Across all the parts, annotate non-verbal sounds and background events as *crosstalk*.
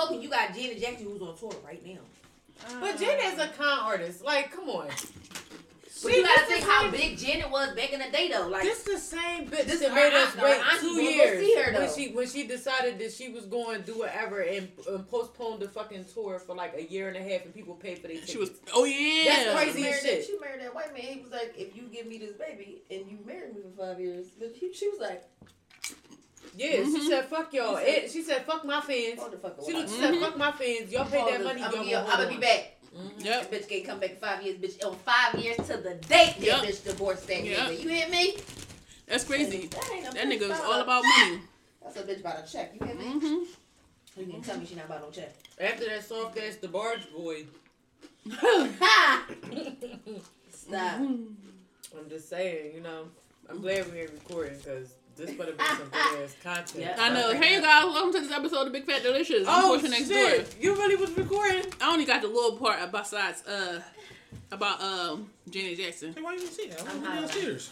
token, you got Janet Jackson who's on tour right now. But Janet's a con artist. Like, come on. But you gotta think how big Janet was back in the day, though. Like this the same bitch This that is made our us aunt, our wait auntie. two We'll years see her, when she when she decided that she was going to do whatever and, and postponed the fucking tour for like a year and a half and people paid for their tickets. She was. Oh yeah. That's crazy she married, as that, shit. she married that white man. He was like, if you give me this baby and you marry me for five years, but he, she was like, Yeah, she Mhm. said fuck y'all. She said- It, she said fuck my fans. hold the fuck She away. said fuck my fans. Y'all pay that money. I'm Y'all gonna, gonna I'm gonna be on. back. Mhm. Yep. That bitch can't come back in five years. Bitch, on five years to the date, that Yep. bitch divorced that Yep. nigga. You hear me? That's crazy. That, ain't That nigga was all about money. That's a bitch about a check. You hear me? Mm-hmm. You can tell me she not about no check. After that soft ass the barge boy. Ha! *laughs* Stop. I'm just saying, you know. I'm glad we ain't recording because this better be some good ass *laughs* content. Yeah. I know. Hey, you guys, welcome to this episode of Big Fat Delicious. I'm Oh Portia next door. shit! You really was recording? I only got the little part besides uh about um Janet Jackson. Hey, why you didn't see that? I'm I'm downstairs.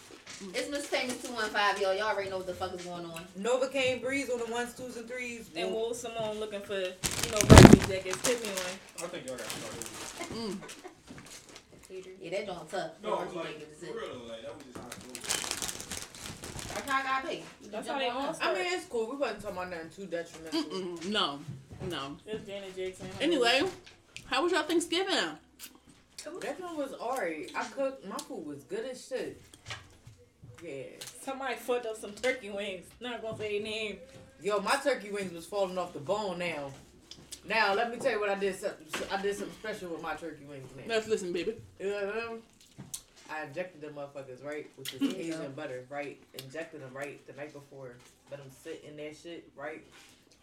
It's Miss Famous 215, y'all. Y'all already know what the fuck is going on. Novocaine breeze on the ones, twos, and threes. And Will Simone looking for, you know, birthday jackets. Tip me one. I think y'all got started. Mm. *laughs* Yeah, that joint tough. No, Orange like, bacon is it. for real, like, that was just how it That's how I got paid. You That's how they on all us. I mean, it's cool. We wasn't talking about nothing too detrimental. Mm-mm. No, no. It's Janet Jackson. Anyway, how was y'all Thanksgiving? That one was alright. I cooked. My food was good as shit. Yeah. Somebody fucked up some turkey wings. Not gonna say name. Yo, my turkey wings was falling off the bone now. Now, let me tell you what I did. I did something special with my turkey wings now. Let's listen, baby. You know what I injected them motherfuckers, right? With this Cajun butter, right? Injected them, right? The night before. Let them sit in that shit, right?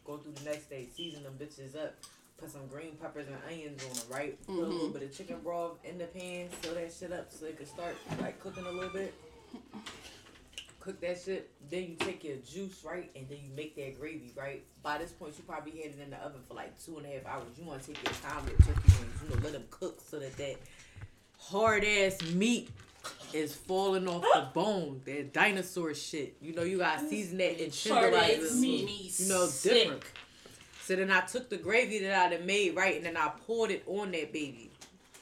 Go through the next day, season them bitches up. Put some green peppers and onions on them, right? Put a little Mhm. bit of chicken broth in the pan, sew that shit up so it could start like cooking a little bit. Cook that shit. Then you take your juice, right? And then you make that gravy, right? By this point, you probably had it in the oven for like two and a half hours. You want to take your time with turkey wings. You know, let them cook so that that hard ass meat is falling off the bone. That dinosaur shit. You know, you gotta season that and tenderize it. meat. You know, different. So then I took the gravy that I had made, right, and then I poured it on that baby.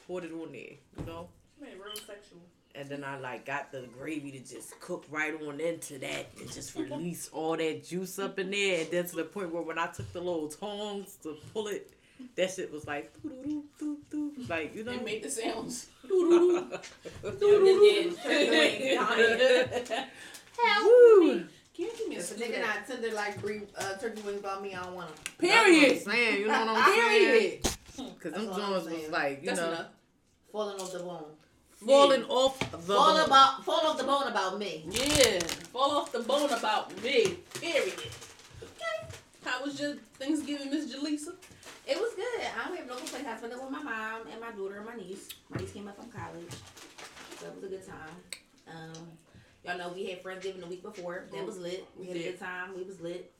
Poured it on there, you know? Man, real sexual. And then I like got the gravy to just cook right on into that and just release all that juice up in there. And then to the point where when I took the little tongs to pull it, that shit was like, like, you know? It made the sounds. Woo. Can you give me a If a scoop nigga of that? not tender like brie, uh, turkey wings about me, I don't want them. Period. That's what I'm saying, you know what I'm *laughs* saying? Period. Because them That's all I'm joints was saying. like, you That's know, enough. Falling off the bone. falling off the Fall bone. about, fall off the bone about me. Yeah. Fall off the bone about me. Period. Okay. How was your Thanksgiving, Miss Jaleesa? It was good. I don't have no complaints. I spent it with my mom and my daughter and my niece. My niece came up from college, so it was a good time. Um, y'all know we had Friendsgiving the week before. That was lit. We had a good time. We was lit.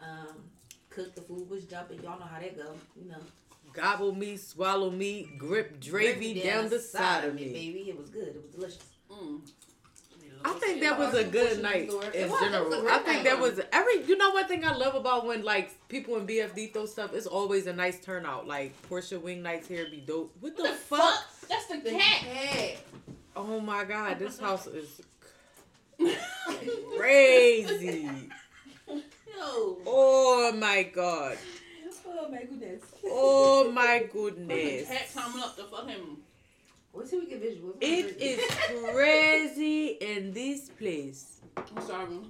Um, cooked. The food was jumping. Y'all know how that go. You know, Gobble me, swallow me, grip gravy down the side of me. baby. It was good. It was delicious. Mm. I think that was a good night in was, it was a general. I think that was every. You know what thing I love about when like people in BFD throw stuff? It's always a nice turnout. Like Portia wing nights here be dope. What the, What the fuck? fuck? That's the The cat. Oh my god, this house is *laughs* crazy. Yo. Oh my god. Oh my goodness. Oh my The goodness. cat climbing up the fucking. Let's see if we get visuals. It is crazy in this place. I'm sorry.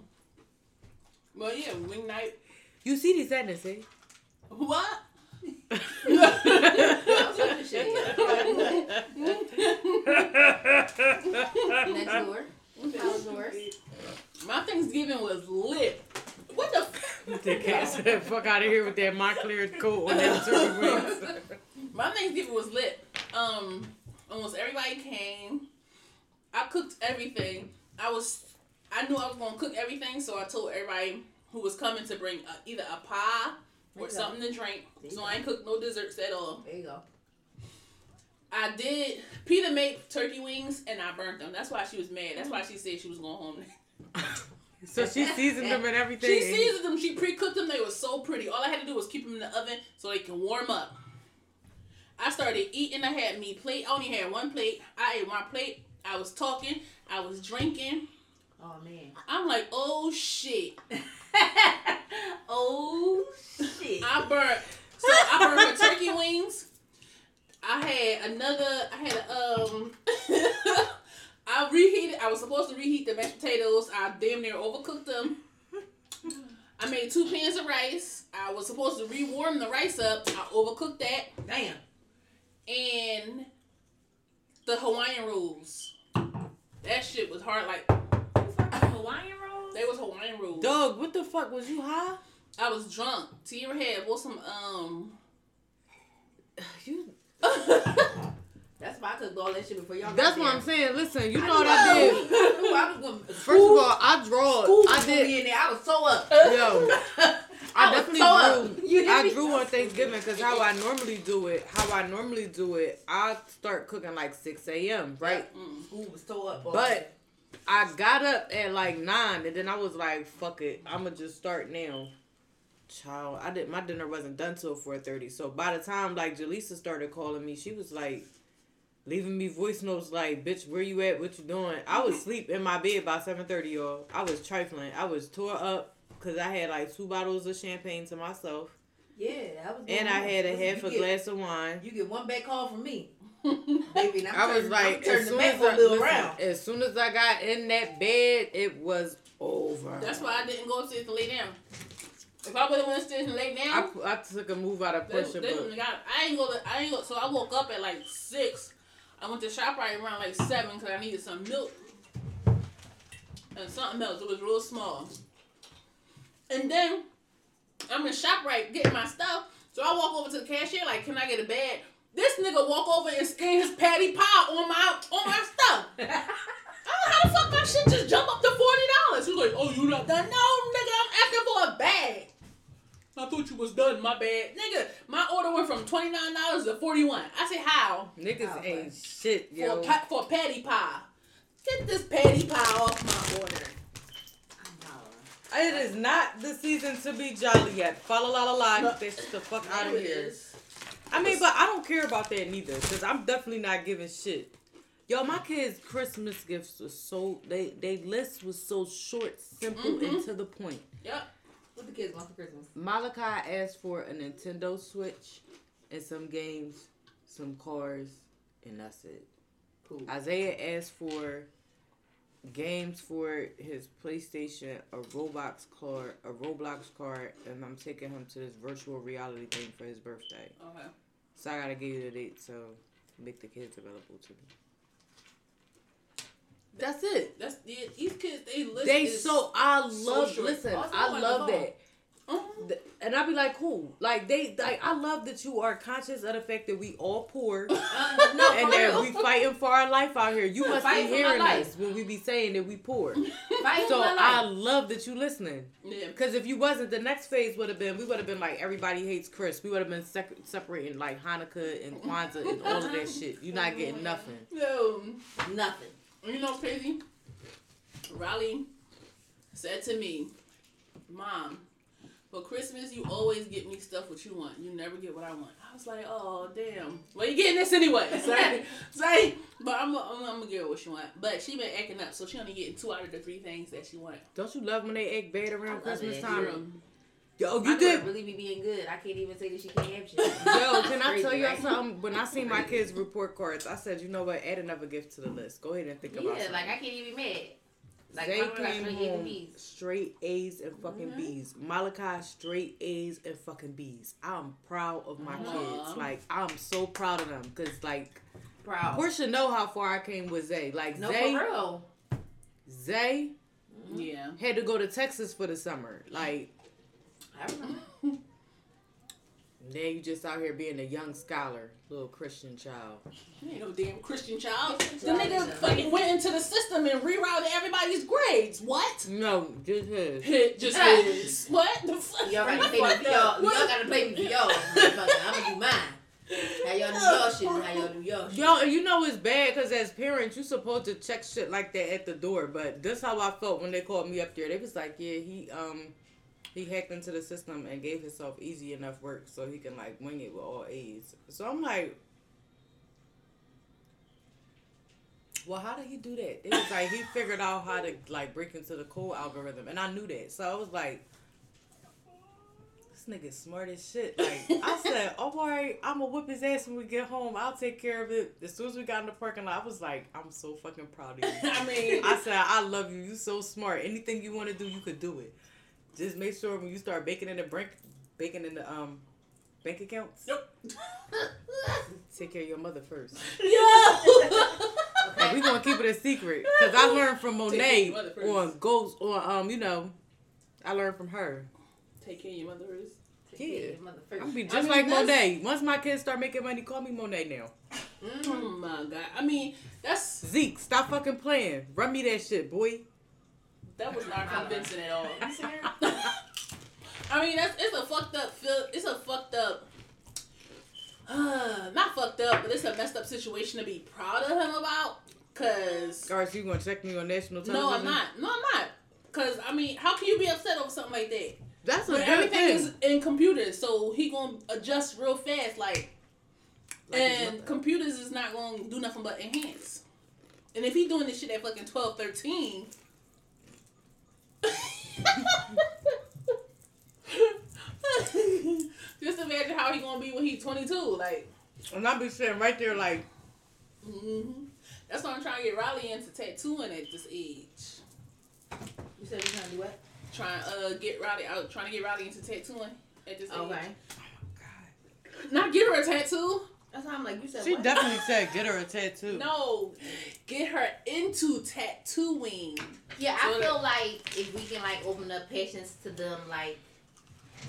Well, yeah, wing night. You see the sadness, eh? What? Next door. How was? My Thanksgiving was lit. What the? F- *laughs* the cat said, "Fuck out of here with that Montclair coat on them turkey wings." My Thanksgiving was lit. Um, almost everybody came. I cooked everything. I was, I knew I was gonna cook everything, so I told everybody who was coming to bring uh either a pie or you go. something to drink. So go. I ain't cooked no desserts at all. There you go. I did. Peter made turkey wings and I burnt them. That's why she was mad. That's why she said she was going home. *laughs* So she seasoned them and everything. She seasoned them. She pre-cooked them. They were so pretty. All I had to do was keep them in the oven so they can warm up. I started eating. I had me plate. I only had one plate. I ate my plate. I was talking. I was drinking. Oh man. I'm like, oh shit. *laughs* oh shit. I burnt. So I burnt her turkey wings. I had another. I had um. *laughs* I reheated. I was supposed to reheat the mashed potatoes. I damn near overcooked them. I made two pans of rice. I was supposed to rewarm the rice up. I overcooked that. Damn. And the Hawaiian rules. That shit was hard. Like Hawaiian rolls. they was Hawaiian rolls. Dog, what the fuck was you high? I was drunk. Tierra had what some um. You. *laughs* That's why I cooked all that shit before y'all. That's what I'm saying. Listen, you I know what I did. *laughs* I was going. First of all, I draw. I did. in there. I was so up. *laughs* Yo, *laughs* I, I definitely so drew. You I drew on Thanksgiving because how I normally do it. How I normally do it. I start cooking like six a.m. Right. Mm. School was so up. boy. But I got up at like nine, and then I was like, "Fuck it, I'ma just start now." Child, I did my dinner wasn't done till four thirty. So by the time like Jaleesa started calling me, she was like leaving me voice notes like, "Bitch, where you at? What you doing?" I was sleep in my bed by seven thirty, y'all. I was trifling. I was tore up because I had like two bottles of champagne to myself, yeah, I was. and I had a half a get- glass of wine. You get one back call from me, *laughs* baby. I'm was like, as soon as, a I, little listen, as soon as I got in that bed, it was over. That's why I didn't go upstairs to lay down. If I would have went upstairs and laid I, down, I took a move out of pressure, they but got. I ain't go. To, I ain't go. So I woke up at like six. I went to ShopRite around like seven because I needed some milk and something else. It was real small. And then I'm in ShopRite getting my stuff. So I walk over to the cashier like, "Can I get a bag?" This nigga walk over and scan his patty pie on my on my stuff. *laughs* I don't know how the fuck my shit just jump up to forty dollars. He's like, "Oh, you not done? No, nigga, I'm asking for a bag." I thought you was done. My bad, nigga. My order went from twenty nine dollars to forty one. I say how niggas Oh, ain't but- shit, for yo. a pa- for a patty pie. Get this patty pie off my order. It is not the season to be jolly yet. Fa la la la la. Get this the fuck out of it here. is. I mean, but I don't care about that neither, cause I'm definitely not giving shit. Yo, my kids' Christmas gifts was so they they list was so short, simple, and Mhm. to the point. Yep. What the kids want for Christmas? Malachi asked for a Nintendo Switch and some games, some cars, and that's it. Cool. Isaiah asked for games for his PlayStation, a Roblox card, a Roblox card, and I'm taking him to this virtual reality thing for his birthday. Okay. So I gotta give you the date so make the kids available to me. That's it. That's yeah, these kids. They listen. They so I love short. listen, Also, I like love that. Th- And I'd be like, cool. Like they like I love that you are conscious of the fact that we all poor Uh, *laughs* no, and that we fighting for our life out here. You must be hearing us when we be saying that we poor. *laughs* So I love that you listening. Yeah. Because if you wasn't, the next phase would have been we would have been like everybody hates Chris. We would have been sec- separating like Hanukkah and Kwanzaa and all of that *laughs* shit. You're not getting nothing. No, Nothing. You know what's crazy? Riley said to me, "Mom, for Christmas you always get me stuff what you want. You never get what I want." I was like, "Oh damn. Well, you getting this anyway." *laughs* Say, sorry. But I'm, I'm, I'm gonna get what she want. But she been acting up, so she only getting two out of the three things that she want. Don't you love when they act bad around love Christmas it. time? Girl. Yo, My you girl did. really be being good. I can't even say that she can't have shit. Yo, can I tell y'all right? something? When I seen my kids' report cards, I said, you know what? Add another gift to the list. Go ahead and think about it. Yeah, like I can't even be mad. Like they my girl got came straight A's and home straight A's and fucking Mhm. B's. Malachi straight A's and fucking B's. I'm proud of my Aw. kids. Like I'm so proud of them because like Proud. Portia know how far I came with Zay. Like no, Zay, for real. Zay Yeah. had to go to Texas for the summer. Like I remember. *laughs* now you just out here being a young scholar, little Christian child. You ain't no damn Christian child. The nigga fucking went into the system and rerouted everybody's grades. What? No, just his. It *laughs* just is. What the fuck? Y'all gotta What pay me for y'all. Y'all gotta pay me for y'all. *laughs* I'm gonna do mine. How y'all do y'all shit and how y'all do y'all shit. Yo, and you know it's bad because as parents, you supposed to check shit like that at the door. But that's how I felt when they called me up there. They was like, yeah, he um he hacked into the system and gave himself easy enough work so he can like wing it with all A's. So I'm like, well, how did he do that? It was like he figured out how to like break into the code algorithm, and I knew that. So I was like. This nigga smart as shit. Like I *laughs* said, oh, all right, I'm gonna whip his ass when we get home. I'll take care of it. As soon as we got in the parking lot, I was like, I'm so fucking proud of you. *laughs* I mean, I said, I love you. You so smart. Anything you want to do, you could do it. Just make sure when you start baking in the brink, baking in the um bank accounts, Yep. *laughs* take care of your mother first. *laughs* Yeah. *laughs* And we gonna keep it a secret because I learned from Take care of your Monet on Ghost on um you know, I learned from her. Take care of your mother first. Yeah. Mother I'm first. be I just mean, like that's- Monet. Once my kids start making money, call me Monet now. Oh my god. I mean, that's Zeke, stop fucking playing. Run me that shit, boy. That was not convincing at all. *laughs* I mean, that's it's a fucked up feel. It's a fucked up. Uh, *sighs* not fucked up, but it's a messed up situation to be proud of him about. Cause Alright, so you gonna check me on national television? no, I'm not. No, I'm not. Cause I mean, how can you be upset over something like that? That's a But good everything thing. is in computers, so he gonna adjust real fast, like, Like and computers is not gonna do nothing but enhance. And if he doing this shit at fucking 12, 13. *laughs* Just imagine how he gonna be when he's 22. Like, and I'll be sitting right there like, hmm that's why I'm trying to get Riley into tattooing at this age. You said you're gonna do what? Trying uh get Riley out, trying to get Riley into tattooing at this age. Okay. Oh my god. Not get her a tattoo. That's why I'm like, you said she what? definitely said *laughs* get her a tattoo. No, get her into tattooing. Yeah, I So feel like if we can like open up patience to them like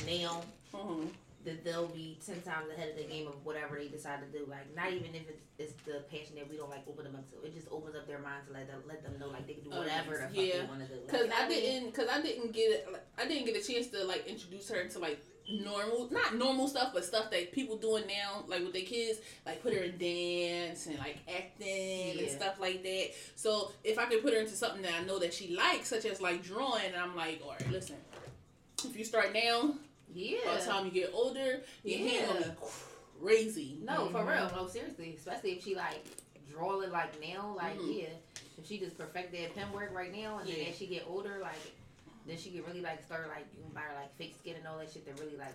now, Mhm. That they'll be ten times ahead of the game of whatever they decide to do. Like not even if it's, it's the passion that we don't like open them up to. It just opens up their mind to let them let them know like they can do Oh, whatever the fuck yeah. they want to do. Like, Cause I didn't, cause I didn't get it. like, I didn't get a chance to like introduce her to like normal, not normal stuff, but stuff that people doing now, like with their kids, like put her in dance and like acting and stuff like that. So if I could put her into something that I know that she likes, such as like drawing, I'm like, all right, listen. If you start now, Yeah. by the time you get older, your hand gonna be crazy. No, for Mhm. real. No, seriously. Especially if she like draw it like now, like Mhm. yeah. If she just perfect that pen work right now, and Yeah. then as she get older, like then she can really like start like you can buy her like fake skin and all that shit to really like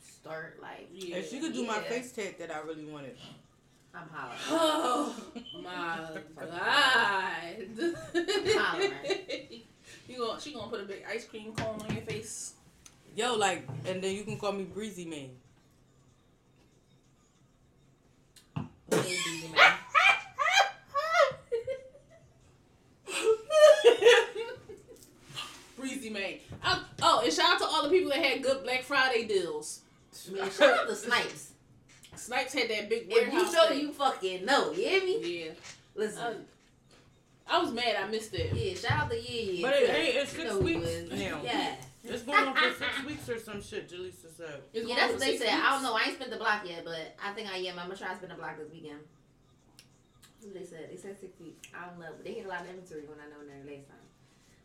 start like Yeah. If she could do my face tat that I really wanted. I'm hollering. *laughs* Oh my god. Hollering. *laughs* you gonna she gonna put a big ice cream cone on your face. Yo, like, and then you can call me Breezy Man. Hey, Breezy man. Breezy man. I, oh, and shout out to all the people that had good Black Friday deals. Man, shout out to Snipes. Snipes had that big If warehouse. you know, thing. you fucking know. You hear me? Yeah. Listen. Uh, I was mad I missed it. yeah, shout out to yeah, yeah. But it too. ain't, it's You six know weeks now. Yeah. It's going on for six weeks or some shit, Jaleesa said. It's Yeah, that's what they six said. I don't know. I ain't spent the block yet, but I think I am. I'm gonna try to spend the block this weekend. That's what they said. They said six weeks. I don't know, but they had a lot of inventory when I know there last time.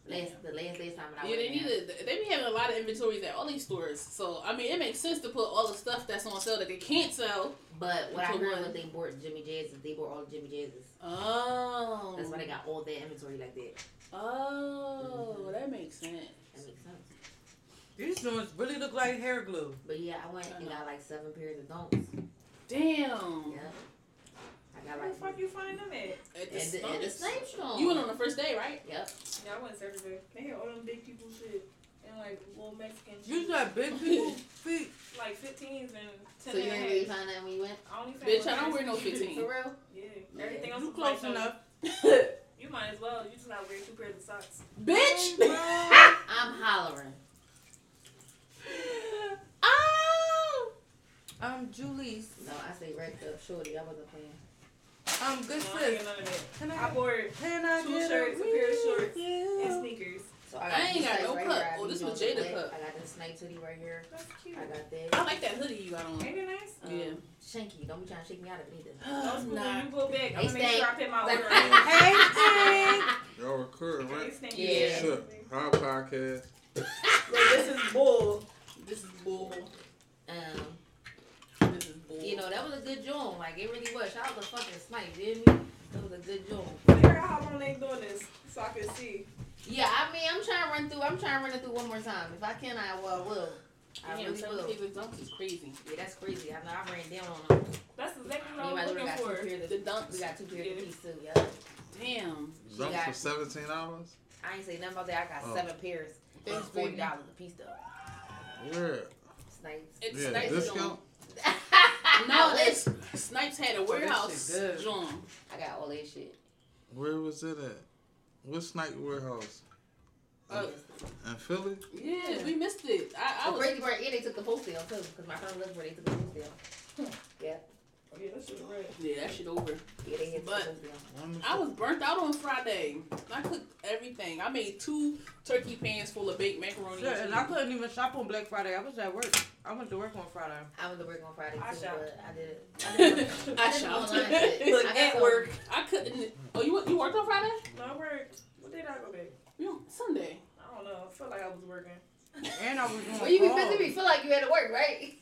Last the last last time when I Yeah, they need there. to. They be having a lot of inventories at all these stores. So I mean, it makes sense to put all the stuff that's on sale that they can't sell. But what I Into heard one. was they bought Jimmy Jazz's. They bought all the Jimmy Jazz's. Oh. That's why they got all their inventory like that. Oh, that makes sense. That makes sense. These joints really look like hair glue. But yeah, I went and got like seven pairs of don'ts. Damn. Yeah. I got Where the fuck you find them at? At the, at the, at the same store. You went on the first day, right? Yep. Yeah, I went Saturday. They had all them big people shit and like little Mexican You shit. got big people *laughs* feet. like 15s and 10 So you and a ain't really find that when you went? I only found Bitch, I don't wear no size. 15. For real? Yeah, everything else You close like, enough. You might as well. You just gotta wear two pairs of socks. Bitch. *laughs* I'm hollering. *laughs* oh. Um, Julie's. No, I say right up, shorty. I wasn't playing. Um, good No, I ain't sis. get none. Can I I, wore can I two get shirts, a with pair of shorts, you? and sneakers. So I got ain't got no right cup. Oh, this was Jada black. cup. I got this snipe hoodie right here. That's cute. I got this. I like that hoodie you got on. Ain't it nice? Um, Yeah. Shanky, don't be trying to shake me out of it either. *gasps* Those cool. Nah. When you go back, I'm Hey, gonna make sure I put my order in. Hey, Stink. Y'all recording, Hey, right? Yeah. Sure. Our podcast. Look, this is bull. This is bull. Um, This is bull. you know that was a good joint. Like it really was. Shout out to fucking snipe, didn't me? That was a good joint. Figure out how long they doing this so I can see. Yeah, I mean, I'm trying to run through. I'm trying to run it through one more time. If I can, I will. will. I Damn, really seven will. favorite dunks is crazy. Yeah, that's crazy. I know I ran down on them. That's exactly Me what I was looking for. The Of, dunks. we got two pairs Yeah. of piece too. Yeah. Damn. She Dump got- for seventeen dollars. I ain't say nothing about that. I got Oh. seven pairs. It's forty dollars a piece though. Yeah. Snipes. It's Yeah, Snipes discount. *laughs* No, *laughs* it's Snipes had a warehouse shit good. I got all that shit. Where was it at? What Snipe Warehouse? Uh, In Philly? yeah, we missed it. I, I The was. crazy part, and they took the wholesale too, because my friend lives where they took the wholesale. Yeah, Oh, yeah, that shit is. Yeah, that shit over. yeah, they hit the But- post sale. When the I was burnt out on Friday. I cooked everything. I made two turkey pans full of baked macaroni. Shit, and and I couldn't even shop on Black Friday. I was at work. I went to work on Friday. I went to work on Friday too, I *laughs* shopped. but I did. I did. I did shopped. online shit. Look, I at some- work. I couldn't. Oh, you you worked on Friday? No, I worked. What day did I go back? You Sunday. I don't know. I feel like I was working. And I was *laughs* doing When you be calls. busy, you feel like you had to work, right?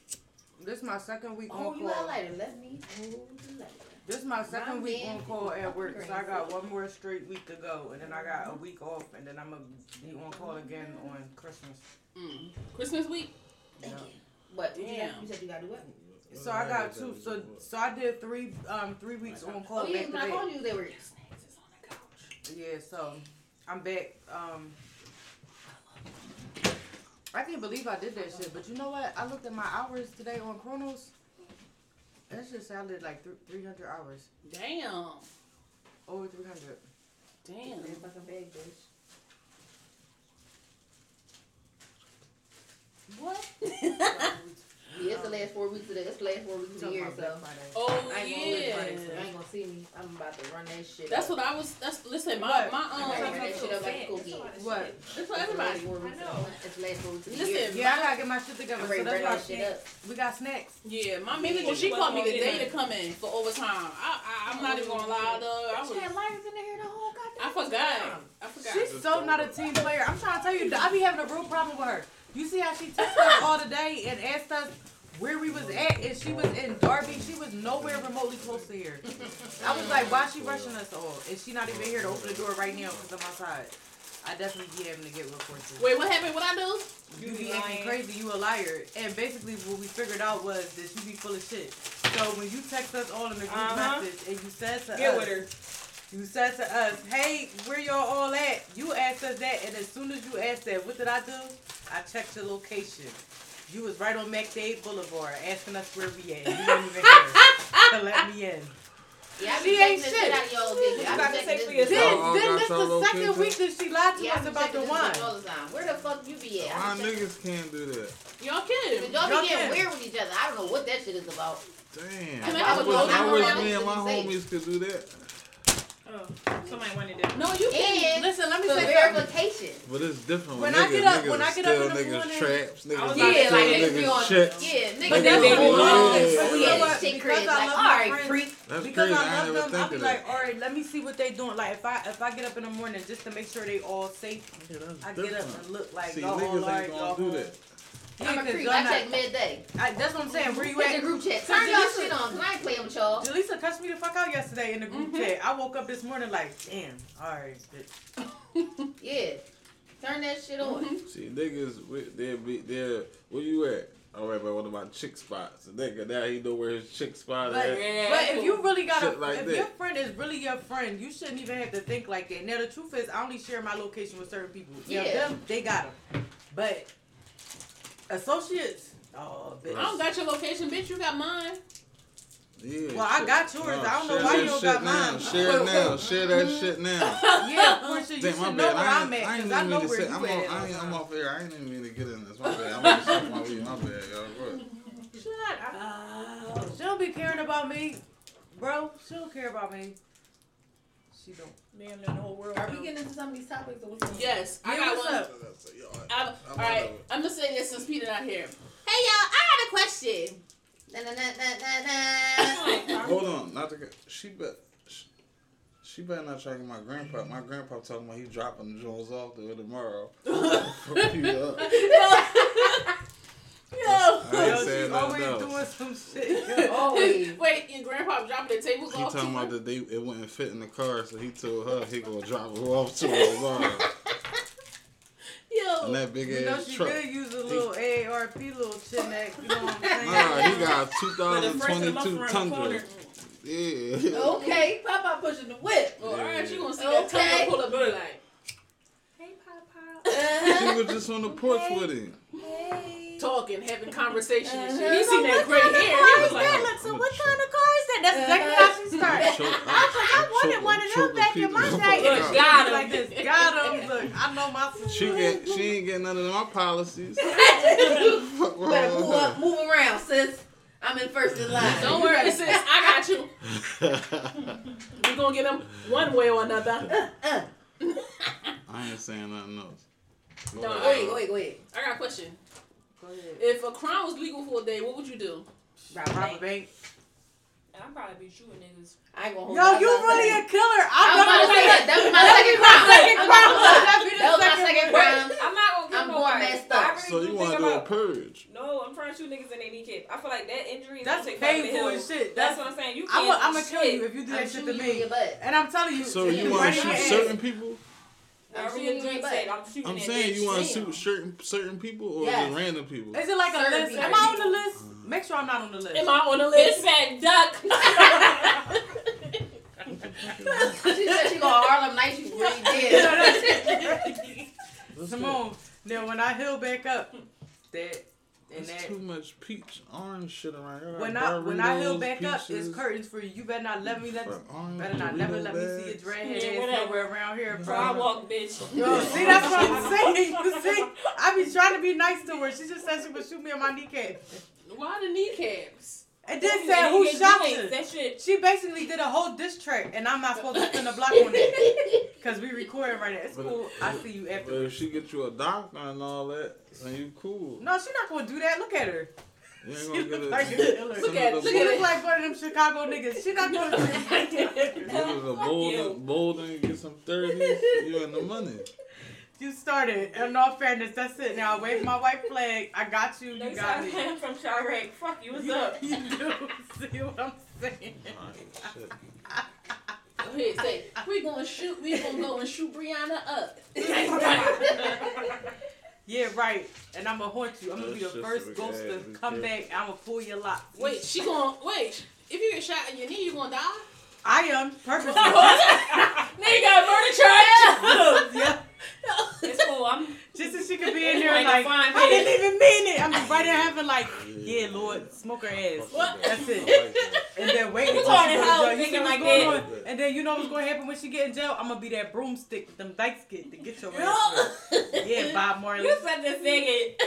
This is my second week Oh, on you call. highlighted. Let me hold the light. This is my second My week on call at work, so I got one more straight week to go, and then I got a week off, and then I'm gonna be on call again on Christmas. Mm. Christmas week. Thank Yeah. What? You, Damn. got, you said you got to do what? So I got two. So so I did three um three weeks on call Oh, yeah, back when I back. called you, they were. Snacks is on the couch. Yeah, so I'm back. Um, I can't believe I did that shit. But you know what? I looked at my hours today on Kronos. That shit sounded like th- 300 hours. Damn. Over 300. Damn. They fucking big, bitch. What? *laughs* *laughs* Yeah, it's the last four weeks of the, it's the last four weeks of the year, so. oh I ain't gonna live yeah. Friday, so you ain't gonna see me. I'm about to run that shit. That's up. what I was. That's listen. My What? my I'm um. ready to run that shit up like a cool That's a kid. lot of What? shit. It's for everybody. four weeks I of- know. It's the last four weeks of the Listen, year. Yeah, I gotta get my shit together. So that's why that shit up. we got snacks. Yeah, my manager. Yeah. She called me the day to come in for overtime. I, I I'm not even gonna lie though. I Bitch was. had liars in there the whole goddamn I forgot. I forgot. She's so not a team player. I'm trying to tell you, I be having a real problem with her. You see how she texted us all the day and asked us where we was at, and she was in Darby. She was nowhere remotely close to here. I was like, why she rushing us all? Is she not even here to open the door right now because I'm outside? I definitely be having to get reports. Wait, what happened? What I do? You You be be acting crazy, you a liar. And basically what we figured out was that you be full of shit. So when you text us all in the group Uh-huh. message and you said to Get us, with her. You said to us, hey, where y'all all at? You asked us that, and as soon as you asked that, what did I do? I checked your location. You was right on McDade Boulevard asking us where we at. You didn't even *laughs* care to let me in. Yeah, I She ain't shit. shit out of y'all. You I got to checking say for this bitch Then, out. Then this your the second location? week that she lied to Yeah, us about the this wine. all the time. Where the fuck you be at? My I be checking- niggas can't do that. Y'all But kidding? Y'all Y'all be getting weird with each other. I don't know what that shit is about. Damn. Can I I have a wish, closing I wish remarks? me and my homies could do that. Oh, somebody wanted that. No, you can't. Listen, let me say verification. But it's different. When When I get up- when I get up in the niggas morning- traps, I niggas was steal about to Yeah, like say, niggas be niggas on. checks. Yeah, But niggas then be they on. be Oh, wrong. yeah, But you know yeah, what? shit Because crazy. I Like, love all my right, friends. freak. That's because crazy. I I ain't love never them, think I'll be of like, that. all right, let me see what they doing. Like if I if I get up in the morning just to make sure they all safe, Yeah, that's I get up and look like See, y'all all niggas y'all do that. Yeah, I'm a 'cause creep. I not- check midday. I, that's what I'm saying. Where you Hit the group chat. Turn y'all shit on, cause I ain't playing with y'all. Jaleesa cussed me the fuck out yesterday in the group Mhm. chat. I woke up this morning like, damn, all right, bitch. *laughs* Yeah. Turn that shit on. See, niggas, they'll be, they'll, where you at? All right, but what about chick spots? A nigga, now he know where his chick spot But, at. Yeah. but if you really got a, like if that. your friend is really your friend, you shouldn't even have to think like that. Now the truth is, I only share my location with certain people. Yeah, Yeah. them they got them, but associates, oh bitch. I don't got your location, bitch. You got mine. Yeah, Well, I got yours. No, I don't know why you don't got now. mine. Share it now. Share that mm-hmm. shit now. *laughs* yeah, Portia, you Damn, should know where I I'm ain't, at I ain't because I even know mean to where say. you I'm, at. on, all I the ain't, I'm off air. I ain't even mean to get in this. My bad. I'm gonna suck my weed. My bad, y'all. Shut up. She don't be caring about me, bro. She don't care about me. She She don't. Damn, the whole world. Are we getting into some of these topics or what's going on? Yes, I Yeah, got what's one. up? I, all I'm right, out. I'm gonna say this since Peter not here. Hey y'all, I got a question. Na, na, na, na, na, na. Hold on, not to get. She bet. She, she better not try to get my grandpa. My grandpa talking about he dropping the Jones off there tomorrow. *laughs* *laughs* Fuck. Yo. I Yo, saying she nothing always else. doing some shit. *laughs* Always. Wait, your grandpa dropping the tables He off talking to about you? that they it wouldn't fit in the car, so he told her he gonna drop her off to her mom. Yo. And that big You know she truck. could use a little AARP little chinneck. You know what I'm saying? Nah, he got But the first of the month 2022 Tundra. Yeah. Okay, Papa pushing the whip. Well, alright, you gonna see Okay. that tongue pull up and be like, Hey, Papa. She Uh-huh. was just on the porch with him. Hey. Talking, having conversation and shit. Uh-huh. He seen that gray hair. He was like, so what kind of car is that? That's exactly how she started. Choke- I wanted one of them choking back in people my the day. fuck Look, out. got him. Like this. Got him. Look, I know my sister. *laughs* She get she ain't getting none of my policies. *laughs* Fuck Better move up, move around, sis. I'm in first in line. don't worry, *laughs* sis, I got you. We gonna get them one way or another. Uh, I ain't saying nothing else. Go No, ahead. go ahead, go ahead, go ahead. I got a question. Go ahead. If a crime was legal for a day, what would you do? Rob Rob a bank. bank. I'd probably be shooting niggas. I ain't gonna hold Yo, you I'm really a killer. I was about to say that. That was my second crime. second I'm crime. not gonna lie. That'd be the That was my second second crime. I'm not gonna kill I'm going nobody. messed up. really So you want to do a purge? No, I'm trying to shoot niggas in their kneecap. I feel like that injury is That's gonna take back the painful hill. as shit. That's, That's what I'm saying. You can't. I'm gonna kill you if you do I'm that shit to shooting you in me. And I'm telling you. So you want to shoot certain people? I I'm read shooting you in drink your said butt. I'm shooting I'm saying you want to Damn. shoot certain certain people or Yes. just random people? Is it like a list? people. Am I on the list? Make sure I'm not on the list. Am I on the Bitch list? said duck. *laughs* She said she gonna Harlem Night. You really did. *laughs* Simone, now when I heal back up, that and There's that. too much peach orange shit around here. When I when I heal Doritos, back up, peaches, it's curtains for you. You better not let me let fuck orange better not never let me see your bags. dreadhead Yeah, ass whatever. nowhere around here, bro. walk, bitch. *laughs* Yo, see that's what I'm saying. You see, I be trying to be nice to her. She just said she would shoot me on my kneecap. Why the kneecaps? And then And said, "Who shot joints. you?" She basically did a whole diss track, and I'm not supposed to spin the block on it *laughs* because we recording right now. It's But- cool. I see you But after. if she get you a doctor and all that, then you cool. No, she's not gonna do that. Look at her. You ain't She gonna get look a, like *laughs* a killer. Look at- of the She look at look it. like one of them Chicago niggas. She not gonna do that. Go to the Bolden, Bolden, get some 30s, you in the money. You started. In all fairness, that's it. Now I wave my white flag. I got you. You got me. I'm from Chiraq. Fuck you. What's *laughs* You, up? you do see what I'm saying? Alright. Go ahead, say, we gonna shoot, we gonna go and shoot Brianna up. *laughs* Yeah, right. And I'm gonna haunt you. I'm gonna be the first a ghost to come kid. back. I'm gonna pull your locks. Wait, she gonna, wait, if you get shot in your knee, you gonna die? I am purposely. *laughs* Nigga got murder charge. yeah. It's cool. I'm. Just so she could be in there Like a like, fine I didn't even mean it. I'm just right there having like, yeah, Lord, smoke her ass. What? That's it. *laughs* That. And then wait You until she going go to to hell jail. You see what's like going that. on? And then you know what's gonna happen when she get in jail? I'm gonna be that broomstick that them dykes get to get your ass. Yeah, Bob Marley. You such a faggot.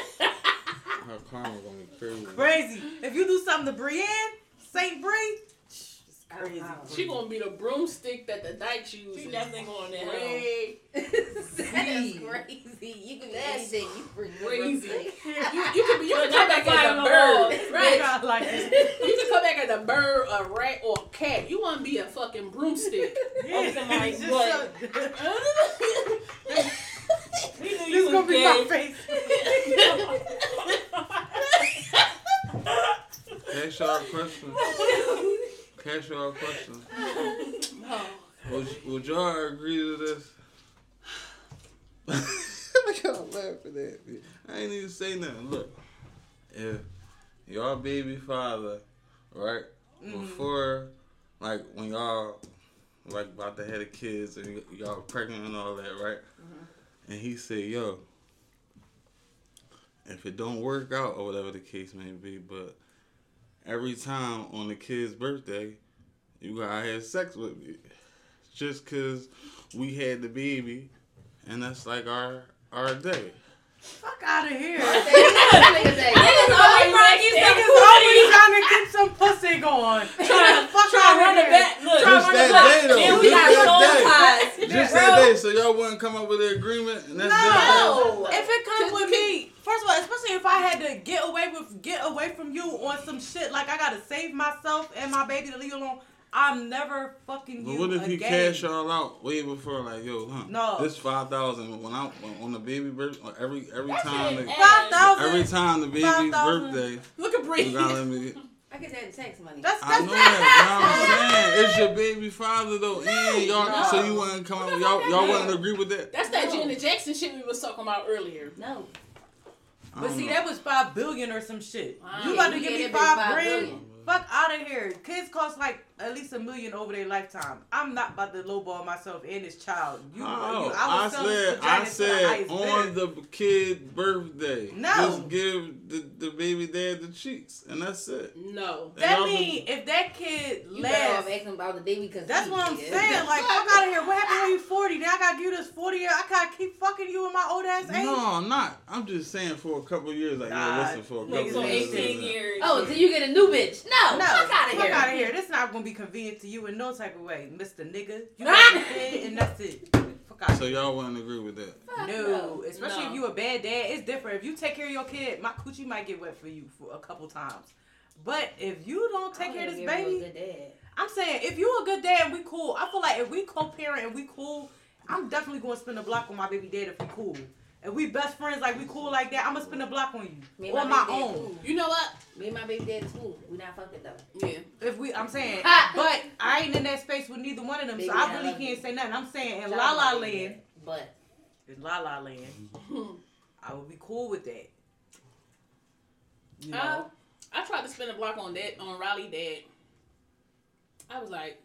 Her karma gonna be crazy. Crazy. If you do something to Brienne, Saint Bree, it's crazy. She gonna be the broomstick that the dykes use. She definitely going to hell. That is *laughs* crazy. You can do anything. You freaking crazy. crazy. You, you can be, you *laughs* can come back as a bird. Right. right? Like. *laughs* You can come back as a bird, a rat, or a cat. You want to be a fucking broomstick. Yeah, somebody's it's just butt. so- We knew This you gonna was be my face. Cash y'all a question. Cash y'all a question. *laughs* Would, would y'all agree to this? Look *laughs* y'all laughing at me. I ain't even say nothing. Look, if y'all baby father, right, mm-hmm. before, like, when y'all, like, about to have the kids and y- y'all pregnant and all that, right? Mm-hmm. And he said, yo, if it don't work out or whatever the case may be, but every time on the kid's birthday, you gotta have sex with me. Just cause we had the baby and that's like our our day. Fuck out of here. *laughs* Niggas Niggas always trying to get some pussy. trying to get some pussy *laughs* going. Trying Fuck trying run it back. Look, Just run it that back. day, though. Then we Just that day. So y'all wouldn't come up with an agreement? And that's No. If it comes with me, first of all, especially if I had to get away with get away from you on some shit like I gotta save myself and my baby to leave you alone, I'm never fucking But you what if you again. cash y'all out way before, like, yo, huh? No. This five thousand when I when, on the baby birth every every That's time the, Five thousand. every time the baby's 5,000. birthday, Look at Bree. you gotta let me. *laughs* I guess that tax money. That's I know that. but I'm saying it's your baby father though, and y'all. No. So you wouldn't come up. Y'all y'all wouldn't agree with that. That's that No. Janet Jackson shit we was talking about earlier. no. I But see, know. that was five billion or some shit. Ah, you about to give me five five grand? billion. Fuck out of here. Kids cost like at least a million over their lifetime. I'm not about to lowball myself and this child. You, uh, Oh, you I, will sell said, I to the said on bidder. the kid birthday, No. just give the, the baby dad the cheeks, and that's it. No. And That y'all mean if that kid You better off lasts. asking about the baby because That's what I'm saying. *laughs* Like, fuck out of here. What happened when you 40? Now I gotta give this 40 year. I gotta keep fucking you in my old ass age. No, I'm not. I'm just saying for a couple years, like, Nah, yo, listen, for a couple years. 18 years. Oh, so you get a new bitch? No, No, fuck out of here. fuck out of here. This not gonna be convenient to you in no type of way, Mr. Nigga. You got your kid and that's it. Fuck out. So y'all wouldn't agree with that? Fuck No, especially No. if you a bad dad, it's different. If you take care of your kid, my coochie might get wet for you for a couple times. But if you don't take care of this baby, dad. I'm saying if you a good dad and we cool, I feel like if we co-parent and we cool, I'm definitely gonna spend a block with my baby dad if we cool. If we best friends like we cool like that, I'm gonna spend a block on Me you and on my baby dad own. cool. You know what? Me and my baby dad is cool. We not fucking though. Yeah. If we, I'm saying, *laughs* but I ain't in that space with neither one of them, Baby, so I I really love can't you. say nothing. I'm saying in La La Land. But in La La Land, *laughs* I would be cool with that. You know, Uh, I tried to spin a block on that on Riley dad. I was like,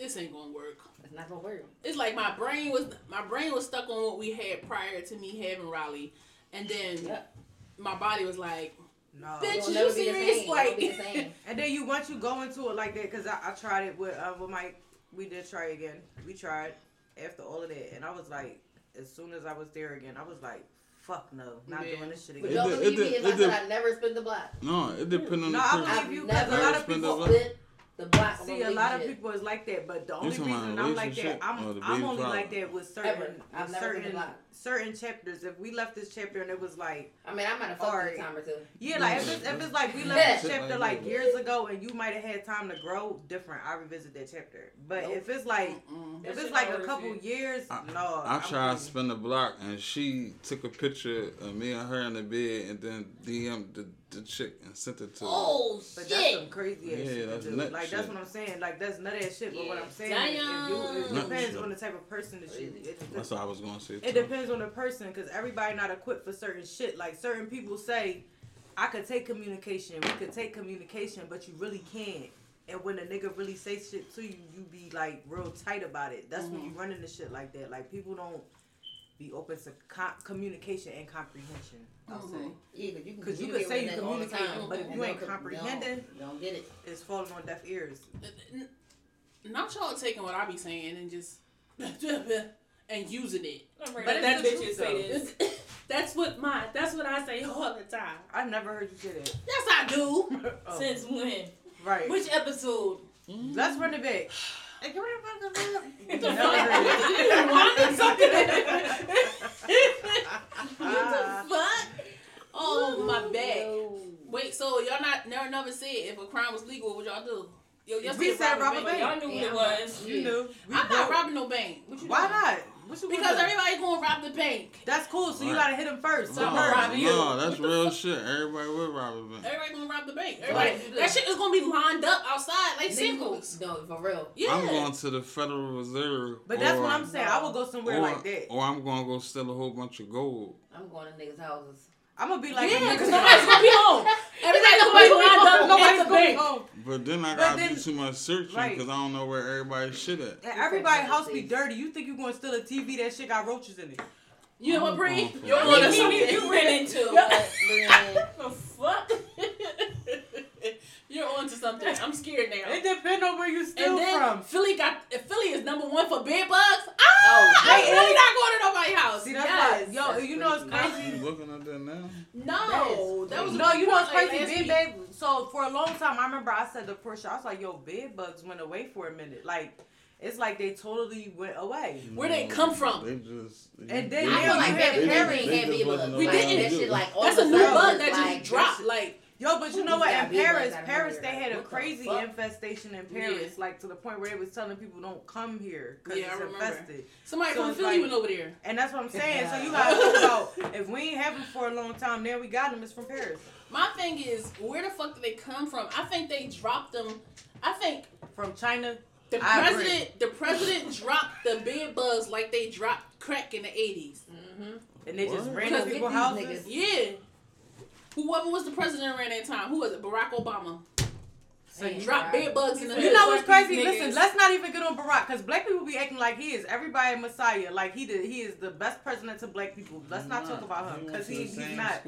this ain't gonna work. it's not gonna work. It's like my brain was my brain was stuck on what we had prior to me having Riley, and then Yep. my body was like, no. Bitch, you never be serious? Like- the same. *laughs* And then you once you go into it like that, cause I, I tried it with uh, with Mike. We did try again. We tried after all of that, and I was like, as soon as I was there again, I was like, fuck no, not Yeah. doing this shit again. It don't did- believe it me did- if I it said I never spent the block. No, it depends on No, the I believe you, cause a lot of spent people. A split the block. on See, a lot of people is like that, but the only reason I'm like that, I'm I'm only father? like that with certain with certain certain chapters. If we left this chapter and it was like, I mean, I might have fucked Alright. a time or two. yeah, like if it's, if it's like we left this chapter like years ago and you might have had time to grow, different. I revisit that chapter. But Nope. if it's like Mm-mm. if it's like a couple years, I- no. I I'm tried to spin the block, and she took a picture of me and her in the bed, and then DM the, the chick and sent it to her. Oh But that's shit! some crazy ass Yeah, shit that's to nut Like that's what I'm saying. Like that's nut ass shit. But what I'm saying, is if you, it Damn. depends Nut on the type of person that you. It, That's what I was gonna say. It depends on the person because everybody not equipped for certain shit. Like certain people say, I could take communication, we could take communication, but you really can't. And when a nigga really say shit to you, you be like real tight about it. That's when you mm-hmm. run into shit like that. Like people don't be open to co- communication and comprehension. I'll mm-hmm. say Yeah, cause you can 'Cause you communicate could say with you them all the communicating, time, but if you they ain't don't- comprehending- you don't get it. it's falling on deaf ears. Not y'all taking what I be saying and just *laughs* and using it. I'm ready But to it's that the bitches truth, say though. this. *laughs* That's what my. That's what I say all the time. I never heard you say that. Yes, I do. *laughs* Oh, Since when? right. Which episode? Let's run it back. *sighs* *sighs* *sighs* Hey, can we run it back? the Never fuck? *laughs* *laughs* What the ah. fuck? Oh my bad. Wait, so y'all not never never said if a crime was legal, what would y'all do? Yo, y'all We said rob a bank. bank. Y'all knew Yeah, what it was. You Yeah. knew. We I'm not robbing no bank. What you Why doing? not? What you Because gonna do? everybody gonna rob the bank. That's cool. So you gotta hit him first. So So No, rob first. you. no, that's real shit. Everybody will rob a bank. Everybody gonna rob the bank. Everybody, Right. that shit is gonna be lined up outside like singles. No, for real. Yeah. I'm going to the Federal Reserve. But that's or, what I'm saying. I would go somewhere or, like that. Or I'm gonna go steal a whole bunch of gold. I'm going to niggas' houses. I'm gonna be like, yeah, because nobody's gonna be home. *laughs* Everybody's gonna be lined up Nobody's gonna be home. But then I gotta then- do too much searching Right. because I don't know where everybody's shit at. And everybody's house be dirty. You think you're gonna steal a TV that shit got roaches in it? You know what, I'm Bree? You're it. on What to TV something. you ran into? Yeah. *laughs* But, The fuck? You're on to something. I'm scared now. It depends on where you steal And then from. Philly got if Philly is number one for bed bugs. Oh, Ah, I ain't yeah. really not going to nobody's house. See, that's yes. why, yo, That's you know it's crazy. crazy. You looking at that now? No, that was No, you know what's crazy, last bed week. babe. So for a long time, I remember I said to Portia, I was like, "Yo, bed bugs went away for a minute. Like, It's like they totally went away. Where they come from? They just And then I now feel like you back have in Perry had they bed just bugs. wasn't We like, didn't. That shit like all That's a new bug was that just dropped. that Like Yo, but you know Who's what? got In big Paris, bugs out they had a crazy infestation in Yeah. Paris, like to the point where they was telling people don't come here because Yeah, I it's remember. infested. somebody So from it's Philly like- went over there. And that's what I'm saying. So you gotta think *laughs* about if we ain't have them for a long time, then we got them. It's from Paris, My thing is, where the fuck did they come from? I think they dropped them. I think from China. the I agree. president, the president dropped the bed bugs like they dropped crack in the eighties. Mm-hmm. And they just ran Because in people's houses. niggas. Yeah. Whoever was the president around that time, who was it? Barack Obama. So you, Dropped bed bugs in the you know what's crazy? Listen, let's not even get on Barack because black people be acting like he is everybody messiah. Like he did, he is the best president to black people. Let's not talk about him because he, he's not.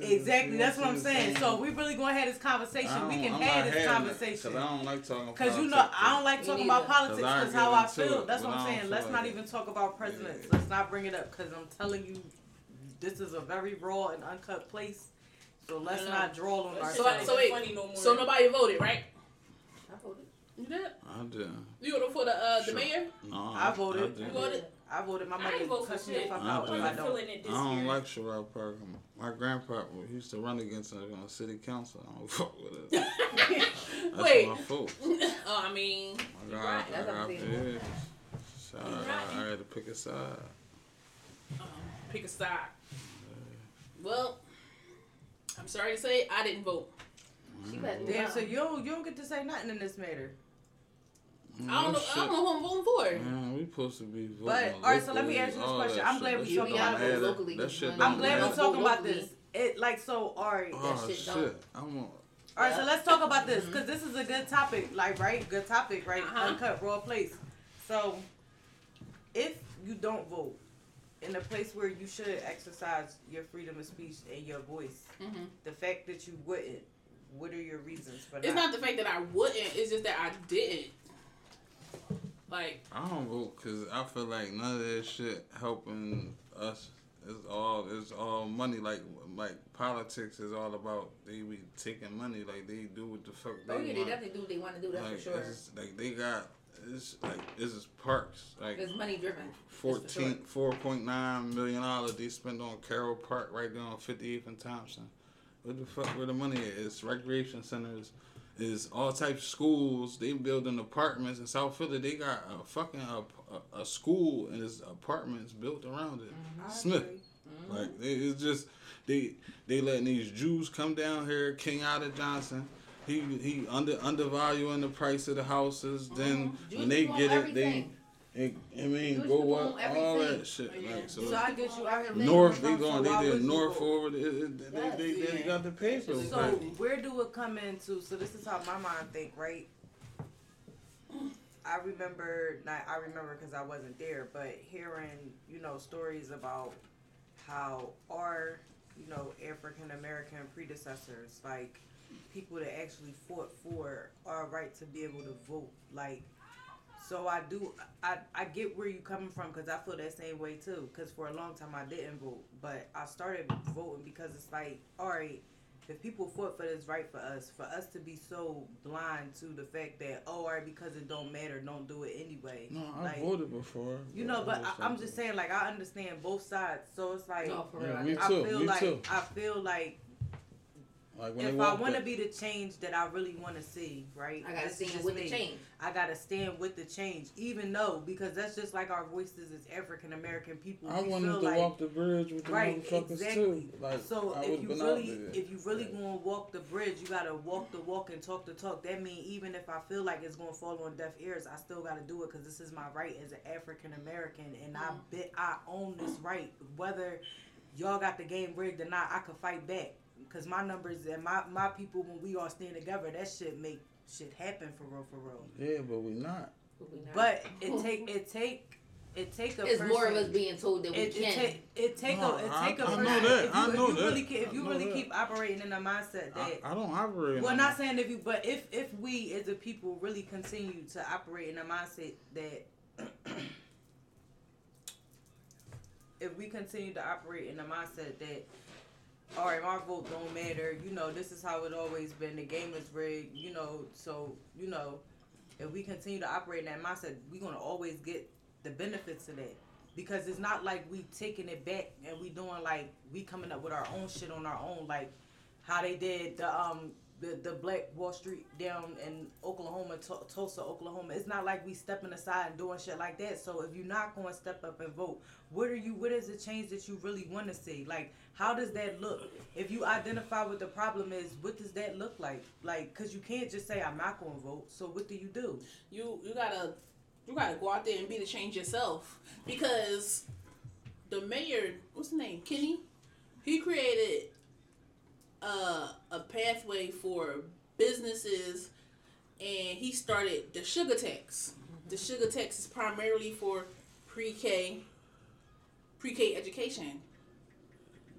Exactly, that's what I'm saying. So we really gonna have this conversation. We can have this conversation. Because I don't like talking Cause you know I don't like talking about politics 'Cause I because how I feel. it, That's what I I'm saying. Let's not even talk about presidents. Let's not bring it up because I'm telling you, this is a very raw and uncut place. So let's I not draw on That ourselves. So- so wait, funny no more. So nobody voted, right? I voted. You did. I did. You voted for the uh, the Sure. mayor. No, I voted. I. You voted. I voted. My mother ain't vote for cussed me the shit. fuck I out if I wasn't don't. feeling it I this don't year. like Cherelle Parker. My grandpa, he used to run against us on the city council. I don't *laughs* fuck with it. That's Wait. my fault. *laughs* oh, I mean, I You got, right, I that's what got I'm saying. bid. So I, right. I had to pick a side. um, pick a side. Well, I'm sorry to say, I didn't vote. She better do Damn. So something. you don't, you don't get to say nothing in this matter. I don't know. I don't know who I'm voting for. Man, we supposed to be voting. But, alright, so let me ask you this all question. that I'm shit. glad That we shit talking don't about matter. this locally, That just shit when- don't I'm glad matter. we're talking about this. It like so. All right. Oh shit shit! don't. I'm on. All right, so let's talk about this because this is a good topic, like right, good topic, right? Uh-huh. Uncut raw place. So, if you don't vote in a place where you should exercise your freedom of speech and your voice, hmm the fact that you wouldn't, what are your reasons for that? It's that? not the fact that I wouldn't. It's just that I didn't. Like, I don't vote because I feel like none of that shit helping us. It's all it's all money. Like like politics is all about they be taking money. Like they do what the fuck they Oh yeah, they want. definitely do what they want to do. That's like, for sure. like they got it's like this is parks like It's money driven. fourteen four point nine million dollars they spent on Carroll Park right there on fifty eighth and Thompson. What the fuck where the money is? It's recreation centers, is all types of schools. They building apartments in South Philly. They got a fucking a, a, a school and it's apartments built around it. Mm-hmm. I Smith. agree. Mm-hmm. Like it's just they they letting these Jews come down here. Kenyatta Johnson, he he under undervaluing the price of the houses. Mm-hmm. Then Jews when they get it, they it, I mean Jews go up all that shit. Yeah. Like so. So I get you. I can North, they going, they did north forward. It, it, they, they, they, they got the papers. So where do it come into? So this is how my mind think, right? I remember, not I remember because I wasn't there, but hearing you know stories about how our you know African American predecessors, like people that actually fought for our right to be able to vote, like. So I do, I, I get where you're coming from because I feel that same way too. Because for a long time I didn't vote, but I started voting because it's like, all right, if people fought for this right for us, for us to be so blind to the fact that oh, all right, because it don't matter, don't do it anyway. no, I like, voted before. You know, but I, I'm just saying, like I understand both sides, so it's like No, for. Yeah, I me do. I too, feel me like too. I feel like Like when if I want to be the change that I really want to see, right? I gotta This stand with me. the change. I gotta stand with the change, even though because that's just like our voices as African American people. I we wanted feel to like, walk the bridge with the Right, motherfuckers exactly. too. Like So I if you been really, out there. if you really Right. gonna walk the bridge, you gotta walk the walk and talk the talk. That mean even if I feel like it's gonna fall on deaf ears, I still gotta do it because this is my right as an African American, and I mm-hmm. bet I own this right. Whether y'all got the game rigged or not, I could fight back because my numbers and my my people when we all stand together, that shit make shit happen for real, for real. Yeah, but we not. But we not. But it take it take it take a it's person. more of us being told that we It, it can. take it take No, a it I- take a I know that. If you, I if know you that. really ke- if you really that. keep operating in the mindset that I don't operate. well, not that. saying if you, but if if we as a people really continue to operate in a mindset that *clears throat* if we continue to operate in a mindset that all right, my vote don't matter. You know, this is how it always been. The game is rigged. You know, so you know, if we continue to operate in that mindset, we're gonna always get the benefits of that. Because it's not like we taking it back and we doing like we coming up with our own shit on our own, like how they did the um the, the Black Wall Street down in Oklahoma, Tulsa, Oklahoma. It's not like we stepping aside and doing shit like that. So if you're not going to step up and vote, what are you? What is the change that you really want to see? Like, how does that look? If you identify what the problem is, what does that look like? Like, cause you can't just say I'm not going to vote. So what do you do? you you gotta you gotta go out there and be the change yourself because the mayor what's the name Kenney he created uh, a pathway for businesses and he started the sugar tax the sugar tax is primarily for pre-k pre-k education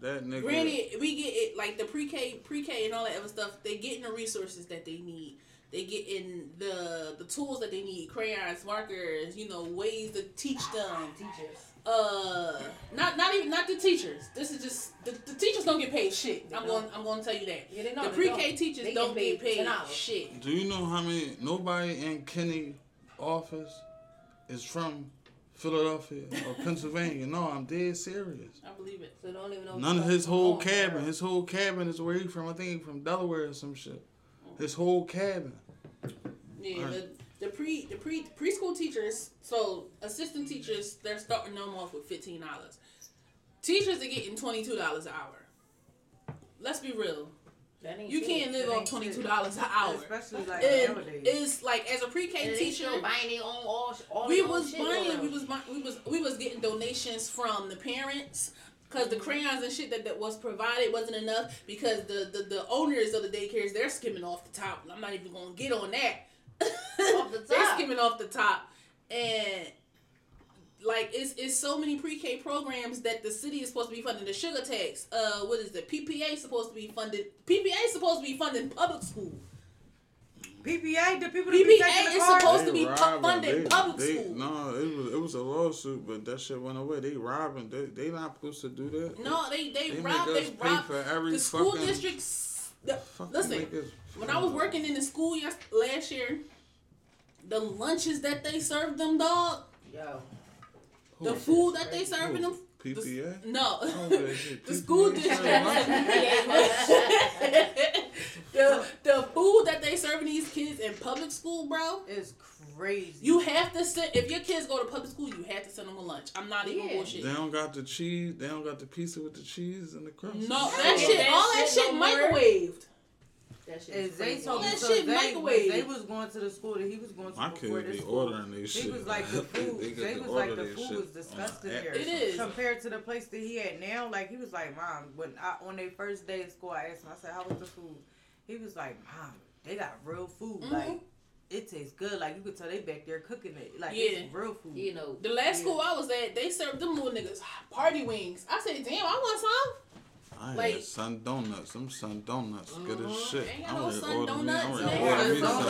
That nigga. Granted, we get it like the pre-K, pre-K, and all that other stuff. They getting the resources that they need. They getting the the tools that they need: crayons, markers, you know, ways to teach them. Teachers. Uh, not not even not the teachers. This is just the, the teachers don't get paid shit. They I'm don't. going I'm going to tell you that. Yeah, they know. the pre-K don't. teachers They don't get get paid paid $10. shit. Do you know how many? Nobody in Kenney office is from Philadelphia or *laughs* Pennsylvania. No, I'm dead serious. I believe it. So don't even know. None of his whole going on. cabin. His whole cabin is where he from. I think he from Delaware or some shit. His whole cabin. Yeah, Right. The, pre the pre preschool teachers, so assistant teachers, they're starting them off with fifteen dollars. Teachers are getting twenty two dollars an hour. Let's be real. You can't live on twenty two dollars an hour. Especially like And nowadays. it's like as a pre K teacher, buying their own all. all we their was buying, we was buying, we was we was getting donations from the parents. Cause the mm-hmm. crayons and shit that, that was provided wasn't enough because the, the, the owners of the daycares they're skimming off the top. I'm not even gonna get on that. Off the *laughs* they're skimming off the top, and like it's it's so many pre-K programs that the city is supposed to be funding. The sugar tax, uh, what is the PPA supposed to be funded. PPA is supposed to be funding public school. PPA, the people that be taking PPA the is cars. supposed to be robbing. funded They- public they- school. No, it was it was a lawsuit, but that shit went away. They robbing. They they not supposed to do that. No, they they, They rob they us pay rob for every the school fucking- districts. The, listen, when I was working in the school yes, last year, the lunches that they served them, dog, Yo. the food that they Who? serving them, the- PPA. no, Oh, *laughs* the school PPA district. *laughs* *laughs* serving the the food that they serving these kids in public school, bro. It's crazy. You have to send if your kids go to public school, you have to send them a lunch. I'm not even bullshit. They don't got the cheese. They don't got the pizza with the cheese and the crust. No, Don't that get shit, that all that shit shit no microwaved. That shit And is Zay crazy. told me That so shit Zay, microwave. Zay was going to the school that he was going to My before kids be school. ordering these He shit. was like the *laughs* food. They get Zay to was like the food shit was disgusting on the It is. compared to the place that he had now. Like he was like, Mom, when I on their first day of school, I asked him, I said, How was the food? He was like, Mom, they got real food. Mhm. Like it tastes good. Like you could tell they back there cooking it. Like Yeah. it's real food. You know. The last Yeah. school I was at, they served them little niggas party wings. I said, damn, I want some. I Like- had Sun Donuts. Them Sun Donuts, good as Mhm. shit. I'm no ready to Sun order me. I'm ready to order me some.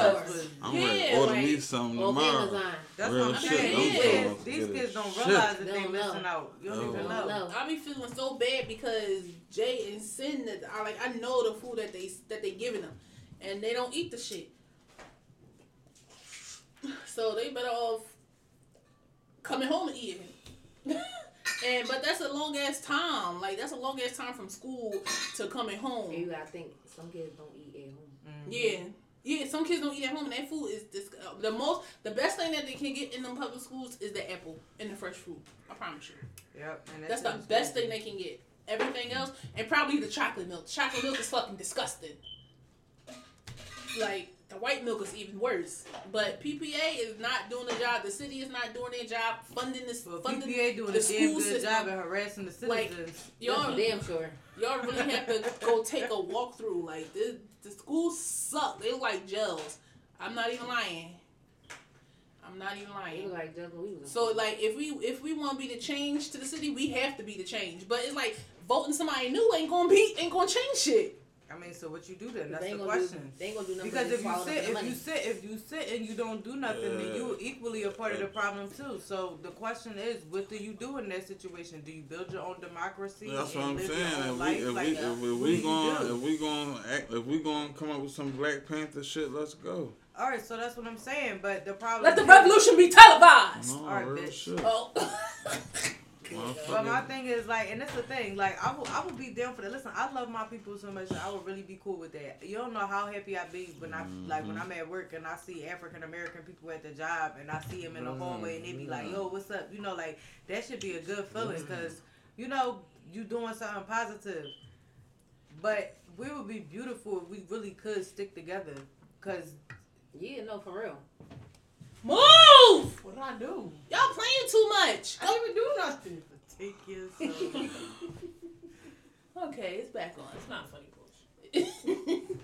I'm ready to order me some tomorrow. That's Real what I'm shit. saying. Them These kids, these good kids as don't shit. realize that They they don't missing out. You don't No. even know. know. I be feeling so bad because Jay and Sin that I like I know the food that they that they giving them, and they don't eat the shit. So they better off coming home and eating. *laughs* and but that's a long ass time. Like that's a long ass time from school to coming home. And you gotta think some kids don't eat at home. Mhm. Yeah. Yeah, some kids don't eat at home, and that food is this, uh, the most, the best thing that they can get in them public schools is the apple and the fresh fruit. I promise you. Yep. And That's the shit best crazy. thing they can get. Everything else, and probably the chocolate milk. Chocolate milk is fucking disgusting. Like the white milk is even worse. But PPA is not doing the job. The city is not doing their job funding this. Well, funding PPA doing the a damn good system. job at harassing the Like, citizens. y'all. Damn sure. Y'all really have to go take a walk through. Like this, the schools suck. They look like gels. I'm not even lying. I'm not even lying. like just when we was in So like if we if we want to be the change to the city, we have to be the change. But it's like voting somebody new ain't gonna be ain't gonna change shit. I mean, so what you do then? That's the question. do. They ain't gonna do nothing. Because if you sit, if money. you sit, if you sit and you don't do nothing, then you equally a part of the problem too. So the question is, what do you do in that situation? Do you build your own democracy? That's what I'm live your saying. own If we life? if Like, we if we, what if do we you going do? if we going act if we going to come up with some Black Panther shit, let's go. All right, so that's what I'm saying. But the problem. Let the is- revolution be televised. No, Alright, real bitch. shit. Oh. *laughs* But my thing is like, and that's the thing. Like, I will, I will be down for that. Listen, I love my people so much that I would really be cool with that. You don't know how happy I be when I like when mm-hmm. I'm at work and I see African American people at the job and I see them in the hallway and they be like, "Yo, what's up?" You know, like that should be a good feeling mm-hmm. because you know you doing something positive. But we would be beautiful if we really could stick together. Cause Yeah, no, for real. Move! What did I do? Y'all playing too much. I didn't even do nothing. Take *laughs* yourself. Okay, it's back on. It's not funny bullshit. *laughs*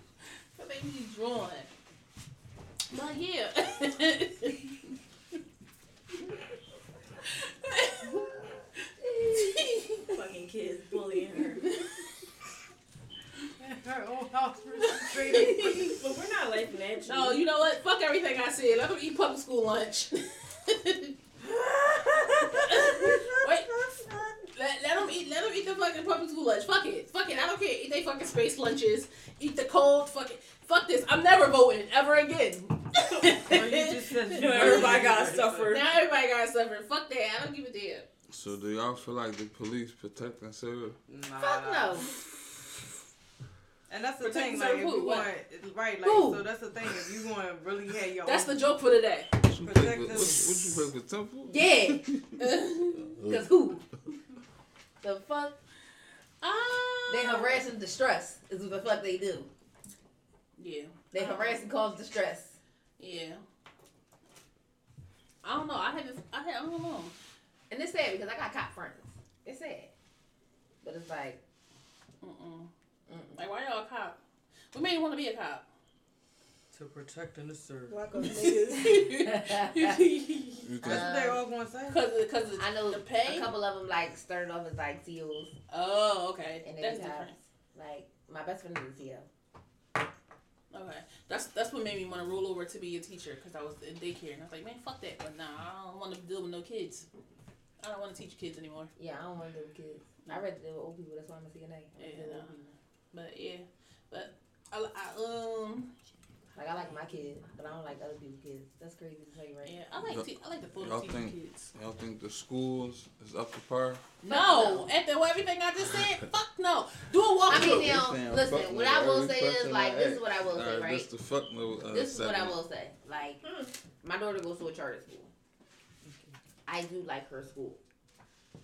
That made me drawn. But yeah. Fucking kids bullying her. Her own house refrigerator. but we're not laughing at you. no, you know what? Fuck everything I said. I'm gonna eat public school lunch. *laughs* Wait. Let, let them eat. Let them eat the fucking public school lunch. Fuck it. Fuck it. I don't care. Eat they fucking space lunches. Eat the cold. Fuck it. Fuck this. I'm never voting ever again. *laughs* Or you just said You everybody got to suffer. now everybody got to suffer. Fuck that. I don't give a damn. So do y'all feel like the police protect themselves? Nah. Fuck no. And that's the Protect thing, like if who? you What? want, right? Like Who? so that's the thing. If you want to really have your That's the joke for today. What you play Protect for, what, us. what you play for Temple? Yeah. *laughs* *laughs* Cause who? The fuck? Ah. They harass and distress is what the fuck they do. Yeah. They harass and cause distress. Yeah. I don't know. I haven't. I, ha- I don't know. And it's sad because I got cop friends. It's sad. But it's like, Mm-mm. mm-mm. Like, why y'all a cop? We you want to be a cop. To protect and to serve. Like a *laughs* niggas. That's what they all going to say. Cause, cause I know the pay. a couple of them like started off as like CEOs Oh, okay. and That's then different. Like my best friend is a CEO. Okay, that's that's what made me want to roll over to be a teacher because I was in daycare and I was like, man, fuck that. But nah, I don't want to deal with no kids. I don't want to teach kids anymore. Yeah, I don't want to deal with kids. I rather deal with old people. That's why I'm a CNA. I Yeah, rather deal with no. old people. But yeah, but I, I um Like I like my kid, but I don't like other people's kids. That's crazy to tell you, right? yeah, I like te- I like the full Y'all teaching think- kids. y'all think the schools is up to par? No, after what everything I just said, fuck no. Do a I walkthrough. mean, now Saying listen. What I will say is like this is what I will say, right? This the fuck no. Uh, This is what I will say. Like, Hmm. my daughter goes to a charter school. I do like her school.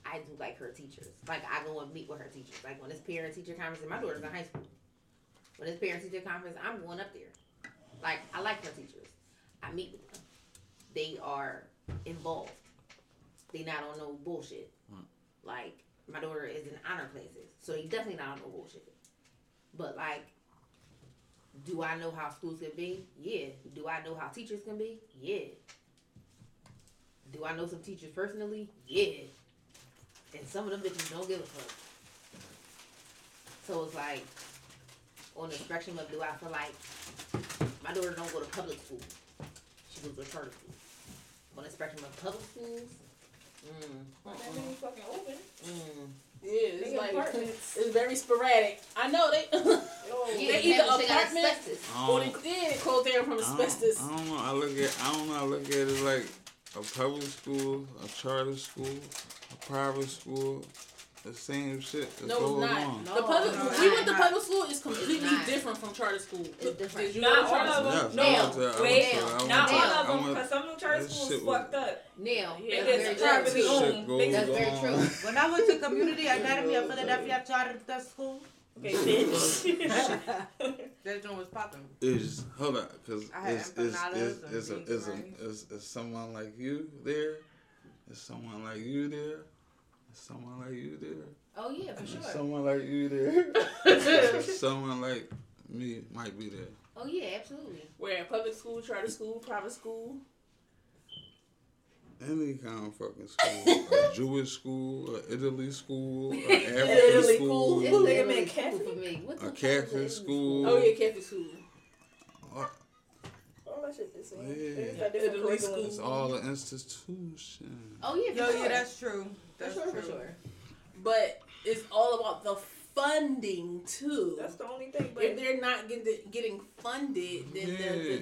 I do like her teachers. Like, I go and meet with her teachers. Like, when it's parent teacher conference, and my daughter's in high school. When it's parent teacher conference, I'm going up there. Like, I like my teachers. I meet with them. They are involved. They not on no bullshit. Mm. Like, my daughter is in honor classes, so they definitely not on no bullshit. But like, do I know how schools can be? Yeah. Do I know how teachers can be? Yeah. Do I know some teachers personally? Yeah. And some of them bitches don't give a fuck. So it's like, on the spectrum of do I feel like my daughter don't go to public school? She goes to a charter school. On the spectrum of public schools, mm, That means fucking open. mm. Yeah, it's They like apartments. it's very sporadic. I know they. Yeah, They they either have- they apartments- *laughs* or they yeah, closed down from I don't- asbestos. I don't know. I look at. I don't know. I look at it like a public school, a charter school, a private school. The same shit that No, it's not. on. the public, no, we went to public school is completely different from charter school. It's different. Not charter all school? of them. Yes, No, I went to. I wait, went to. I went Not all of them, because some of them charter schools was- fucked up. Now, Yeah, It that's is very true. owned. Shit goes Big- That's very true. When I went to Community Academy of Philadelphia Charter School, Okay, bitch. *laughs* that joint was popping. Is hold up, cause I had is is is a, beans a, and rice. is is someone like you there? Is someone like you there? Is someone like you there? Oh yeah, for sure. someone like you there? *laughs* someone like me might be there. Oh yeah, absolutely. Where public school, charter school, private school. Any kind of fucking school, a *laughs* Jewish school, a Italy school, a *laughs* African Italy school, school. It's Ooh, literally they make school Catholic? for me. What a fuck Catholic it? school. Oh yeah, Catholic school. Uh, all that shit the same. Yeah. They just got different Italy curriculums. It's all the institution. Oh yeah, for Yo, yeah, that's true. For sure, true. for sure. But it's all about the funding too. That's the only thing. But if they're not getting getting funded, then the,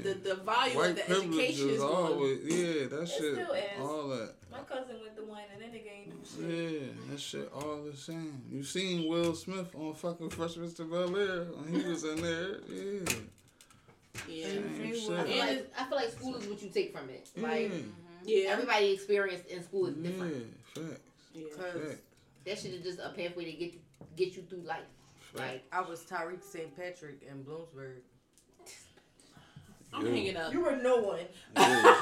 the, the, the value White of the education is is going. always yeah, that It shit, all that. my cousin went to one and then they ain't do shit. Yeah, that shit all the same. You seen Will Smith on fucking Fresh Prince of Bel Air when he was in there? Yeah, Yeah, same I shit. feel, And like, I feel like school is what you take from it. Like yeah, yeah, everybody experience in school is different. yeah. Cause facts, That shit is just a pathway to get get you through life. facts. Like I was Tyreek St. Patrick in Bloomsburg. I'm Yeah. hanging up. You were no one. Yeah.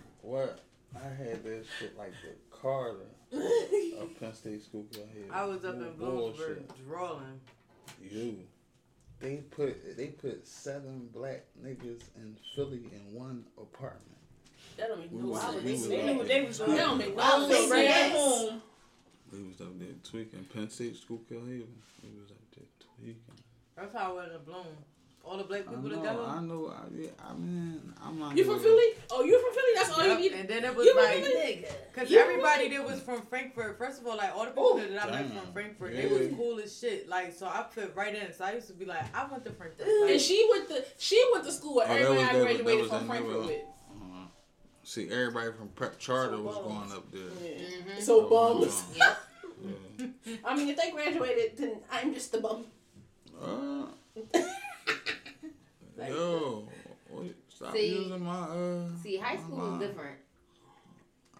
*laughs* what? I had that shit like the Carter of Penn State School here. I was up in Bloomsburg drawing. You. They put they put seven black niggas in Philly in one apartment. That don't make We no was- sense. we was They knew what they was That doing. don't make Wow, no sense. right at at home. They was up there tweaking. Penn State School Haven. They was up there tweaking. That's how I went to Bloom. All the black people together. I know. I, yeah, I mean, I'm not. You here from to- Philly? Oh, you from Philly? That's all Yep, you need. And then it was You like, cause everybody really- that was from Frankford, first of all, like all the people that I met damn. from Frankford, they was cool as shit. Like, so I fit right in. So I used to be like, I went to Frankford. And she went to she went to school where Oh, that everybody was- I that was- that graduated was from in Frankford with. See, everybody from prep charter So was bums. going up there. Mhm. So bums. Yep. Yeah. *laughs* I mean, if they graduated, then I'm just the bum. Uh, *laughs* yo, wait, stop See- using my uh. See, high school line. is different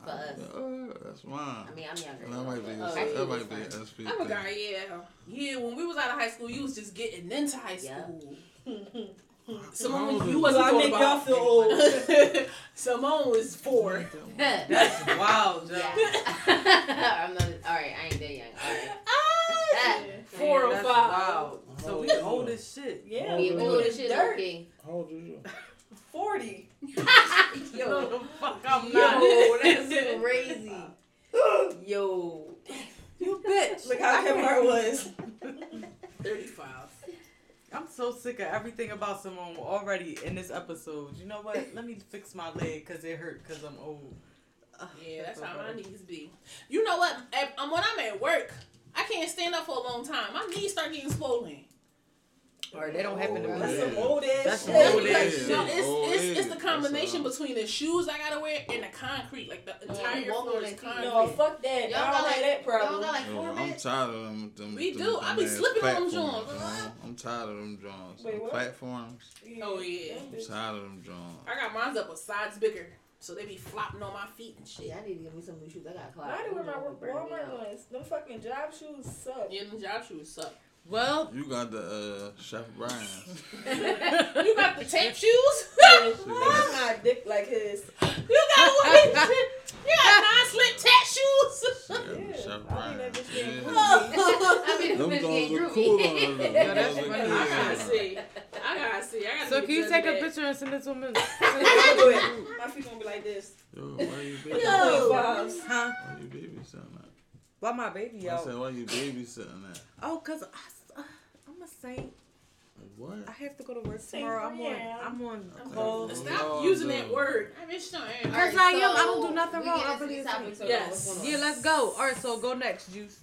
for us. Uh, that's mine. I mean, I'm younger. that might be. but a- high that school might is be an fun. SP. I thing. forgot, yeah. Yeah, when we was out of high school, you was just getting into high school. How *laughs* Simone, old you wasn't I talking make y'all about. feel old. *laughs* Simone was four. *laughs* that's wild, Joe. yeah. *laughs* I'm not. All right, I ain't that young. All right. Ah, four Man, or five. Wild. So we old as shit. Yeah, We old as shit, dirt. okay. How old is you? Forty. No, the fuck I'm Yo, not. that's crazy. Yo. You bitch. Look how Kevin Hart was. Thirty-five. I'm so sick of everything about Simone already in this episode. You know what? Let me fix my leg because it hurt because I'm old. Ugh, Yeah, that's so how my knees be. You know what? At- um, when I'm at work, I can't stand up for a long time. My knees start getting swollen. Or they don't happen to me. That's some old ass That's shit. old because age. no, it's, it's, it's the combination That's, between the shoes I gotta wear and the concrete. Like the entire you floor is concrete. No, fuck that. Y'all I got don't like have that Y'all problem. got like Yo, I'm tired of them. them We them, do. I be slipping on them platforms, joints. I'm tired of them Johns. Wait, what? Platforms. Oh, yeah. I'm tired of them Johns. I got mine up with sides bigger, so they be flopping on my feet and shit. Yeah, I need to get me some new shoes. I got clout. I didn't wear my Them Walmart ones. Them fucking job shoes suck. Yeah, them job shoes suck. Well, You got the uh, Chef Brian's. *laughs* you got the tape shoes? *laughs* That's not dick like his. You got what? *laughs* you got non-slip tat shoes? She got the Yeah, Chef I mean, that Brian's. bitch getting cool. I mean, Them this look cool on her. though. Yeah, that's funny. I gotta see. I gotta see. I gotta so can you take a picture and send it to me? I'ma do it. My feet gonna be like this. Yo, why you baby? Yo. Vibes. Huh? Why you babysitting that? Why my baby I said, why you babysitting that? Oh, cause I, uh, I'm a saint. What? I have to go to work Saint tomorrow. I'm on. I'm on I'm call. Okay. Stop Oh, using no. that word. I bitch don't. Cause right, I am. I don't do nothing wrong. I into really these am. topics, so Yes. what's going on? Yeah, let's go. All right, so go next, Juice.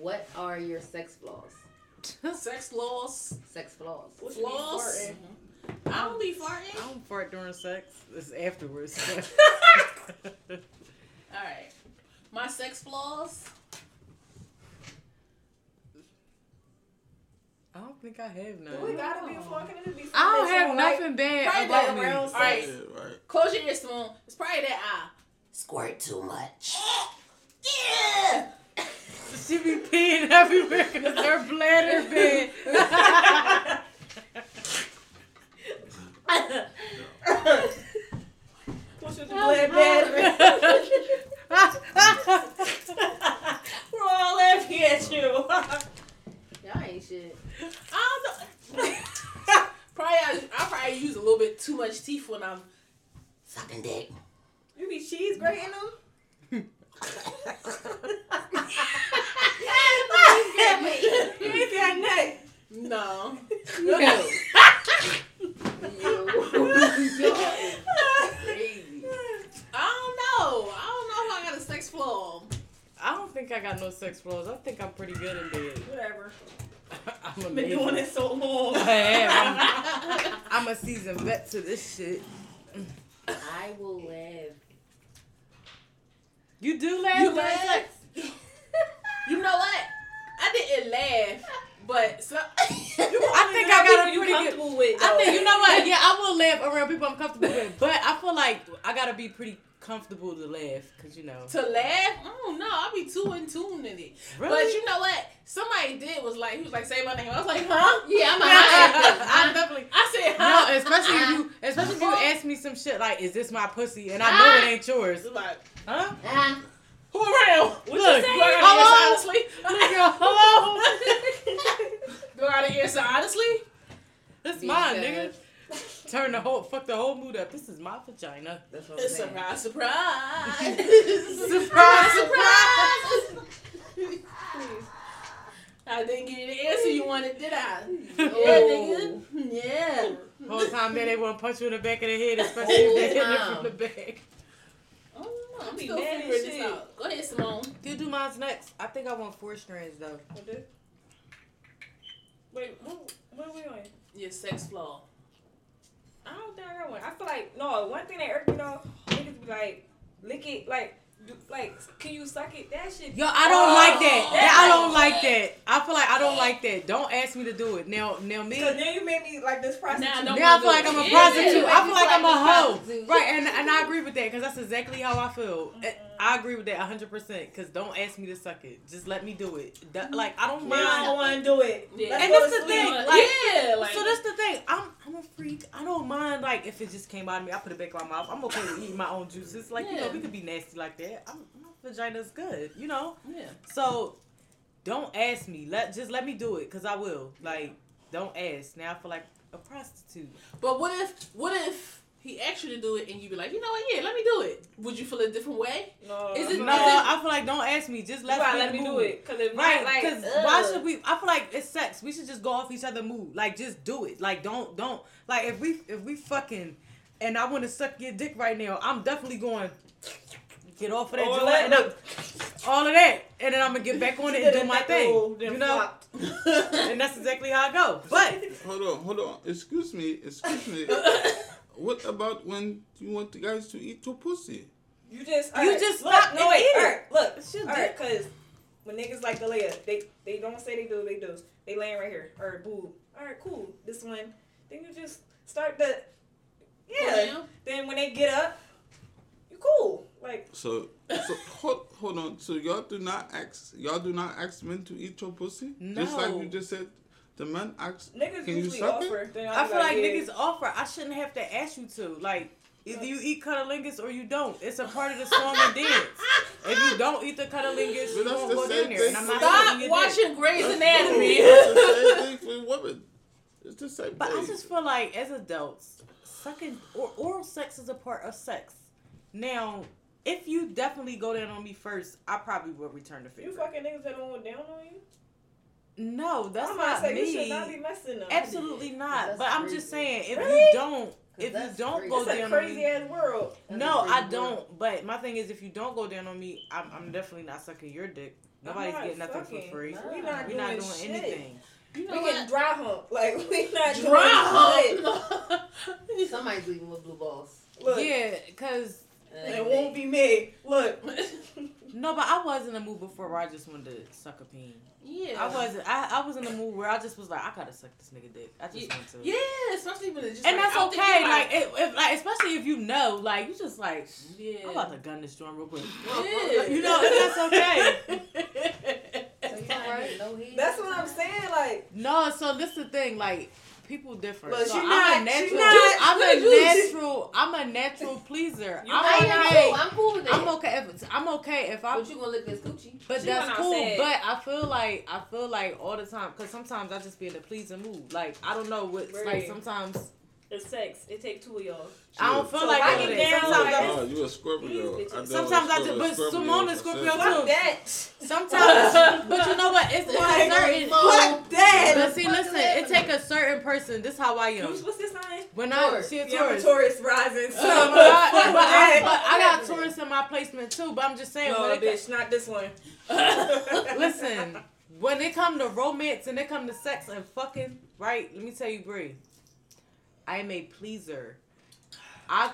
What are your sex flaws? *laughs* Sex laws. Sex flaws. What you be Flaws. I don't be farting. I don't fart during sex. It's afterwards. *laughs* *laughs* All right. My sex flaws. I don't think I have Do we gotta be a flaw? Can it be I don't have that you nothing bad Right about there, me. around All right. Yeah, right. Close your ears, Simone. It's probably that I squirt too much. Yeah. *laughs* She be peeing everywhere because her bladder big. Push with the blood bad. *laughs* *laughs* We're all laughing at you. Y'all ain't shit. I don't know. *laughs* probably I, I probably use a little bit too much teeth when I'm sucking dick. you be cheese grating them? *laughs* You ain't got neck. No. Yo. Yo. Crazy. I don't know. I don't know if I got a sex flaw. I don't think I got no sex flaws. I think I'm pretty good in bed. Whatever. *laughs* I'm Been amazing. doing it so long. *laughs* I am. I'm, *laughs* I'm a seasoned vet to this shit. I will laugh. You do laugh? You laugh? You know what? I didn't laugh, but so, *laughs* I think I got a pretty good. comfortable with. I think you know what? *laughs* Yeah, I will laugh around people I'm comfortable with, *laughs* but I feel like I gotta be pretty comfortable to laugh, cause you know. to laugh, I don't know. I'll be too in tune in it. Really? But you know what? Somebody did was like, he was like, say my name. I was like, huh? Yeah, I'm a I definitely. I said, No, especially if you, especially if you ask me some shit like, "Is this my pussy?" and I know it ain't yours, It's like, huh? Who around? Look, Do I gotta hello, answer honestly? nigga, hello. *laughs* Do I gotta answer honestly? This Be mine, nigga. Turn the whole, fuck the whole mood up. This is my vagina. That's what I'm It's saying. *laughs* surprise, surprise. Surprise, surprise. I didn't give you the answer you wanted, did I? Oh. Yeah, Oh. nigga. Yeah. Whole time there they want to punch you in the back of the head, especially if they hitting it from the back. I don't know. I'm be still mad as figuring this shit. out. Go ahead, Simone. You do mine's next. I think I want four strands though. Okay. Wait, what, what are we on? Your sex flaw. I don't think I got one. I feel like no. One thing that irked me though, niggas be like, lick it, like, do, like, can you suck it? That shit. Yo, I don't Oh, like that. Oh. that's I don't like- like that. I feel like I don't like that. Don't ask me to do it. Now, now me. Cause then you made me like this prostitute. Nah, don't Now I feel like do I'm a prostitute. Yeah. I feel like I'm a hoe. prostitute. Right, and and I agree with that because that's exactly how I feel. Mm-hmm. Eh, I agree with that 100. percent Because don't ask me to suck it. Just let me do it. That- mm-hmm. Like I don't Now I don't mind. want to do it. Yeah. And that's the thing, Like, like- yeah, like So that's the thing. I'm I'm a freak. I don't mind like if it just came out of me. I put it back in my mouth. I'm okay with eating my own juices. Like you know we could be nasty like that. I'm, my vagina's good. You know. yeah. So don't ask me. Let just let me do it because I will. Like don't ask. Now I feel like a prostitute. But what if what if he asked you to do it and you be like, you know what, yeah, let me do it. Would you feel a different way? No, Is it- No, is it- I feel like don't ask me. Just let gotta me, let me do it. Cause if Right, not, like, because why should we? I feel like it's sex. We should just go off each other mood. Like, just do it. Like, don't, don't. Like, if we, if we fucking, and I want to suck your dick right now, I'm definitely going get off of that All joint that, and I'm- all of that, and then I'm gonna get back on it and *laughs* do my thing. You know, and that's exactly how I go. But Hold on, hold on. Excuse me, excuse me. *laughs* what about when you want the guys to eat your pussy? You just, You alright, just look, stop no wait, eat it. alright, look, It's your alright, cause when niggas like to lay up, they they don't say they do, they do. They laying right here, or boob. Alright, cool. This one, then you just start the, yeah. Then when they get up, you cool. Like So, so *laughs* hold, hold on. So y'all do not ask, y'all do not ask men to eat your pussy? No. Just like you just said, the men ask. niggas Can you usually suck offer. Then I feel like yeah. niggas offer. I shouldn't have to ask you to. Like, either you eat cunnilingus or you don't. It's a part of the song and dance. If you don't eat the cunnilingus, you But that's won't the go same down there. And I'm not Stop sucking dick. watching Grey's That's Anatomy. the same thing for women. It's the same But I just feel like as adults, sucking or oral sex is a part of sex. Now, if you definitely go down on me first, I probably will return the favor. You fucking niggas that don't go down on you. No, that's I'm not to say you should me. not be messing them. Absolutely not. But I'm crazy. just saying, if Really? you don't, if you don't crazy. go It's a down on crazy me, ass world. That's no, a crazy I don't. But my thing is, if you don't go down on me, I'm I'm definitely not sucking your dick. Nobody's not getting nothing fucking. for free. Nah. We not We're doing, not doing shit. anything. You know We what? getting dry hump. *laughs* Like we not Dry doing shit. hump. Somebody's leaving with blue balls. Look, Yeah, cause Uh, it won't be me. Look, *laughs* no, but I was in a mood before where I just wanted to suck a peen. yeah. I wasn't. I, I was in a mood where I just was like, I gotta suck this nigga dick. I just Yeah. want to. Yeah, especially when it's just And like, that's out okay. you're Like, if, if, like, especially if you know, like, you just like, yeah. I'm about to gun this joint real quick. Yeah. You know, and that's okay. So you alright? No that's what I'm saying. Like, No, so this is the thing, like people different. Look, so she I'm not- a natural. not- I'm Look, a you- natural. I'm a natural pleaser. You I'm I okay. cool. I'm cool with that. I'm okay. If, I'm okay if I. But you gonna look this coochie? But She that's cool. outside. But I feel like I feel like all the time because sometimes I just be in a pleasing mood. Like I don't know what. Like sometimes It's sex. It take two of y'all. I don't feel So like I all get that. down Sometimes like I Oh, you a Scorpio. I bitches. dealt with Sometimes I Scorpio- just- but Scorpio Simone is for Scorpio sex. too. Fuck that. Sometimes, but you know what? It's, it's Like, a certain. Fuck that. But see, listen, it take a certain person. This how I am. Who's- What's this sign? When I Taurus. she a Yeah, I'm a Taurus. Taurus rising. Uh, *laughs* So but, I, *laughs* fuck but, I, that. but I got Taurus in my placement too. But I'm just saying, No, when bitch, not this one. *laughs* listen, when it come to romance and it come to sex and fucking, right? Let me tell you, Bree, I am a pleaser. I,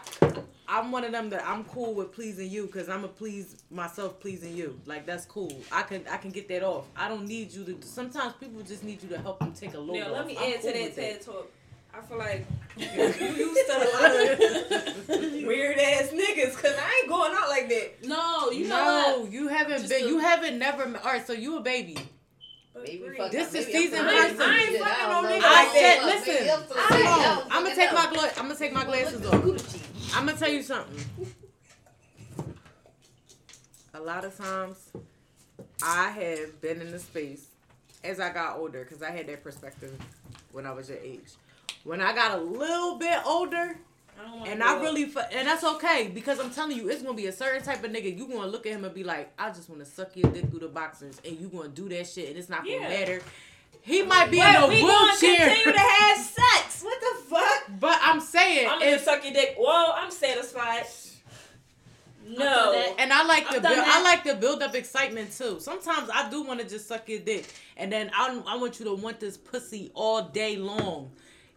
I'm one of them that I'm cool with pleasing you because I'm a please myself pleasing you. Like that's cool. I can I can get that off. I don't need you to. Sometimes people just need you to help them take a load Now off. let me I'm add cool to that with TED talk. I feel like you used to a lot of weird ass niggas because I ain't going out like that. No, you know no, you haven't Just been. a- you haven't never. All right, so you a baby. But Maybe fuck This maybe is I'm season fucking person. I ain't shit. fucking don't no know. nigga I like said, that. listen. Maybe I'm some Come shit. on, Y'all I'm gonna take my gla- I'm gonna take my glasses off. I'm gonna tell you something. A lot of times, I have been in the space as I got older because I had that perspective when I was your age. When I got a little bit older, I and I really, fu- and that's okay because I'm telling you, it's gonna be a certain type of nigga. You gonna look at him and be like, I just want to suck your dick through the boxers, and you gonna do that shit, and it's not gonna Yeah. matter. He might be But in a we gonna wheelchair, continue to have sex. What the fuck? but I'm saying, I'm gonna if suck your dick. Whoa, I'm satisfied. No. And I like I've to build, I like to build up excitement too. Sometimes I do want to just suck your dick, and then I I want you to want this pussy all day long.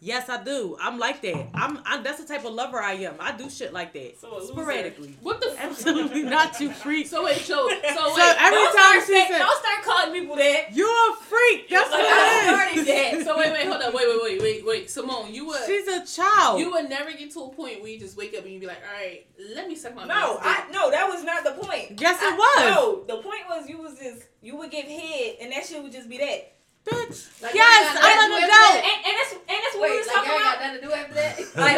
Yes, I do. I'm like that. I'm, I'm that's the type of lover I am. I do shit like that So a loser. sporadically. what the fuck? Absolutely *laughs* not, you freak. So wait, so so wait. So every don't time she say- said, don't start calling people that. "You're a freak," that's Like, what I it started is. that. so wait, wait, hold up, wait, wait, wait, wait, wait. Simone, you would She's a child. you would never get to a point where you just wake up and you be like, all right, let me suck my No. I no, that was not the point. yes, it I- was, No, the point was you was just you would give head, and that shit would just be that. bitch. Like, yes, I'm an do adult. with And, and that's and that's what we was like talking y'all about. got nothing to do after that? *laughs* Like,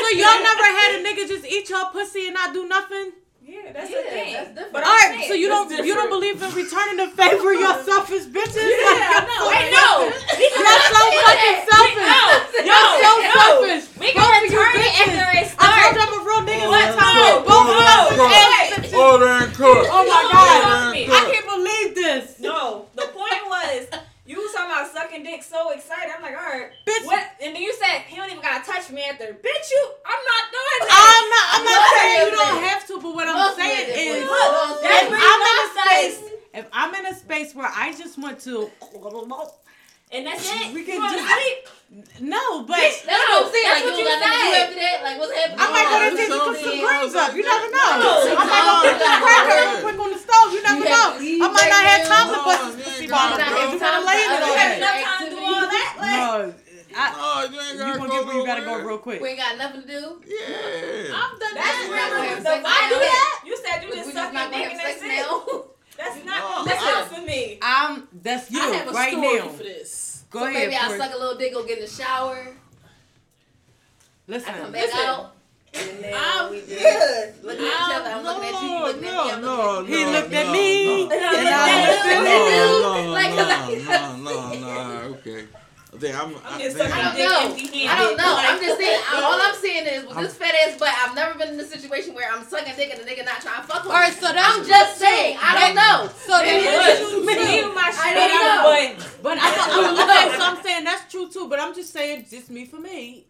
So y'all *laughs* never had a nigga just eat your pussy and not do nothing? yeah, that's Yeah, the thing. that's different. But All I'm right, saying, so you that's don't you don't believe in returning the favor, you *laughs* selfish bitches? Yeah, Like, no, you're I so know. selfish. You're so fucking selfish. No, You're no, so no. selfish. We Both gonna of you turn it after it I told starts. you I'm a real nigga. What Let's time? do. Both of us no, is no. Order and cook. Oh my No, god. fuck. I can't believe this. No, the point was you was talking about sucking dick so excited. I'm like, all right, Bitch. what? And then you said he don't even gotta touch me after. Bitch, you, I'm not doing that. I'm not I'm not Most saying you don't have to, but what I'm Most saying is. Look, if I'm in a space if I'm in a space where I just want to and that's it. We We can can just- sleep. No, but Bitch, That's what I'm saying. That's Like, what you you gotta do said. after that? Like, what's happening? I might go to No, take you some something greens up. You never know. No, I might go get some cracker real quick on the stove. You never You know. I might not have time to No, bust you this pussy got bottle no because you're gonna lay in it You have enough time to do all that. Like, No, I, No, you ain't gotta gonna go get where you gotta go real quick. We ain't got nothing to do. Yeah. I've done That's that. We're not real. gonna have The sex vibe now. of that. You said you just just suck not your gonna dick have and sex that's it. Now. That's No, not. That's I- not for me. I'm that's you I have a right story now. for this. Go so ahead. maybe I suck a little dick, go get in the shower. Listen, I come back Listen. out. And now I'm- we just Yeah. looking at each other. I'm looking at you, you No, looking at me, I'm no, looking at he you. looked at no, me no. and I No, looked at No, him. no, Like, no, *laughs* like- no, no, no, okay. I I'm. I'm I just think sucking I don't know. I don't know. I'm just saying. *laughs* All I'm saying is with I'm- this fat ass butt, I've never been in a situation where I'm sucking dick and the nigga not trying to fuck with me. All right, so that's I'm just saying. I don't know. So Maybe that's it's true me too. and my I don't know. But, but I don't, I'm, *laughs* okay, so I'm saying that's true too. But I'm just saying, just me for me,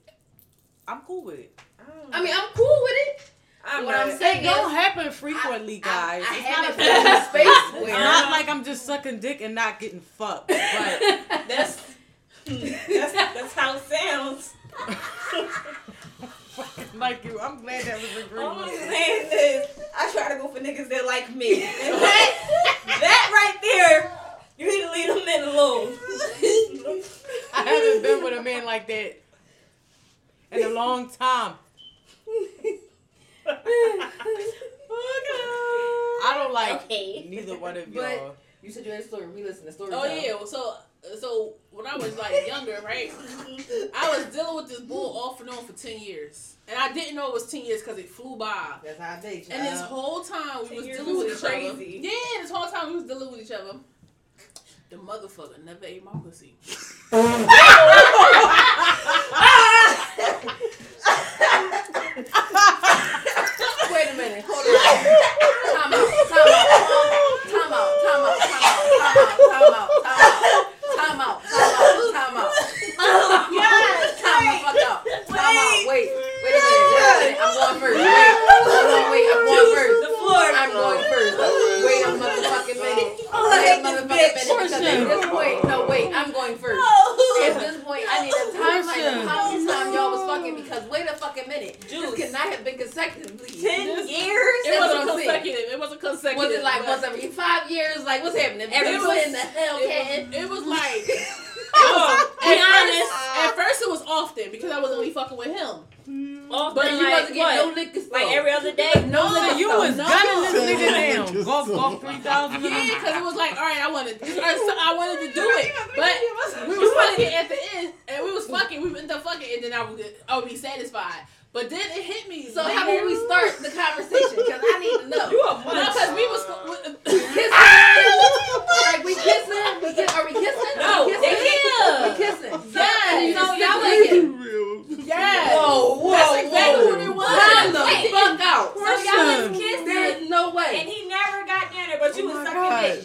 I'm cool with it. I mean, I'm cool with it. I'm what not. I'm saying It don't happen frequently, guys. I, I it's haven't been in a *laughs* space it's where. not like I'm just sucking dick and not getting fucked. But That's that's that's how it sounds. like you, I'm glad that was All I'm saying is, I try to go for niggas that like me, and *laughs* that that right there, you need to leave them men alone. I haven't been with a man like that in a long time. oh, *laughs* God. I don't like Okay. neither one of But- y'all. You said you had a story. We listen to the story. Oh now. yeah, well, so so when I was like younger, right, I was dealing with this bull off and on for ten years, and I didn't know it was ten years because it flew by. That's how I. And this uh, whole time we was dealing with each crazy. other. Yeah, this whole time we was dealing with each other. The motherfucker never ate my pussy. *laughs* Wait a minute. Hold on. Time out. Time out. wait, wait a minute, wait a minute. I'm going first. Wait, hold on, wait, I'm going first. The floor. I'm going first. Wait a motherfucking minute. Oh, wait a motherfucking minute. Because at this point, no, wait, I'm going first. At this point, I need a timeline of how much time y'all was fucking because wait a fucking minute. This could not have been consecutively. Ten years? It wasn't consecutive. It wasn't consecutive. Was it like once every five years? Like what's happening? Every when the hell can? It was like *laughs* Oh, at be first, honest. at first it was often because I was only fucking with him. Often, But you like, wasn't getting no what? liquor Like every other day. no So liquor you store. was No. gunning this nigga down. Golf, golf, three thousand. Yeah, because it was like, all right, I wanted, I wanted to do it, *laughs* but we was fucking at the end, and we was fucking, we ended up fucking, and then I would, I would be satisfied. But then it hit me. So later. how about we start the conversation? Because I need to know. You a No, because we was. Kissing? like we kissing? We kiss, are we kissing? No, we kissing? yeah. We kissing. Yes. So y'all Real. like Yes. Whoa, whoa, That's exactly whoa. what it was. Time the Wait. fuck out. So y'all was kissing, There's no way. and he never got down there, but you Oh was sucking God. dick.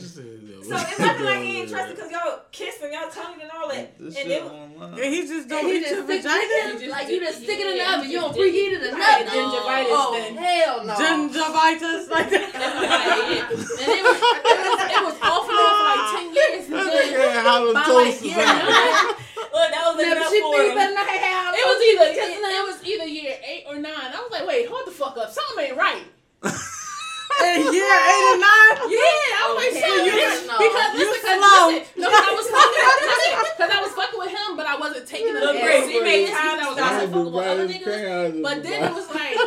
So it *laughs* wasn't like he ain't trusted because y'all kissing, y'all tongue and all that. This And shit it, online. And he just don't And he reach your vagina. it like you just stick it in the oven. You don't preheat it or Right, nothing. gingivitis Oh then. hell no. Gingivitis *laughs* like And that. it was, it was, it was off and on for like 10 years. *laughs* And then, nigga had halitosis by like year out. nine, look, that was Never enough she for him. better not have. it was either it was either year eight or nine. I was like, wait, hold the fuck up. Something ain't right. And year eight or nine. Yeah, I was like, Okay, something you ain't know. because You listen, cause slow. listen, no, 'cause I was fucking *laughs* because I was fucking with him, but I wasn't taking it Look, he serious made because time I was also fucking with other niggas. But then it was like,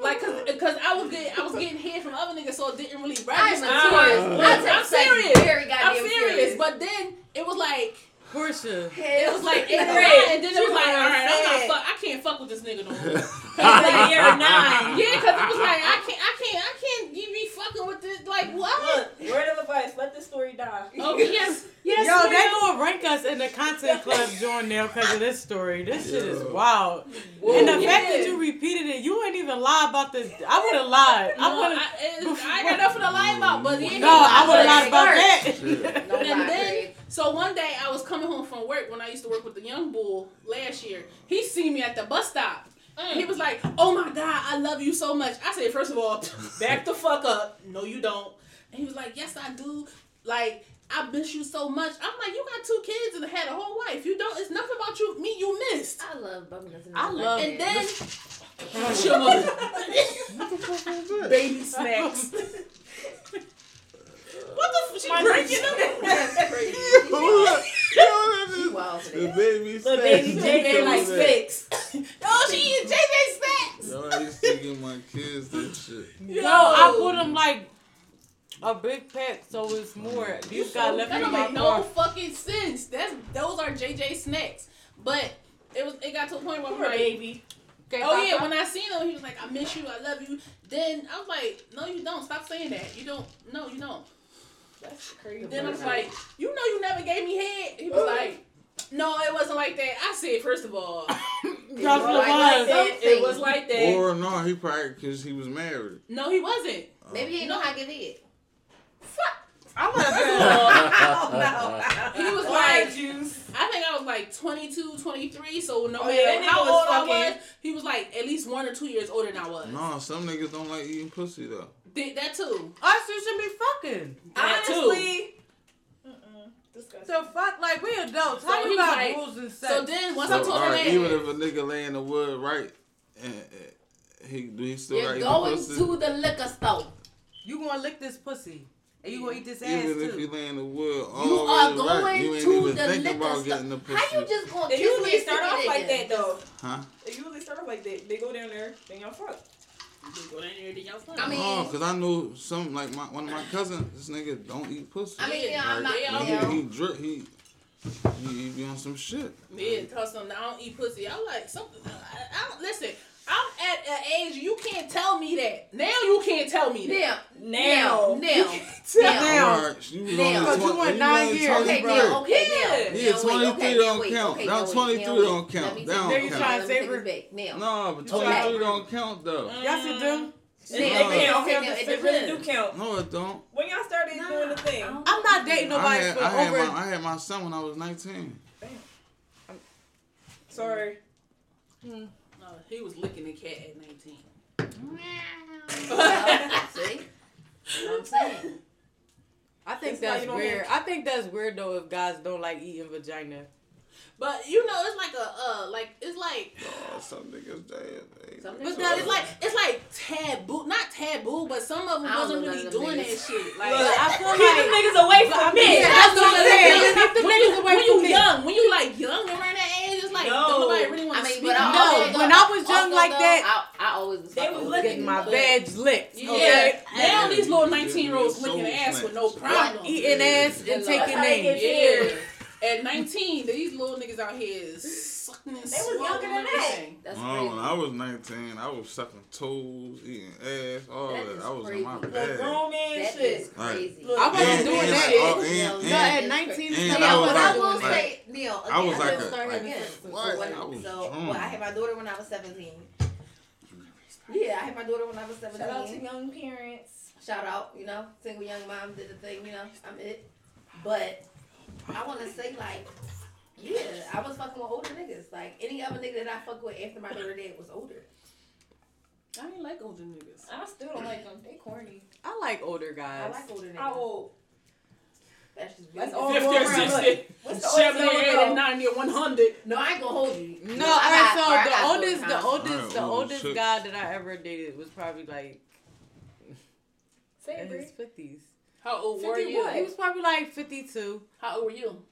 like, cause, cause I was getting, I was getting head from other niggas, so it didn't really I'm register. serious. Uh, I'm, I'm serious. Very I'm serious, but then it was like, Portia. it was like eight or Great. nine, and then it She was like, was all right, I'm not fuck, I can't fuck with this nigga no more. *laughs* He was year nine. *laughs* Yeah, cause it was like, I can't, I can't, I can't, you be fucking with this, like what? Look, word of advice, let this story die. Oh yes, yes. *laughs* Yo, they gonna rank us in the content club joint now because of this story. This shit is wild. Whoa. and the fact that you repeated it, you ain't even lie about this. I would have lied. I No, would I, have. it- I ain't got nothing to lie about, but yeah. No, I would have lied about that. Shit. No And then, Craig. So one day I was coming home from work when I used to work with the young bull last year. He seen me at the bus stop. And he mm. was like, "Oh my god, I love you so much." I said, first of all, *laughs* back the fuck up. No, you don't." And he was like, "Yes, I do. Like, I miss you so much." I'm like, "You got two kids and had a whole wife. You don't. It's nothing about you. Me, you missed." I love bumping I love And it. then, Your mother- What the fuck was that? baby snacks. *laughs* what the? f- She My drinking them? That's *laughs* crazy. Who that? Yo, She that wild is- for The baby Little snacks. baby JJ know like that. fix. Oh, she eating JJ snacks. Yo, I used to give my kids this shit. Yo, I put them like a big pack, so it's more. These got left That in don't my make no car. fucking sense. That's those are JJ snacks. But it was it got to a point where I'm Poor like, baby. oh yeah. When I seen him, he was like, I miss you, I love you. Then I was like, no, you don't. Stop saying that. You don't. No, you don't. That's crazy. Then I was like, you know, you never gave me head. He was oh. like, no, it wasn't like that. I said, first of all, *laughs* Drop the Like line. that. it was like that. Or no, he probably because he was married. No, he wasn't. Maybe he ain't know how to give it. I First want of all, he was Orange like, juice. I think I was like 22, 23, so no Oh, matter yeah, how nigga was old I was, he was like at least one or two years older than I was. No, some niggas don't like eating pussy though. Did that too. Us, you should be fucking. That. Honestly, mm-mm, disgusting. So fuck, like we adults. So How he you got like- rules and sex? So then once So, I told all him right, that, even if a nigga lay in the wood right, and, and he do he still You're got going to the liquor store. you gonna lick this pussy, and you gonna eat this ass even if you lay in the wood, all You the are going right, you ain't to even the thinking liquor about getting the pussy. How you just gonna They kiss usually start off stick like that though. Huh? They usually start off like that. They go down there, then y'all fuck. You just go down there to y'all fuck. I mean- No, cause I know some like my one of my cousins. This nigga don't eat pussy. I mean, yeah, I'm Like, not. they um, Yeah. he, he drip. He he, he be on some shit. Yeah, cause some I don't eat pussy. I'm like something. I, I don't listen. I'm at an age you can't tell me that. Now you can't tell me that. Now, Now. now, Now. now. All right, you was Now. Cause you twen- went nine years, Okay, 23. now, okay, now. Yeah, now, wait, 23 okay, don't wait, count. okay, Now, now, 23 now, don't count. Let me That don't There you back. trying to save take this back. Now. No, but Okay. 23 don't count though. Mm. Yes, it do. It, No. it count. Okay, now, it It really do count. No, it don't. When y'all started Nah, doing the thing, I don't I'm not dating I nobody had, for I, had over. my, I had my son when I was 19. sorry. No, he was licking the cat at 19. See? What I'm saying. I think That's why that's you don't weird. have- I think that's weird though if guys don't like eating vagina. But you know, it's like a uh, like it's like Oh, some niggas dead. They- Some But niggas- no, it's like it's like taboo, not taboo, but some of them I don't wasn't know really none of them doing that niggas. shit. Like, But I feel Keep them like niggas away from me. Yeah, that's what I'm saying. when, Keep the when niggas you, away when you me. young, when you like young and around that age, it's like No. don't nobody really want I mean, speak. but on I No, that. also- when I was young like though, that, I, I always was They fucking was with looking getting my niggas, veg licked. Yeah. Okay. Now these little nineteen year olds So licking ass with no smack. problem. Eating ass Yeah, and taking That's how they names. Yeah. At 19, these little niggas out here is sucking and was younger than that. That's Oh, crazy. when I was 19, I was sucking toes, eating ass, all That that. is I was crazy. in my Like bag. grown man That shit. is crazy. Look, I wasn't And- doing and that. like, oh, and- Neil, No, at 19, and yeah, I I was but wasn't I will doing that. say, Neil, again, I was like again, a- Start having again, sex with What? when- I was so drunk. well, I had my daughter when I was seventeen. Yeah, I had my daughter when I was 17. Shout out to seventeen. young parents. Shout out, you know, single young mom did the thing, you know, I'm it. But I want to say like, yeah, I was fucking with older niggas. Like any other nigga that I fuck with after my daughter did was older. I ain't like older niggas. I still don't like them. They corny. I like older guys. I like older niggas. How old? That's just That's really- all Fifty going or sixty, Look, What's the seventy, oldest eighty, one? ninety, or one hundred. No, I ain't gonna hold you. No, I alright, got- so I got the oldest, the oldest, the oldest shit. guy that I ever dated was probably like Say in his fifties. How old were 50 you? He was probably like fifty-two. How old were you?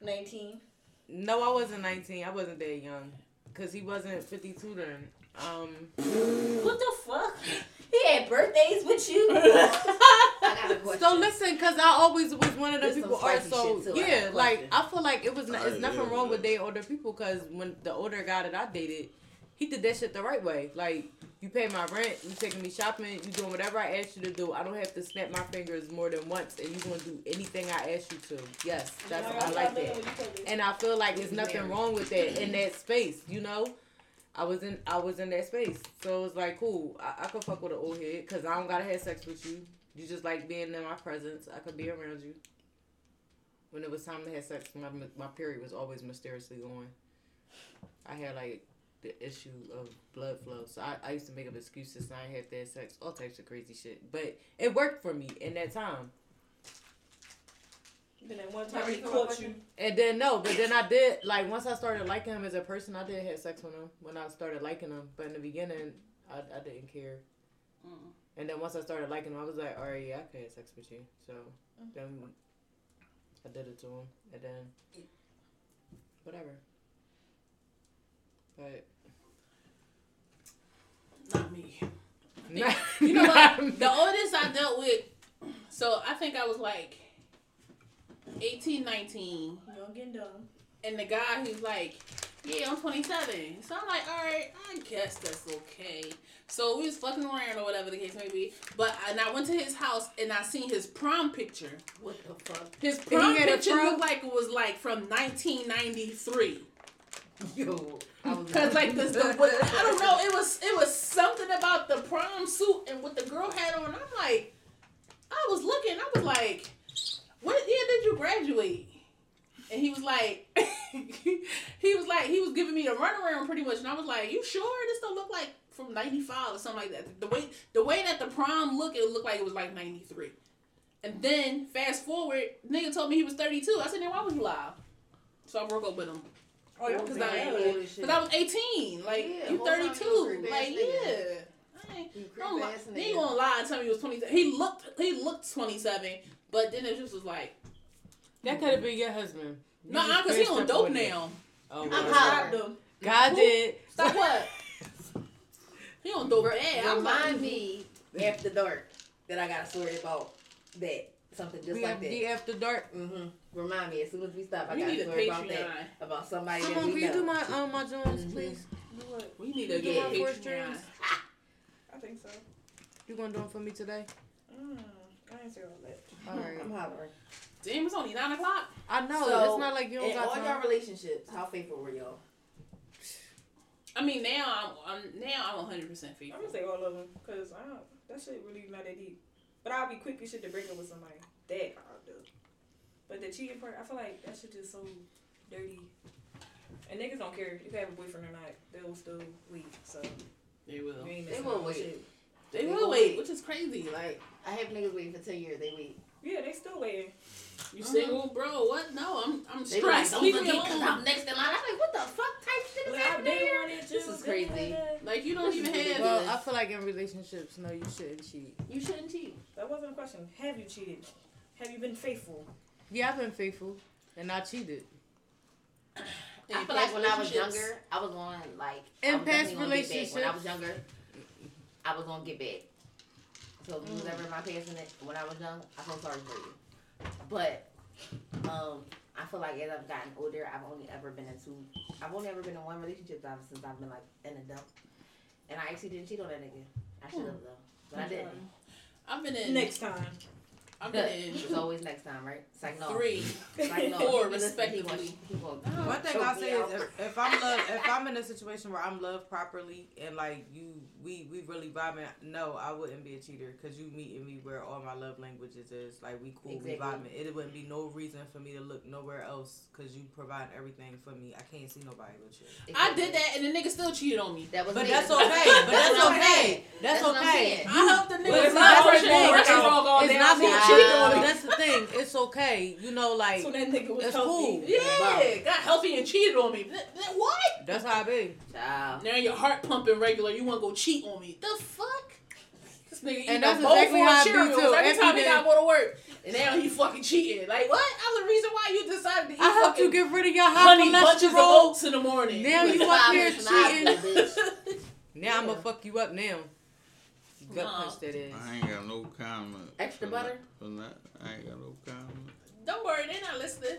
19. No, I wasn't nineteen. I wasn't that young, cause he wasn't fifty-two then. Um, What the fuck? He had birthdays with you. *laughs* I got a so listen, cause I always was one of the people. Are spicy so shit. I yeah, like. I feel like it was. Not, it's nothing yeah, wrong with dating older people, cause when the older guy that I dated, he did that shit the right way. Like you pay my rent, you taking me shopping, you doing whatever I ask you to do. I don't have to snap my fingers more than once, and you gonna do anything I ask you to. Yes, that's I like that. And I feel like there's nothing wrong with that in that space, you know. I was in I was in that space, so it was like cool. I, I could fuck with an old head because I don't gotta have sex with you. You just like being in my presence. I could be around you. When it was time to have sex, my my period was always mysteriously going. I had like the issue of blood flow, so I, I used to make up excuses. And I have to have sex, all types of crazy shit, but it worked for me in that time. Then that one Sorry, time he caught you. And then no, but then I did like once I started liking him as a person, I did have sex with him when I started liking him. But in the beginning, I, I didn't care. Mm. And then once I started liking him, I was like, all right, yeah, I can have sex with you. So then I did it to him, and then whatever. But Not me. Nah, You know not what? me. The oldest I dealt with, so I think I was like 18, 19. Young and dumb. And the guy, he's like, yeah, I'm 27. So I'm like, all right, I guess that's okay. So we was fucking around or whatever the case may be. But and I went to his house and I seen his prom picture. What the fuck? His prom picture prom? looked like it was like from 1993. Yo, I *laughs* Cause like this, the, what, I don't know, it was it was something about the prom suit and what the girl had on. I'm like, I was looking, I was like, what year did you graduate? And he was like, *laughs* he was like, he was giving me a runaround pretty much, and I was like, you sure this don't look like from '95 or something like that? The way the way that the prom looked, it looked like it was like '93. And then fast forward, nigga told me he was 32. I said, then why would you lie? So I broke up with him. Oh, y'all Cause I, like, old as shit. cause I was 18. Like, Yeah, you whole 32. was a creep Like, yeah. nigga. I ain't, You don't creep lie. ass He ain't nigga. gonna lie and tell me he was 27. He looked, he looked 27, but then it just was like, that could have been your husband. You no, nah, cause he on dope now. Oh, I'm well. hot. Stopped him. God Who? did. Stop what? *laughs* he on dope Re- bad. I was like, Remind me after dark that I got a story about that. Something just we like have that. the after dark. Mm-hmm. Remind me as soon as we stop. I we got need a a story about that. About somebody Come that on, we can you do my um my Jones, Mhm. please? Do what? We need a You get do my Patreon. I think so. You gonna do them for me today? Mm, I ain't say all that. All right. I'm hollering. Damn, it's only 9 o'clock. I know So, it's not like you don't In got all time. your relationships, how faithful were y'all? I mean, now I'm, I'm now I'm 100% faithful. I'm gonna say all of them, cause I don't, that shit really not that deep. But I'll be quick as shit to break up with somebody. That I'll do. But the cheating part, I feel like that shit just so dirty. And niggas don't care if you have a boyfriend or not. They'll still leave. So They will. They will wait. shit. They They will will wait, wait. which is crazy. Like, I have niggas waiting for ten years. They wait. Yeah, they still waiting. You single, uh-huh. bro? What? No, I'm I'm They be like, stressed. don't Leave me forget because alone. I'm next in line. I'm like, what the fuck type shit is Like, I've happening here? This is crazy. Like you don't This even have. ridiculous. Well, I feel like in relationships, no, you shouldn't cheat. You shouldn't cheat. That wasn't a question. Have you cheated? Have you been faithful? Yeah, I've been faithful, and I cheated. I feel like when I was younger, I was going like In past definitely gonna get back. When I was younger, I was gonna get back. So if you was ever in my past in it, when I was young, I feel sorry for you. But um, I feel like as I've gotten older, I've only ever been in two. I've only ever been in one relationship ever since I've been like an adult, and I actually didn't cheat on that nigga. I should have though, but I didn't. I've been in. Next time. I've been in It's always next time, right? It's like no, three. It's like no. *laughs* Four, Listen, he gonna- respectively. he One thing I me say is if, if I'm love, if I'm in a situation where I'm loved properly and like you, we we really vibing. No, I wouldn't be a cheater because you meeting me where all my love languages is. Like we cool, Exactly. we vibing. It wouldn't be no reason for me to look nowhere else because you provide everything for me. I can't see nobody but you. I did that, and the nigga still cheated on me. That was But me. that's okay. But that's what okay. saying. That's okay. I helped the nigga. But it's with not my your shit thing. on It's record It's not I me said, cheating. Nah. But that's the thing. It's okay. You know, like So that nigga was It's healthy. cool. Yeah, got healthy and cheated on me. Th- th- What? that's how I be. Child. Now your heart pumping regular. You want to go cheat on me? The fuck? This nigga eating And a that's bowl exactly full how I of be, Cheerios too. every Every time he day. gotta go to work. And now he fucking cheating. Like what? I'm the reason why you decided to eat I helped fucking you get rid of your honey hot bunches of oats in the morning. Now you up here cheating. hospital, Now I'm gonna fuck you up now. Gut No. punch that is. I ain't got no comment. Extra for butter? that- For that, I ain't got no comment. Don't worry, they're not listening.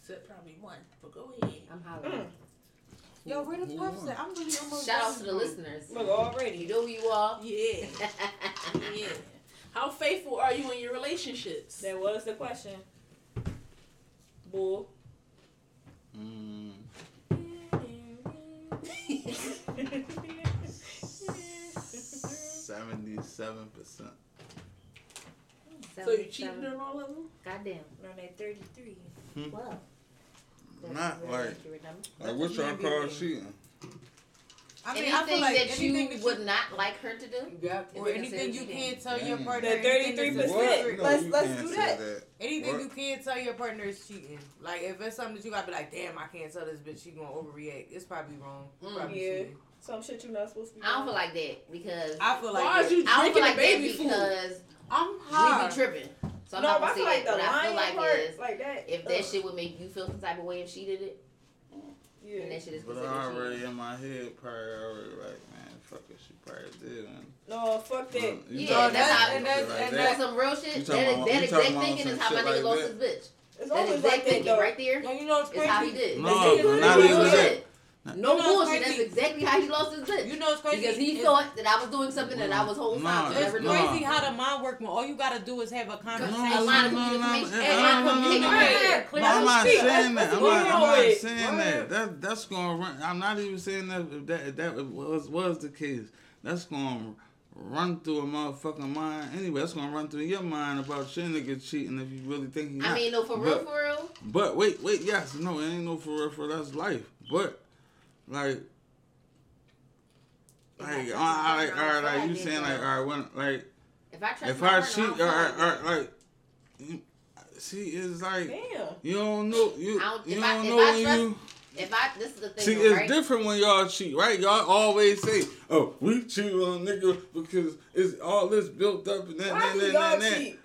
Except probably one. But go ahead. I'm hollering. Mm. Yo, where the Who puff won? at? I'm really almost Shout out to the listeners. Look already. You know who you are. Yeah. *laughs* yeah. How faithful are you in your relationships? That was the question. Bull. Mm, *laughs* *laughs* Seventy-seven percent. so you cheated on all of them? Goddamn. Around that 33. Well. Not Very like- accurate number. Like what y'all call cheating? I mean, anything I feel like that you that would not like her to do. Yeah, or anything you cheating? can't tell your partner. That anything that's a 33%. secret. Let's- you let's can't do say that. Anything What? you can't tell your partner is cheating. Like if it's something that you gotta be like, damn, I can't tell this bitch. She gonna overreact. It's probably wrong. Mm. Probably Yeah. cheating. Some shit you're not supposed to be I don't feel like that because I feel like Why that. is you I don't drinking feel like baby that food? because I'm we high. be tripping. So I'm no, not gonna I say feel like that. the What I feel lying like part, is like that. if that ugh. shit would make you feel some type of way if she did it, Yeah. then that shit is But considered I already in my head, probably already like, man, fuck it, she probably did. Man. No, fuck that. You Yeah, talking that's about how- and that's- like and You that? some real shit? That, about- that exact thinking is how my nigga like lost that? his bitch. It's That always exact like that thinking though. right there Yeah, you know it's is how he crazy. did. No, That's not exactly even what that. It No You know bullshit. That's exactly how he lost his bitch. You know it's crazy. Because he It's- thought that I was doing something that I was whole Nah, time. it's never It's doing. crazy how the mind works when all you gotta do is have a No, conversation. A line of no, no, no, communication. no, And no, line of no, no, communication. no. Right there. Clear No, I'm the not street. saying That's that. what I'm we not, I'm going not with. saying that. That that's gonna run. I'm not even saying that if that if that was was the case. That's gonna run through a motherfucking mind anyway. That's gonna run through your mind about your nigga cheating if you really think he. I not. mean, no, for real, But- for real. But wait, wait, yes, no, it ain't no for real, for that's life. But like, like, all right, all right, like you saying like, all right, when like If I trust if my I partner, cheat, I'm all right, fine. all right, like, you- see, it's like Damn. you don't know you I don't- you if don't if know I when trust- you. If I, this is the thing, See, though, it's right? different when y'all cheat, right? Y'all always say, "Oh, we cheat on a nigga because it's all this built up and that, Why that, do that, y'all that, that."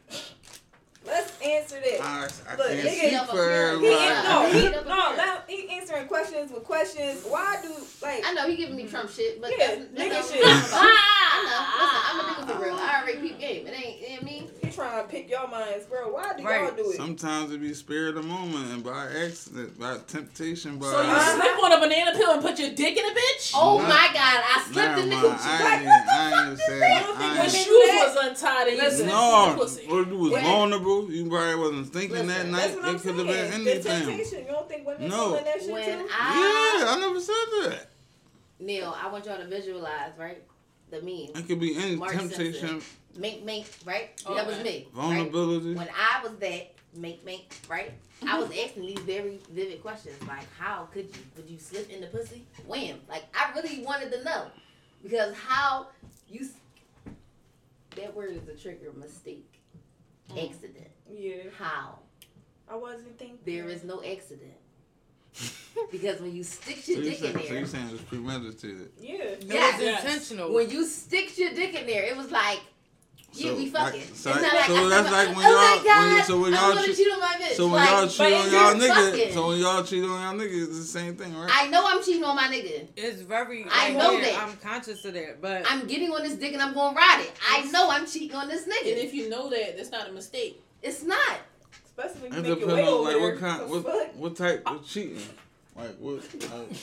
Cheat? Let's answer this. I, I Look, can't nigga, speak for here. He, everybody. no, he, no, now he answering questions with questions. Why do like? I know he giving me Trump shit, but Yeah, that's, that's nigga shit. I'm about. *laughs* I know. Listen, I'm a nigga for real. I already peep game. It ain't, you know what I mean? He trying to pick your minds, bro. Why do y'all Right. do it? Sometimes it be spare of the moment and by accident, by temptation, by. So you Uh-huh. slip on a banana peel and put your dick in a bitch? Oh Nah. my god, I slipped in the Never mind. coochie. I ain't, *laughs* I ain't saying. I don't think Your shoes was untied and you Listen. slipped no, in the pussy. what you was When- vulnerable. You probably wasn't thinking that night. That's what I'm It could have saying. been anything. temptation. You don't think women No. doing that shit When too? I, Yeah, I never said that. Neil, I want y'all to visualize, right? The meme. It could be any Mark temptation, Mink, mink, right? Oh, that was okay. me. Right? vulnerability. When I was that mink, mink, right? I was asking these very vivid questions, like, how could you? Would you slip in the pussy? Wham! Like, I really wanted to know because how you. That word is a trigger mistake. Mm. Accident. Yeah, How? I wasn't thinking. There is no accident. *laughs* because when you stick your So you dick in saying, so there, you saying it's premeditated? Yeah. It Yes. was Yes. intentional. when you stick your dick in there, it was like, yeah, So, we like- fucking. so it's not like, so I'm that's like, like when oh y'all- my when God, you- so when y'all gonna cheat- cheat on my bitch. So when like, y'all cheat on y'all nigga, fucking. so when y'all cheat on y'all nigga, it's the same thing, right? I know I'm cheating on my nigga. it's very. I know yeah, that. I'm conscious of that, but I'm getting on this dick and I'm gonna ride it. I know I'm cheating on this nigga. And if you know that, that's not a mistake. It's not. Especially when you make your way on over like there. what kind, what what type of cheating, like what. Like,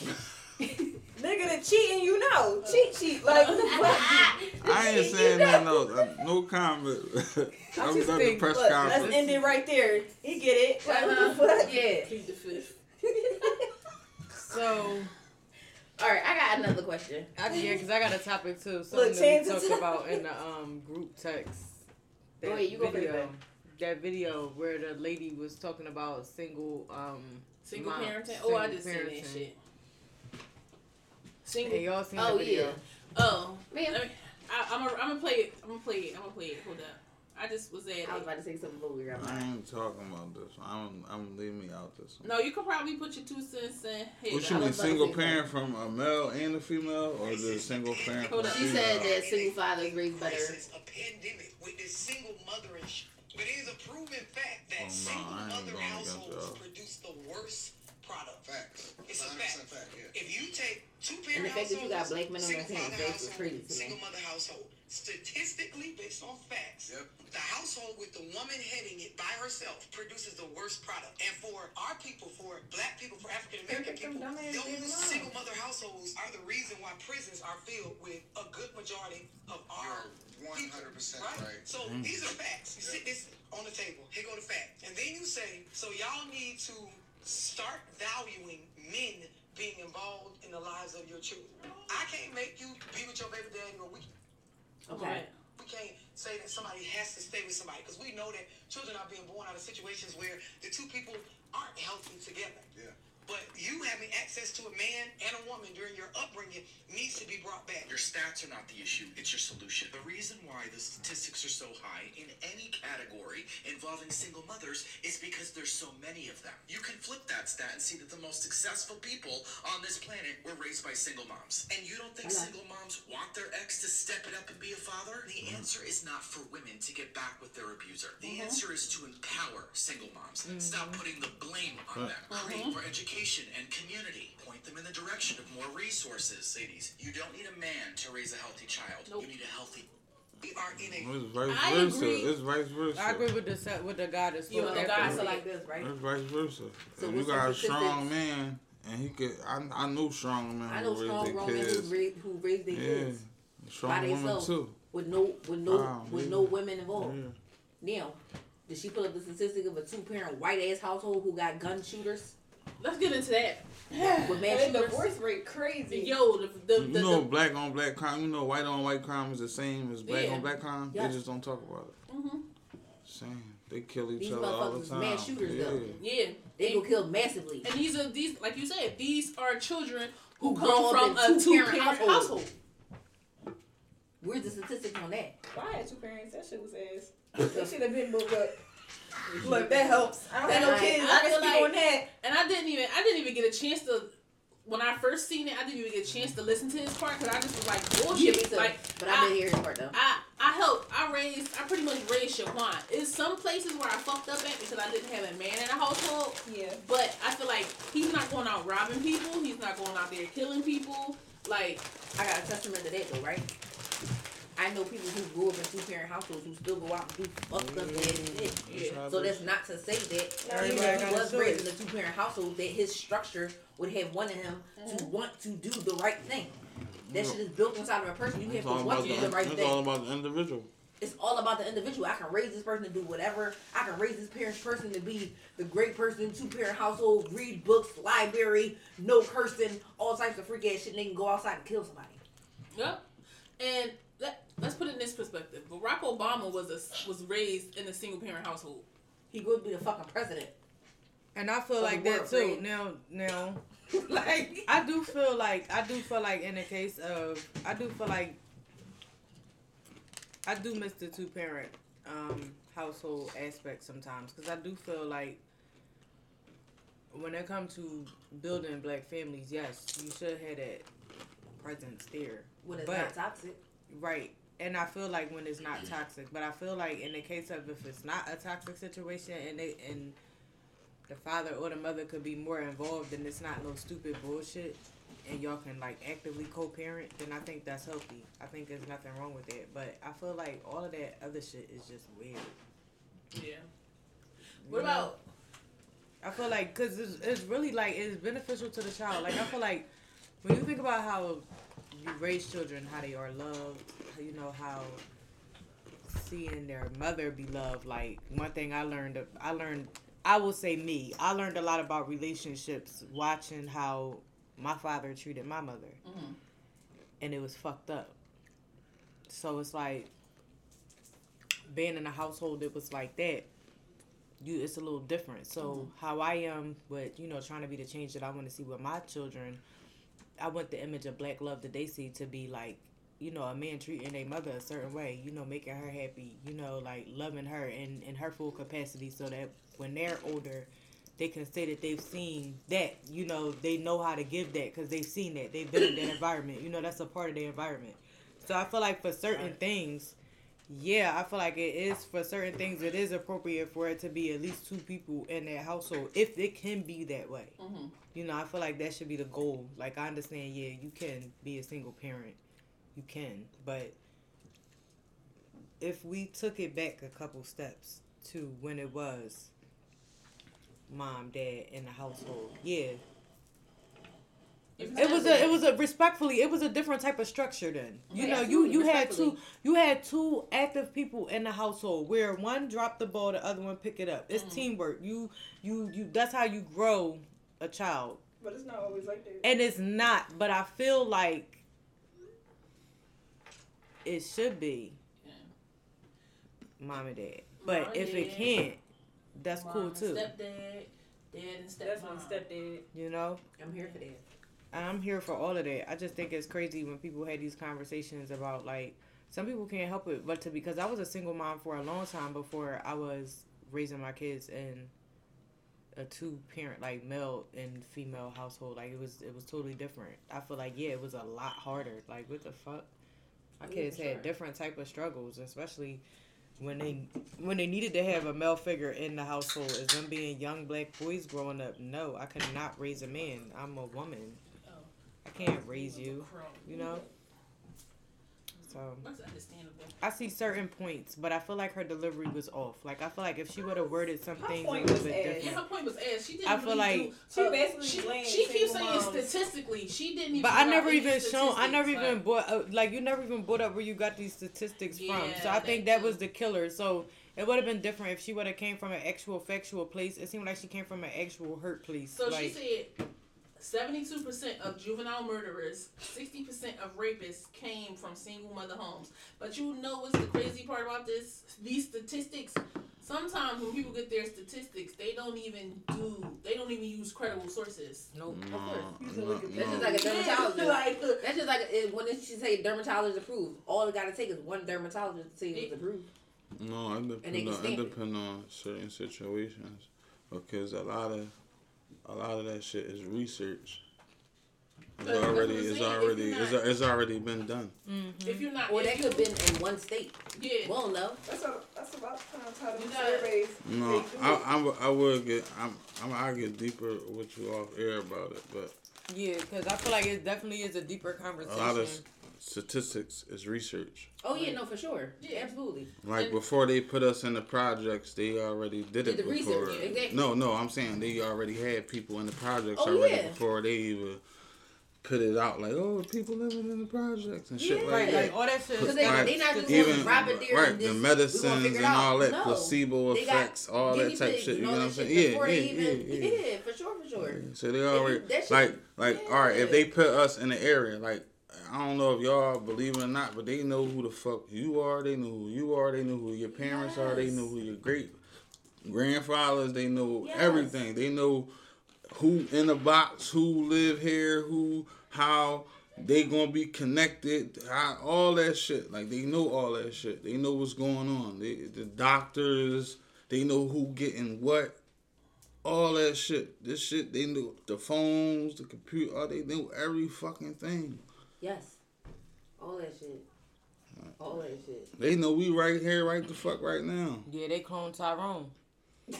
*laughs* Nigga that cheating, you know. Cheat, cheat. Like, what the *laughs* fuck? I ain't saying that no, uh, no comment. *laughs* I'm just at the press Look, let's end it right there. He get it. Like, what Uh-huh. the fuck? Yeah. Plead the fifth. so All right, I got another question. I, yeah, because I got a topic too. Something Look, that we talked about in the um group text. Go ahead, you go first, video, babe. that video where the lady was talking about single um Single Mom, parenting. Oh, I single just seen that shit. Single. Hey, y'all seen Oh the video? yeah. Oh, Man, let me, I, I'm gonna I'm gonna play it. I'm gonna play it. I'm gonna play it. Hold up. I just was at I was about to say something, but we got I mine. ain't talking about this. I'm I'm leave me out this one. No, you could probably put your two cents in. Hey, What you mean, was about to single say parent from a male and a female, or is it a single *laughs* parent Hold a up. She female? said that single fathers raise better. crisis, a pandemic with this single motherish. But it is a proven fact that Oh, no, single I ain't mother households produce the worst product. Facts. It's a 100% fact. fact, yeah. If you take two And parent the fact that you got black men on single their father face was household, crazy to me. single mother household, statistically based on facts, Yep. the household with the woman heading it by herself produces the worst product. And for our people, for black people, for African American people, dumbass damn those single mother households are the reason why prisons are filled with a good majority of our You're 100% right. so these are facts. You sit this on the table. Here go the fact. And then you say, so y'all need to start valuing men being involved in the lives of your children. I can't make you be with your baby daddy or we Okay. we can't say that somebody has to stay with somebody because we know that children are being born out of situations where the two people aren't healthy together. Yeah. But you having access to a man and a woman during your upbringing needs to be brought back. Your stats are not the issue, it's your solution. The reason why the statistics are so high in any category involving single mothers is because there's so many of them. You can flip that stat and see that the most successful people on this planet were raised by single moms. And you don't think single moms want their ex to step it up and be a father? The mm-hmm. answer is not for women to get back with their abuser. The mm-hmm. answer is to empower single moms. Mm-hmm. Stop putting the blame on them. Create more education and community. Point them in the direction of more resources. Ladies, you don't need a man to raise a healthy child. Nope. You need a healthy We are in a It's vice I versa. agree. It's vice versa. I agree with the set with the goddess. You for know, the that goddess part. are like this, right? It's vice versa. So if you got a strong statistics? man, and he could, I, I know strong men I know strong their grown men who kids. raise, who raise their Yeah, kids strong by women themselves. too. with no with no Wow, with yeah. no women involved. Yeah. Now, did she pull up the statistic of a two parent white ass household who got gun shooters Let's get into that. with And the shooters? divorce rate crazy. Yo, the the, You know, the black on black crime. You know, white on white crime is the same as black Yeah. on black crime. Yes. They just don't talk about it. Mhm. Same. They kill each These other all the motherfuckers time. mass shooters, yeah. though. yeah. They go kill massively. And these are these like you said, these are children who, Who come from a two two-parent household. household. Where's the statistics on that? Why had two parents? That shit was ass. They should have been broke up. Look, that helps. I don't have no Right. kids. I I can feel speak like- on that. And I didn't even I didn't even get a chance to when I first seen it, I didn't even get a chance to listen to his part because I just was like bullshit. me too. like but I I- didn't hear his part though. I I helped I raised I pretty much raised Shaquan. It's some places where I fucked up at because I didn't have a man in the household. Yeah. But I feel like he's not going out robbing people. He's not going out there killing people. Like I got a testament to that though, right? I know people who grew up in two parent households who still go out and do fucked up mm-hmm. ass shit. yeah. So that's not to say that Everybody even if he was raised in a two parent household, that his structure would have wanted him to mm-hmm. want to do the right thing. That shit is built inside of a person. You have to want about to the, do the right it's thing. It's all about the individual. it's all about the individual. I can raise this person to do whatever. I can raise this parent's person to be the great person, two parent household, read books, library, no cursing, all types of freak ass shit. And they can go outside and kill somebody. Yep. And let, let's put it in this perspective. Barack Obama was a, was raised in a single parent household. He would be the fucking president. And I feel like that world, too. right? Now, now, *laughs* like I do feel like I do feel like in the case of I do feel like I do miss the two parent um, household aspect sometimes because I do feel like when it comes to building black families, yes, you should have that presence there. When it's But- not toxic. Right. And I feel like when it's not toxic, but I feel like in the case of if it's not a toxic situation and they and the father or the mother could be more involved and it's not no stupid bullshit and y'all can like actively co-parent, then I think that's healthy. I think there's nothing wrong with that. But I feel like all of that other shit is just weird. Yeah. What You know? about I feel like because it's, it's really like it's beneficial to the child. Like I feel like when you think about how you raise children, how they are loved, you know how seeing their mother be loved. Like one thing I learned, I learned, I will say me, I learned a lot about relationships watching how my father treated my mother, Mhm. and it was fucked up. So it's like being in a household that was like that you it's a little different. So how I am with you know trying to be the change that I want to see with my children, I want the image of black love that they see to be like you know a man treating a mother a certain way, you know making her happy, you know like loving her in in her full capacity, so that when they're older. They can say that they've seen that, you know, they know how to give that because they've seen that. They've been in that environment. You know, that's a part of their environment. So I feel like for certain things, yeah, I feel like it is for certain things. It is appropriate for it to be at least two people in that household, if it can be that way. Mhm. You know, I feel like that should be the goal. Like I understand, yeah, you can be a single parent, you can, but if we took it back a couple steps to when it was mom, dad in the household, yeah, it was a it was a respectfully it was a different type of structure then. You know, you you had two you had two active people in the household where one dropped the ball, the other one pick it up. It's Mm-hmm. teamwork. You you you that's how you grow a child. But it's not always like that. And it's not, but I feel like it should be mom and dad. But Mom and if it can't, that's Mom cool and too. Stepdad, dad and stepmom. That's my stepdad. You know? I'm here for that. I'm here for all of that. I just think it's crazy when people had these conversations about like some people can't help it, but to because I was a single mom for a long time before I was raising my kids in a two parent like male and female household. Like it was it was totally different. I feel like yeah, it was a lot harder. Like what the fuck? My Yeah, kids for had different type of struggles, especially when they when they needed to have a male figure in the household. As them being young black boys growing up, no, I could not raise a man. I'm a woman. Oh. I can't raise you. You know. So That's understandable. I see certain points, but I feel like her delivery was off. Like I feel like if she would have worded some Her things a point little was bit ass. Yeah, her point was ass. She didn't. I feel really like- do, She basically she, she keeps saying moms. statistically. She didn't even. But I never even shown. I never statistics, even like- brought uh, like you never even brought up where you got these statistics from. So I think that too. was the killer. So it would have been different if she would have came from an actual factual place. It seemed like she came from an actual hurt place. So like, she said. Seventy-two percent of juvenile murderers, sixty percent of rapists came from single mother homes. But you know what's the crazy part about this? These statistics. Sometimes when people get their statistics, they don't even do. They don't even use credible sources. nope. Of course. No, no, *laughs* That's just like a dermatologist. like, That's just like it, when she say dermatologist approved. All it got to take is one dermatologist to say it's approved. No, it And they depend can on it stamp it. depend on certain situations because a lot of a lot of that shit is research. It's But already it's already you're it's, it's already been done. Mm-hmm. if you're not, Or if that you- could have been in one state. yeah. We don't know. That's a, that's about times how the surveys. No, I. I'm, I will get I'm, I'm I get deeper with you off air about it, but Yeah, because I feel like it definitely is a deeper a conversation. lot of statistics is research. Oh yeah, no, for sure. Yeah. absolutely. Like And- before they put us in the projects, they already did Did it the before. research, exactly. No, no, I'm saying they already had people in the projects Oh, already yeah. before they even put it out. Like, oh, people living in the projects and shit Yeah. like right, that. like all that shit. Because is they, Right. they not just Even Even, drop right, and the just, medicines and figure it out. all that no. placebo They got effects, all that type shit. You know what I'm saying? Yeah, yeah, even, yeah, yeah. for sure, for sure. So they already that shit- like like all right. If they put us in the area, like I don't know if y'all believe it or not, but they know who the fuck you are. They know who you are. They know who your parents are. They know who your great grandfathers. They know Yes. everything. They know who in the box, who live here, who how. they gonna be connected. how- All that shit. Like they know all that shit. They know what's going on. They, the doctors. They know who getting what. All that shit. This shit. They know the phones, the computer. Oh, they know every fucking thing. Yes. All that shit. All that shit. They know we right here, right the fuck right now. Yeah, they clone Tyrone. *laughs*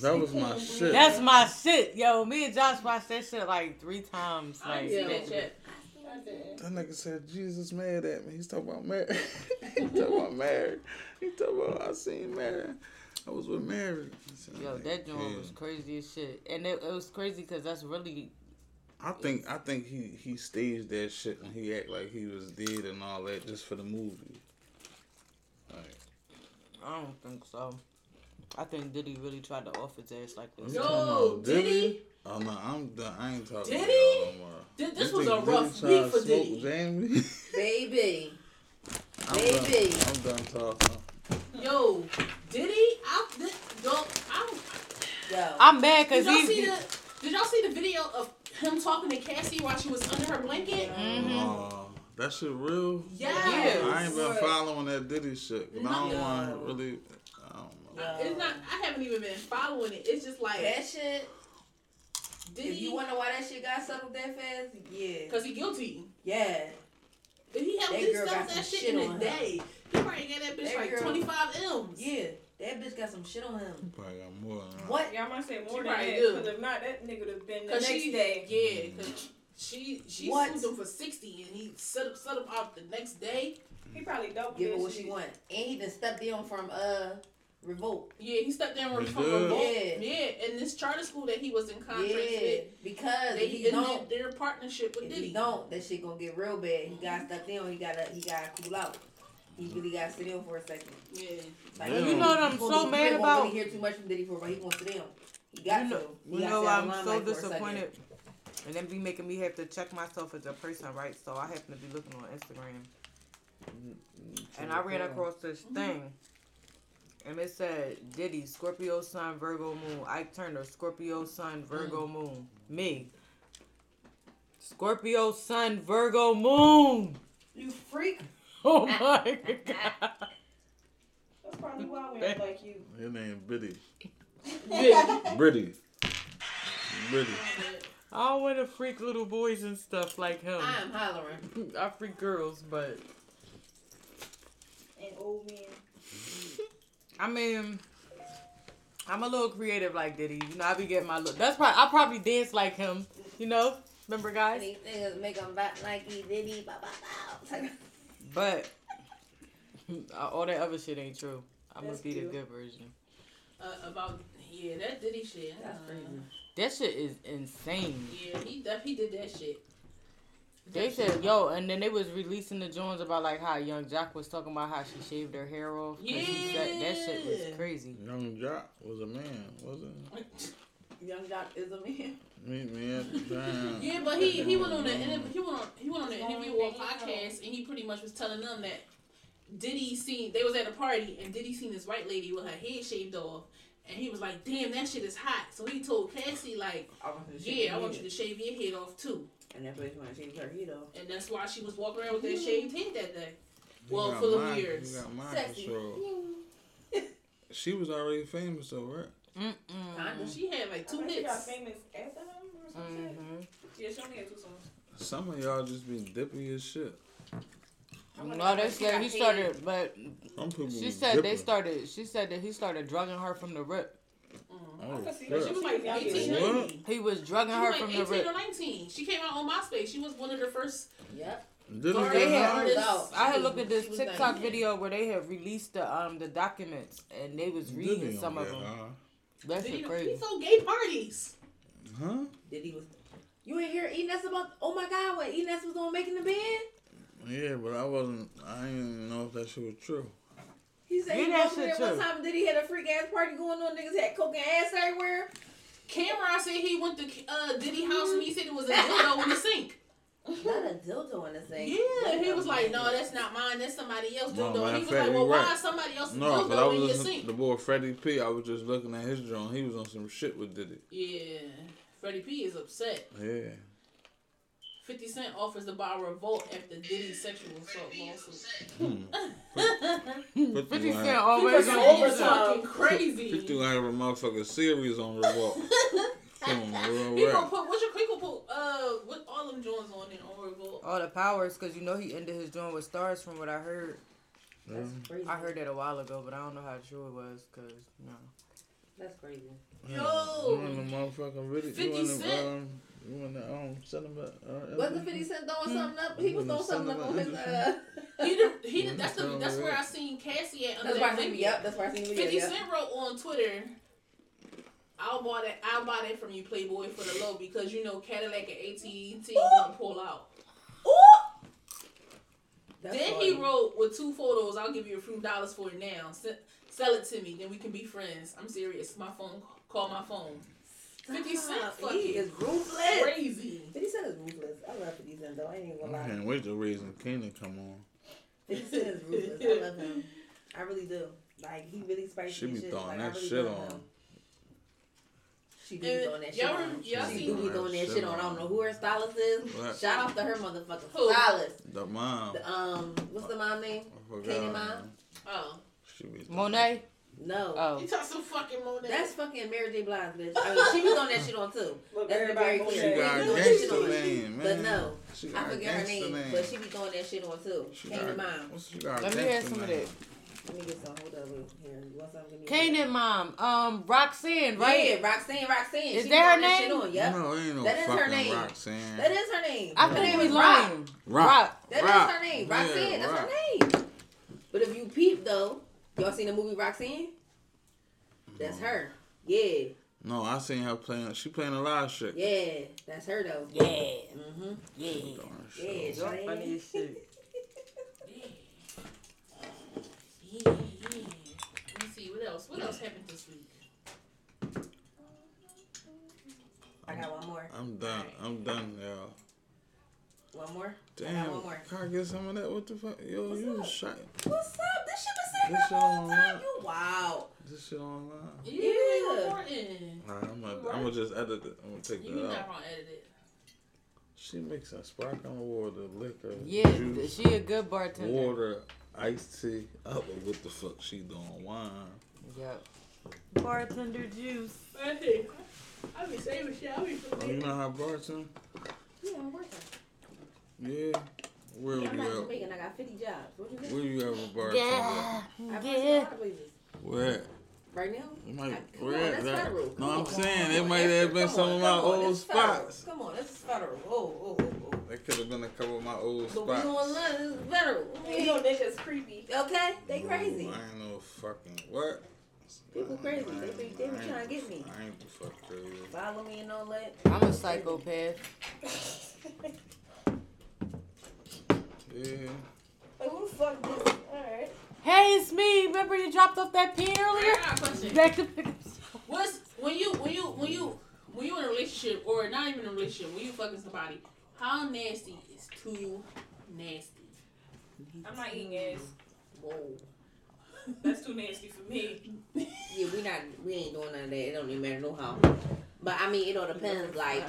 That was my shit. That's my shit, yo. Me and Josh watched that shit like three times. I Like, didn't see that shit. That nigga said Jesus mad at me. He's talking about Mary. *laughs* he talking about Mary. He talking about I seen Mary. I was with Mary. I yo, like, that joint yeah. was crazy as shit, and it, it was crazy because that's really I think I think he he staged that shit and he act like he was dead and all that just for the movie. Like, I don't think so. I think Diddy really tried to off his ass like this. you Yo, talking about? Oh no, I'm done. I ain't talking Did about no more. Th- You this was think a Diddy rough tried week for smoke Diddy. Jamie? *laughs* Baby. I'm Baby. Done, I'm done talking. Yo, did he? I, did, yo, I, Yo. I'm mad did because y'all see he. the? Did y'all see the video of him talking to Cassie while she was under her blanket? Mm-hmm. Oh, that shit real. Yes. I ain't been What? following that Diddy shit. 'cause I don't want to really. I don't know. Uh, It's not. I haven't even been following it. It's just like that shit. did If he? you wonder why that shit got settled that fast, yeah. Cause he guilty. Yeah. If he had That he girl settled got that shit, shit in on a her. day, he probably got that bitch That like girl- twenty five m's. Yeah. That bitch got some shit on him. He Probably got more than that. What? Y'all might say more She than that, because if not, that nigga would have been the Cause next she, day. yeah, cause she she What? sued him for sixty, and he set up set up out the next day. He probably doubled Give her that what shit. she want. And he done stepped down from uh revolt. Yeah, he stepped down from did? revolt. Yeah. Yeah, and this charter school that he was in contract Yeah. with, Because they if he don't their partnership with if Diddy. he don't, that shit gonna get real bad. He got stepped down, he gotta he gotta cool out. He really gotta sit down for a second. Yeah, Like, Yeah. You know what I'm so gonna- mad he won't about? really hear too much from Diddy for, but he wants to sit down. He got You know, to. He you got know to I'm a so limelight for a second. disappointed. And then be making me have to check myself as a person, right? So I happen to be looking on Instagram. And I ran mm-hmm. across this mm-hmm. thing. And it said Diddy, Scorpio Sun, Virgo Moon. Ike Turner, Scorpio Sun, Virgo mm. Moon. Me. Scorpio Sun, Virgo Moon. You freak. *laughs* Oh my god. That's probably why we don't like you. His name Biddy. yeah. Britty. Britty. I don't want to freak little boys and stuff like him. I am hollering. *laughs* I freak girls, but And old man. I mean, I'm a little creative like Diddy. You know, I be getting my look. That's probably I probably dance like him. You know, remember guys? These niggas make him back like he Diddy. Bow, bow, bow. But uh, *laughs* all that other shit ain't true. I'm gonna That's be the good version. Uh, about yeah, that Diddy shit. That's uh, crazy. That shit is insane. Yeah, he def- he did that shit. They said, yo, and then they was releasing the Jones about like how Young Joc was talking about how she shaved her hair off. he said that shit Yeah. was crazy. Young Joc was a man, wasn't *laughs* Young Doc is a man. He? Meet me at the. Yeah, but he he went on the interview. He went on he went on the interview or podcast, and he pretty much was telling them that Diddy seen they was at a party, and Diddy seen this white lady with her head shaved off, and he was like, "Damn, that shit is hot." So he told Cassie like, I want you to shave "Yeah, I your want you to shave your head off too," And that's why she want to shave her head off. and that's why she was walking around with that mm-hmm. shaved head that day. He Well, got full of years. He got mind Sexy. control. *laughs* She was already famous though, right? Mm-mm. Kinda. She had like two I think she got hits. famous after him or some shit. Mm-hmm. Yeah, she only had two songs. Some of y'all just be dippy as shit. I wonder No, how they said he started, but she be said they started. She said that he started drugging her from the rip. Oh, I could see shit. that. She was like Yeah. 18 What? or 19. He was drugging She her from like the 18 rip. or 19. She came out on MySpace. She was one of the first. Yep. Did Girl, They had- high? She was out. I had looked at this TikTok video where they had released the um the documents and they was reading some of them. high? That Did he, shit he crazy. throw gay parties. Huh? Diddy was. You ain't hear Enes about? Oh my God! What Enes was on Making the Band? Yeah, but I wasn't. I didn't even know if that shit was true. He said Yeah, he that walked in shit there one time. Did he had a freak ass party going on? Niggas had coke and ass everywhere. Cameron said he went to uh, Diddy house and he said it was a dildo in the sink. *laughs* Not a dildo in the sink. Yeah, he was like, no, that's not mine. That's somebody else's No, dildo. matter and he was fact, like, well, you why is somebody else's No, but I was in your listening sink? to the boy Freddie P. I was just looking at his drone. He was on some shit with Diddy. Yeah, Freddie P is upset. Yeah. 50 Cent offers to buy Revolt after Diddy's sexual assault lawsuit. Hmm. 50 like- Cent always Because on overtime. He's fucking crazy. 50 like a motherfucking series on Revolt. *laughs* Come on, real He gonna put what's your he gonna put uh with all them joints on it on Revolt. All the powers, because you know he ended his joint with stars from what I heard. That's crazy. I heard that a while ago, but I don't know how true it was, because, no. That's crazy. Yeah. Yo. You in the motherfucking video? 50 You in the, Cent. um, you in the, um, cinema? Uh, Wasn't 50 Cent throwing something up? He was throwing something up on his. Uh, *laughs* He did, he did, *laughs* that's the that's where I seen Cassie at under that's where that I seen. video. Yep, that's where I seen the 50 yeah. Cent wrote on Twitter, I'll buy that I'll buy that from you, Playboy, for the low because you know Cadillac and AT&T gonna pull out. That's then funny. he wrote with two photos, I'll give you a few dollars for it now. Se- sell it to me, then we can be friends. I'm serious. My phone, call my phone. 50 Cent Stop. fucking He is ruthless. crazy. 50 Cent is ruthless. I love 50 Cent though. I ain't even gonna lie. can't wait till Raising Kanan come on. 50 Cent is ruthless. I love him. I really do. Like he really spicy. She and be throwing like, that really shit on. him. She do be And throwing that shit y'all on. rem- y'all she do be throwing that shit on. I don't know who her stylist is. What? Shout out to her motherfucking Who? stylist. The mom. The, um, what's the mom name? I. Katie mom? Oh. She be throwing Monet? No. Oh. You talk some fucking Monet. That's fucking Mary J. Blige, bitch. I mean, she was on that shit on too. Look, Let's be very clear. She got She a be throwing that shit gangster name, man. But no, She I got a forget her gangster name, but she be throwing that shit on too. She Katie got- mom. what's- She got Let me hear gangster some of that. Let me get some. Hold up. wait, Here, you want something? Give Kanan mom, um, Roxanne, right? Yeah, Roxanne, Roxanne. Is she that her throwing that name? Shit on. Yep. No, ain't no That is her fucking name. Roxanne. That is her name. I her think name we is Rock. lying. Rock. Rock. That is Rock. her name. Yeah, Roxanne. That's Rock. her name. But if you peep though, y'all seen the movie Roxanne? That's her. Yeah, No, I seen her playing. She playing a lot of shit. yeah, that's her though. Yeah. Mm-hmm. Yeah. Doing Yeah. Y'all funny as shit. Yeah, *laughs* yeah. Let me see what else. What else happened this week? I got one more. I'm done. I'm done, y'all. One more. Damn, one more. can I get some of that? What the fuck? Yo, What's you up? shot What's up? This shit been sitting This there shit the whole time. what? You wow. this shit online. Yeah, Yeah. important. Nah, I'm gonna, I'm gonna just edit it. I'm gonna take that out You that not gonna edit it. She mixing sparkling water, liquor, Yeah, juice, she a good bartender. water, iced tea. I don't know what the fuck she doing. Wine. Yep. Bartender juice. Hey, I be saving shit. I be Oh, you know how bartend? Yeah, I'm working. Yeah. Where Yeah, I'm you not at? Jamaican. I got 50 jobs. What you think? Where you ever bartender? Yeah. I work a Yeah. lot of places. Where? Right now? You might, I- where on, at that's that? federal. No, Come I'm on. saying it on, might have been some on, of my come on, old federal. spots. Come on, this is federal. Oh, oh, oh, oh. That could have been a couple of my old But we spots. doing nothing. This is federal. You know niggas creepy. Okay? They No, crazy. I ain't no fucking what? People crazy. They be, they be trying to get me. I ain't the fuck crazy. Follow me and all that. I'm a psychopath. *laughs* Yeah. Like, who the fuck this? Alright. Hey, it's me. Remember you dropped off that pin I earlier? got a question. Back to. What's when you when you when you when you in a relationship or not even in a relationship when you fucking somebody? How nasty is too nasty? I'm not eating ass. Whoa. That's too nasty for me. *laughs* Yeah, we not we ain't doing none of that. It don't even matter no how. But I mean, it all depends. Like,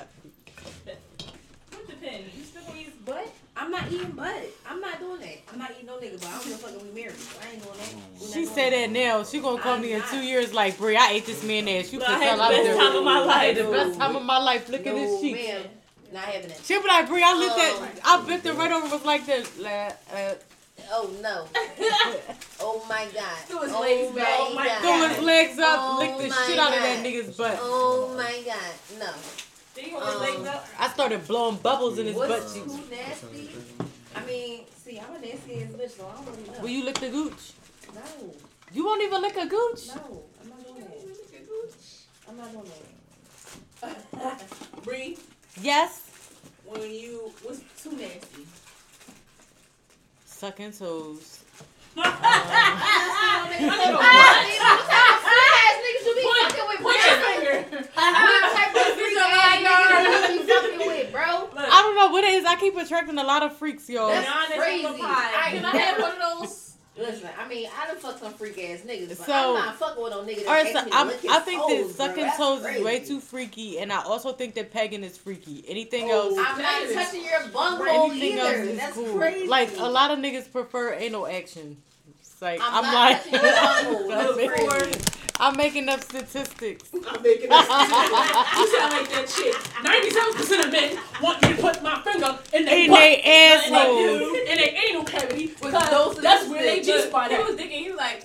What depends? You still gonna use butt? I'm not eating butt. I'm not doing that. I'm not eating no nigga. But I don't give a fuck if we married. I ain't doing that. We not She said that now. She gonna call I'm me in two years like, Brie, I ate this man ass. You But can I had tell the I'm best time of my I had the best time of my life flicking no, his cheeks. ma'am. Not having it. She'll be like, Brie, I lit Oh. that. I bent it right over was like this. Like, uh, Oh no. *laughs* oh my god. Threw his oh legs my back. Oh my god. threw his legs up, Oh licked the my shit out of that nigga's butt. Oh my god. No. Did he hold his legs Um. I started blowing bubbles in his butt What's cheeks. too nasty? I mean, see, I'm a nasty ass bitch, so I don't really know. Will you lick the gooch? No, You won't even lick a gooch? no, I'm not doing that. I'm not doing that. *laughs* Bree, Yes. when you what's too nasty? Sucking toes. Put your finger. I don't know what it is. I keep attracting a lot of freaks, y'all. That's crazy. on the pie. Can I have one of those? Listen, I mean, I done fucked some freak ass niggas, but So- I'm not fucking with no nigga that All right, so me to I'm, lick his I think toes, that sucking That's toes is way too freaky, and I also think that pegging is freaky. Anything Oh, else, I'm not touching your bunghole anything either. else is That's cool. crazy. Like a lot of niggas prefer anal action. It's like I'm I'm, not like, touching your *laughs* bunghole. I'm, That's making, crazy. I'm making up statistics. *laughs* I'm making this. You sound like that chick. Ninety-seven percent of men want me to put my finger in their In butt, they in their- asshole. in their anal cavity, those because are that's the where they things. G spot He was thinking, he was like,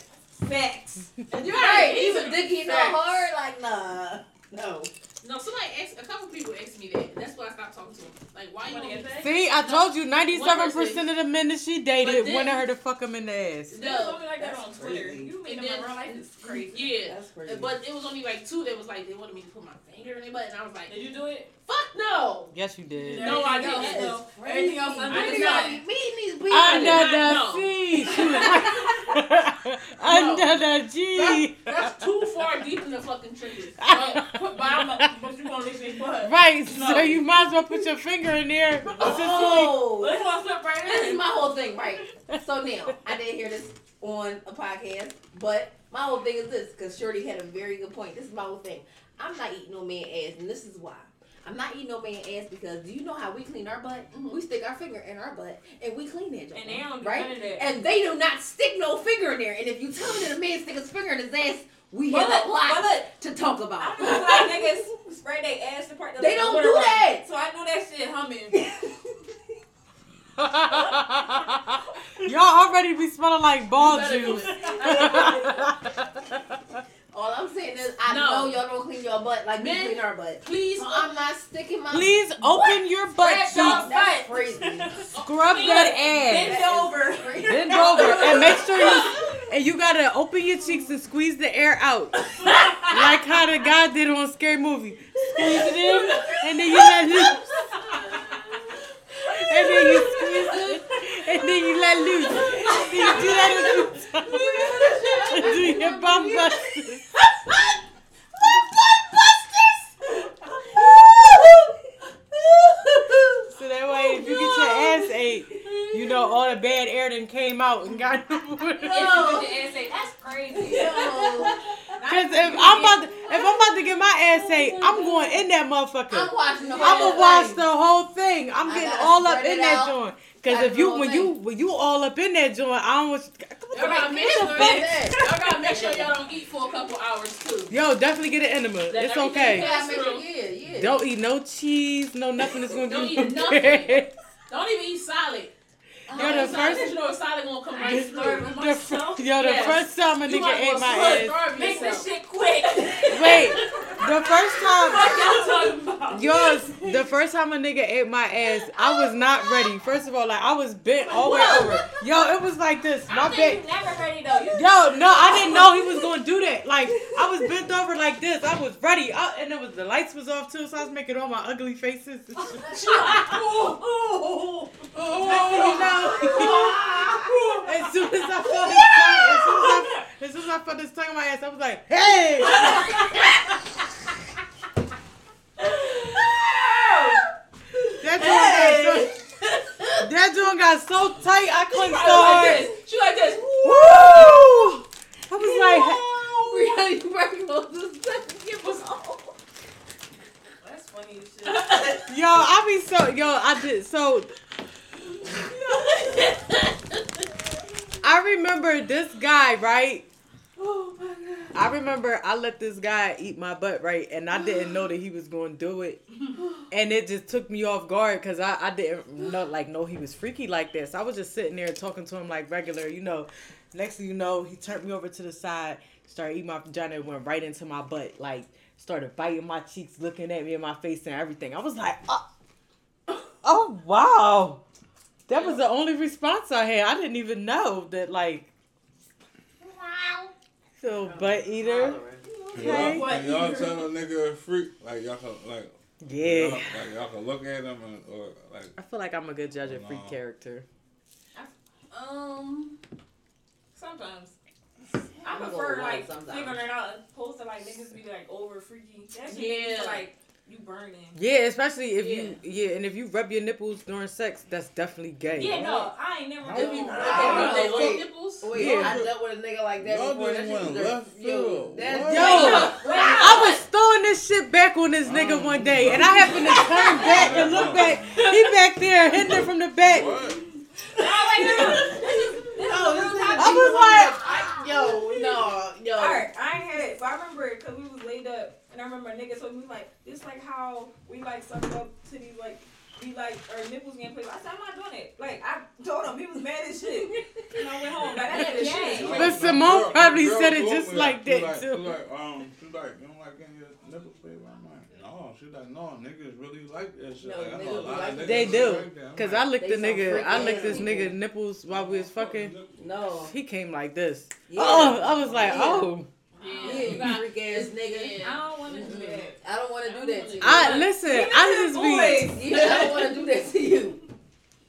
facts. And you're right. He's a dicky no Facts. hard. Like nah, no. No, somebody asked, a couple people asked me that. That's why I stopped talking to them. Like, why you Wanna get that? See, I told you, 97% of the men that she dated But then- wanted her to fuck him in the ass. They No. told me like that That's on Twitter. crazy. You made And them in then- real life is crazy. Yeah. That's crazy. But it was only like two that was like, they wanted me to put my finger in their butt, and I was like, Did you do it? fuck no! Yes, you did. No, I didn't. else, though. Everything else I under did the not. meeting these people. Under not the know. sea. She Under the G. That's too far deep in the fucking trenches. *laughs* But, but, I'm a, but you gonna lick their butt. Right, so you might as well put your finger in there. *laughs* Oh, Let's go right this is my whole thing, right? So now I didn't hear this on a podcast, but my whole thing is this because Shorty had a very good point. This is my whole thing. I'm not eating no man ass, and this is why. I'm not eating no man ass because do you know how we clean our butt? Mm-hmm. We stick our finger in our butt and we clean that joint. And they don't right? none that. And they do not stick no finger in there. And if you tell me that a man stick his finger in his ass, we But have look, a lot but to talk about. I about. know like niggas spray their ass apart. They don't do that. So I know that shit humming. *laughs* *laughs* Y'all already be smelling like ball juice. *laughs* All I'm saying is, I No. know y'all don't clean your butt like we clean our butt. Please, So I'm not sticking my. Please open your butt Spread cheeks. y'all That's crazy. Scrub that ass. Bend over. Bend over and make sure you and you gotta open your cheeks and squeeze the air out, *laughs* like how the guy did on Scary Movie. Squeeze it in and then you let loose, and then you squeeze it and then you let loose. Then you do that a few times. Do your bum busters. *laughs* *laughs* So that way, if you get your ass ate, you know all the bad air then came out and got. If you put your ass ate, that's crazy. Cause if I'm about to, if I'm about to get my ass ate, I'm going in that I'm motherfucker. watching the I'm whole gonna watch thing. the whole thing. I'm I getting all up in that out. joint. Cause Gotta if you the whole when you when you all up in that joint, I don't want. y'all gotta make sure y'all gotta make sure y'all don't eat for a couple hours too. Yo, definitely get an enema. Let It's okay. Yeah, yeah, yeah. Don't eat no cheese, no nothing that's gonna Don't do eat nothing. Don't even eat solid. Yo, the first- 'cause you know a solid gonna come right through. The, fir- yo, the Yes. first time a nigga ate my ass. Make this shit quick. *laughs* Wait, the first time. What y'all talking about? Yours, the first time a nigga ate my ass, I was not ready. First of all, like I was bent all the way over. Yo, it was like this. My I back. you never ready though. You Yo, no, I didn't know he was *laughs* gonna do that. Like I was bent over like this. I was ready, I, and it was the lights was off too, so I was making all my ugly faces. and shit. *laughs* ooh, ooh, you know, *laughs* as soon as I felt his tongue, as soon as I, as soon as I felt his tongue in my ass, I was like, hey. *laughs* That joint got so, that joint got so tight, I couldn't oh, like start. this. She like this. Woo! I was like, Really breaking those just give us all. That's funny as shit. *laughs* yo, I be so, yo, I did so. I remember this guy, right? Oh my god. I remember I let this guy eat my butt, right? And I didn't know that he was going to do it. And it just took me off guard because I, I didn't know, like, know he was freaky like this. I was just sitting there talking to him like regular, you know. Next thing you know, he turned me over to the side, started eating my vagina, and went right into my butt. Like, started biting my cheeks, looking at me in my face and everything. I was like, oh, oh wow. That was the only response I had. I didn't even know that, like, so butt eater. Okay. Y'all, can y'all tell a nigga a freak, like y'all can like Yeah. y'all, like y'all can look at him and or like I feel like I'm a good judge of freak No. character. Um, Sometimes. I'm I gonna prefer like with sometimes. figuring it out opposed to like niggas be like over freaky. That shit Yeah. yeah. like you burning. Yeah, especially if you yeah, and if you rub your nipples during sex, that's definitely gay. Yeah, no, I ain't never If done you- that. I don't know. they wait. little nipples. wait, Yeah. I dealt with a nigga like that Y'all before. just That shit left yo, that's What? Yo, I was throwing this shit back on this nigga one day, and I happened to turn back and look back. He back there hitting it from the back. What? I was like, yo, no, yo. Alright, I ain't had it, but I remember it because we was laid up, and I remember a nigga told me like, this like how we like suck up to these like. Be like, our nipples getting played. I said, I'm not doing it. Like, I told him he was mad as shit. And I went home. Like, that's the shit. But Simone probably Girl said it told just me like she that, like, too. She like, um, she like, you don't like getting your nipples played by mine. No, she like, no, niggas really like that shit. No, like, I niggas know a lot like of niggas They do. like Cause like, I licked the nigga, I licked ass this nigga nipples while we was fucking. No. He came like this. Yeah. Oh, I was like, Yeah. oh. Yeah, you got freak ass nigga. I don't want to do that. I don't want to do that to you. I listen. I just be. Yeah, I don't want to do that to you.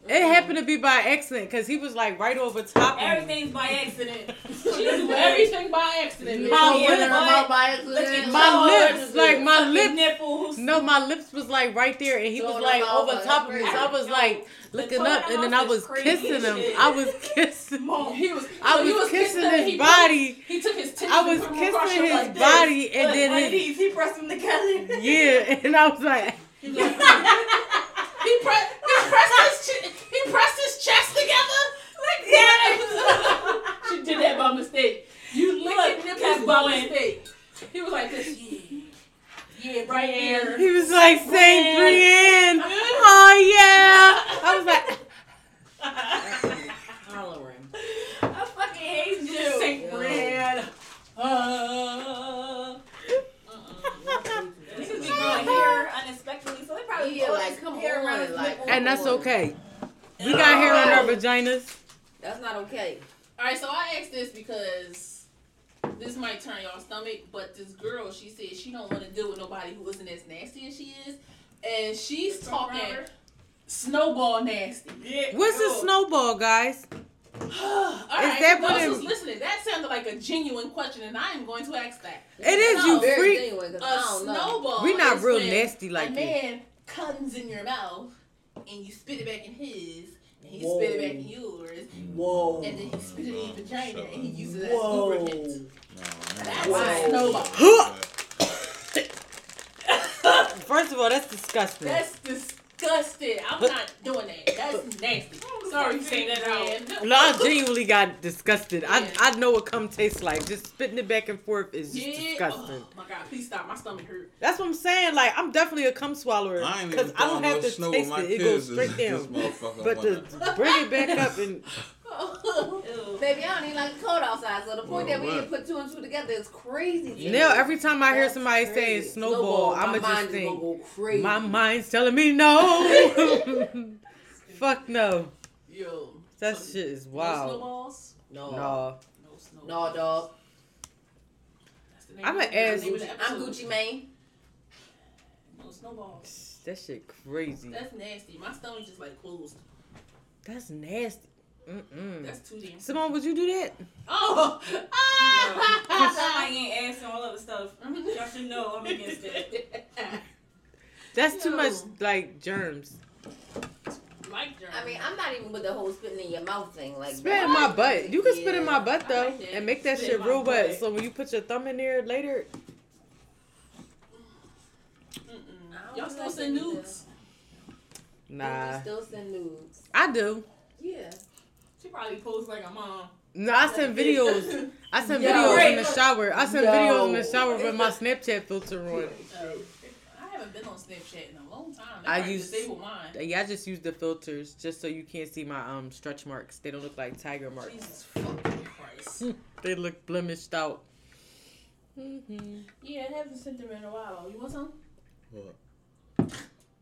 It happened to be by accident because he was like right over top of me. Everything's by accident. *laughs* She do everything by accident. My Yeah, lips- but- by accident. My lips, like my fucking lips. nipples. No, my lips was like right there, and he So was like over top of me. So I was like looking up, and then I was kissing him. I was kissing. He was. I so he was kissing his he put- body. He took his titties. I was and put them across kissing his like this. body, and Look, then like his he pressed them together. yeah, and I was like, He pressed. He pressed his. Ch- he pressed his chest together. Like *laughs* that. *laughs* she did that by mistake. You licked Look, your kept nipples by going. mistake. He was like this. Yeah. Yeah, he was like Saint Brienne. *laughs* Oh yeah. I was like, Hollering. I fucking hate you. Saint Brad. Uh, Niggas be growing hair unexpectedly, so they probably Yeah, like, come hair on, around like- nipple. and that's okay. We got hair on our vaginas. That's not okay. All right, so I asked this because this might turn y'all stomach, but this girl, she said she don't want to deal with nobody who isn't as nasty as she is, and she's talking snowball nasty. Yeah. What's a snowball, guys? All right, that those what it- who's listening, that sounded like a genuine question, and I am going to ask that. It is No, you Very freak. genuine, 'cause A I don't snowball. We're not real nasty like a that. man comes in your mouth, and you spit it back in his, and he Whoa. spit it back in yours, Whoa. and then he spit it in your vagina, and he uses it as Whoa. lubricant. That's Wow. a snowball. *laughs* First of all, that's disgusting. That's disgusting. I'm not doing that. That's *laughs* nasty. Sorry, you saying that out. No, I genuinely got disgusted. I Yeah. I know what cum tastes like. Just spitting it back and forth is just Yeah. disgusting. Oh my god, please stop. My stomach hurt. That's what I'm saying. Like I'm definitely a cum swallower because even I don't have no to taste it. It goes straight down. But to bring it back up and *laughs* Oh. Baby, I don't even like cold outside, so the point that we Well, didn't put two and two together is crazy. to me. now every time I hear That's somebody crazy. saying snowball, my I'ma mind just is gonna think go crazy. my mind's telling me no. *laughs* Fuck no. Yo. That so- shit is No wild. snowballs. no, No. No snowballs. no, dog. That's the name I'ma ask- name of the I'm. Gucci Mane. No snowballs. That shit crazy. That's nasty. My stomach just like closed. That's nasty. Mm-mm. That's too damn. Simone, would you do that? Oh. *laughs* Ah! I ain't ass and all other stuff. Y'all should know I'm against it. *laughs* That's too much like germs. like germs. I mean, I'm not even with the whole spitting in your mouth thing. Like Spit in my butt. You can spit in my butt though, like and make that Spit shit in my real wet. butt. So when you put your thumb in there later. Y'all still send nudes? nah, Still send nudes. I do. Yeah. She probably posed like a mom. No, I send videos. I send Yo. videos in the shower. I send Yo. videos in the shower with my Snapchat filter on. I haven't been on Snapchat in a long time. They I probably use- disabled mine. Yeah, I just use the filters just so you can't see my um stretch marks. They don't look like tiger marks. Jesus fucking Christ. *laughs* They look blemished out. hmm yeah, I haven't sent them in a while. You want some? What?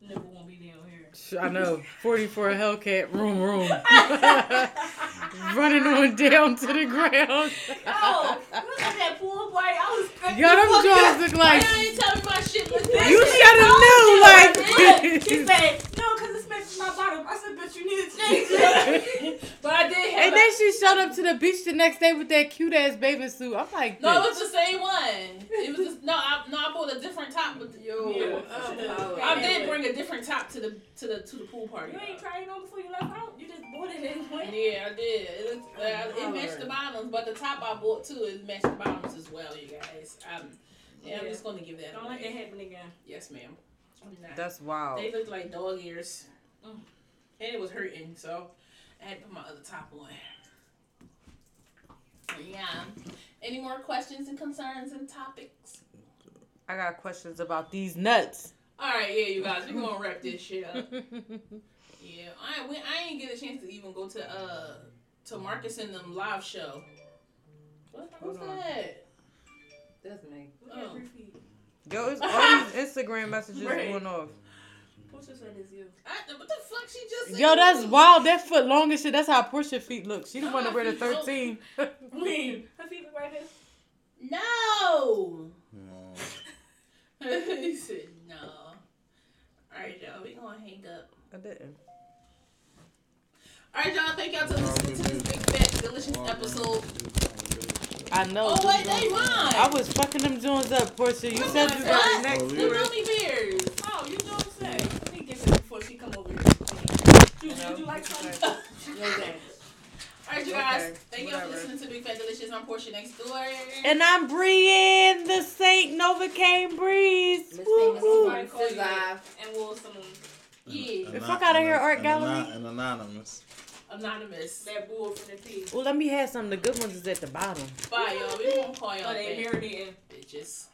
Won't be down here. I know. 44 Hellcat. Room, room. *laughs* Running on down to the ground. Yo, look at that pool boy. I was expecting Yo, them jaws look like. Why you ain't tell me my shit this? You should have knew, like. She said, no, because it's matching my bottom. I said, but you need to change *laughs* it. But But I did have. And a- then she showed up to the beach the next day with that cute ass bathing suit. I'm like, no, it was the same one. It was just, no, I, no, I bought a different top. But Yo, Yeah. oh, I did bring a different top to the to the to the pool party. You ain't tried it on before you left out. You just bought it anyway. Yeah, I did. It, looked, uh, it matched the bottoms, but the top I bought too it matched the bottoms as well, you guys. Um, yeah, I'm just gonna give that. Don't away. let that happen again. Yes, ma'am. That's wild. They looked like dog ears. Mm. And it was hurting, so I had to put my other top on. Yeah. Any more questions and concerns and topics? I got questions about these nuts. Alright, yeah, you guys, we're gonna wrap this *laughs* shit up. Yeah, I we, I ain't get a chance to even go to uh to Marcus and them live show. What who's Hold on. that? That's me. Look at Oh. three feet. Yo, it's *laughs* all these Instagram messages Right. going off. Who just said it's you? I, what the fuck she just said? Yo, that's wild. That foot long as shit. That's how Portia feet look. She the one to wear the 13. *laughs* Mean. Her feet look right here. No. No. *laughs* he said no. Alright, y'all, we gonna hang up. I didn't. Alright, y'all, thank y'all for listening to this big fat delicious episode. I know. Oh wait, they mine. I was fucking them Jones up, Portia. You oh said on, you got son. the next Oh, The yeah. one. gummy bears. Oh, you know what I'm saying? Let me get this before she come over here. Juice, would you like some? *laughs* Okay. Alright, you guys, Okay, thank y'all for listening to Big Fat Delicious. I'm Portia next door. And I'm Brienne, the Saint Novocaine Breeze. Miss Woo, Famous woo. Somebody call you Survive. and we'll someone Yeah. The fuck outta here, Art An- Gallery. An anonymous. Anonymous. that bull from the pig. Well, let me have some. Of the good ones is at the bottom. Bye, y'all. We gonna call y'all Oh, they back. marinating. Bitches.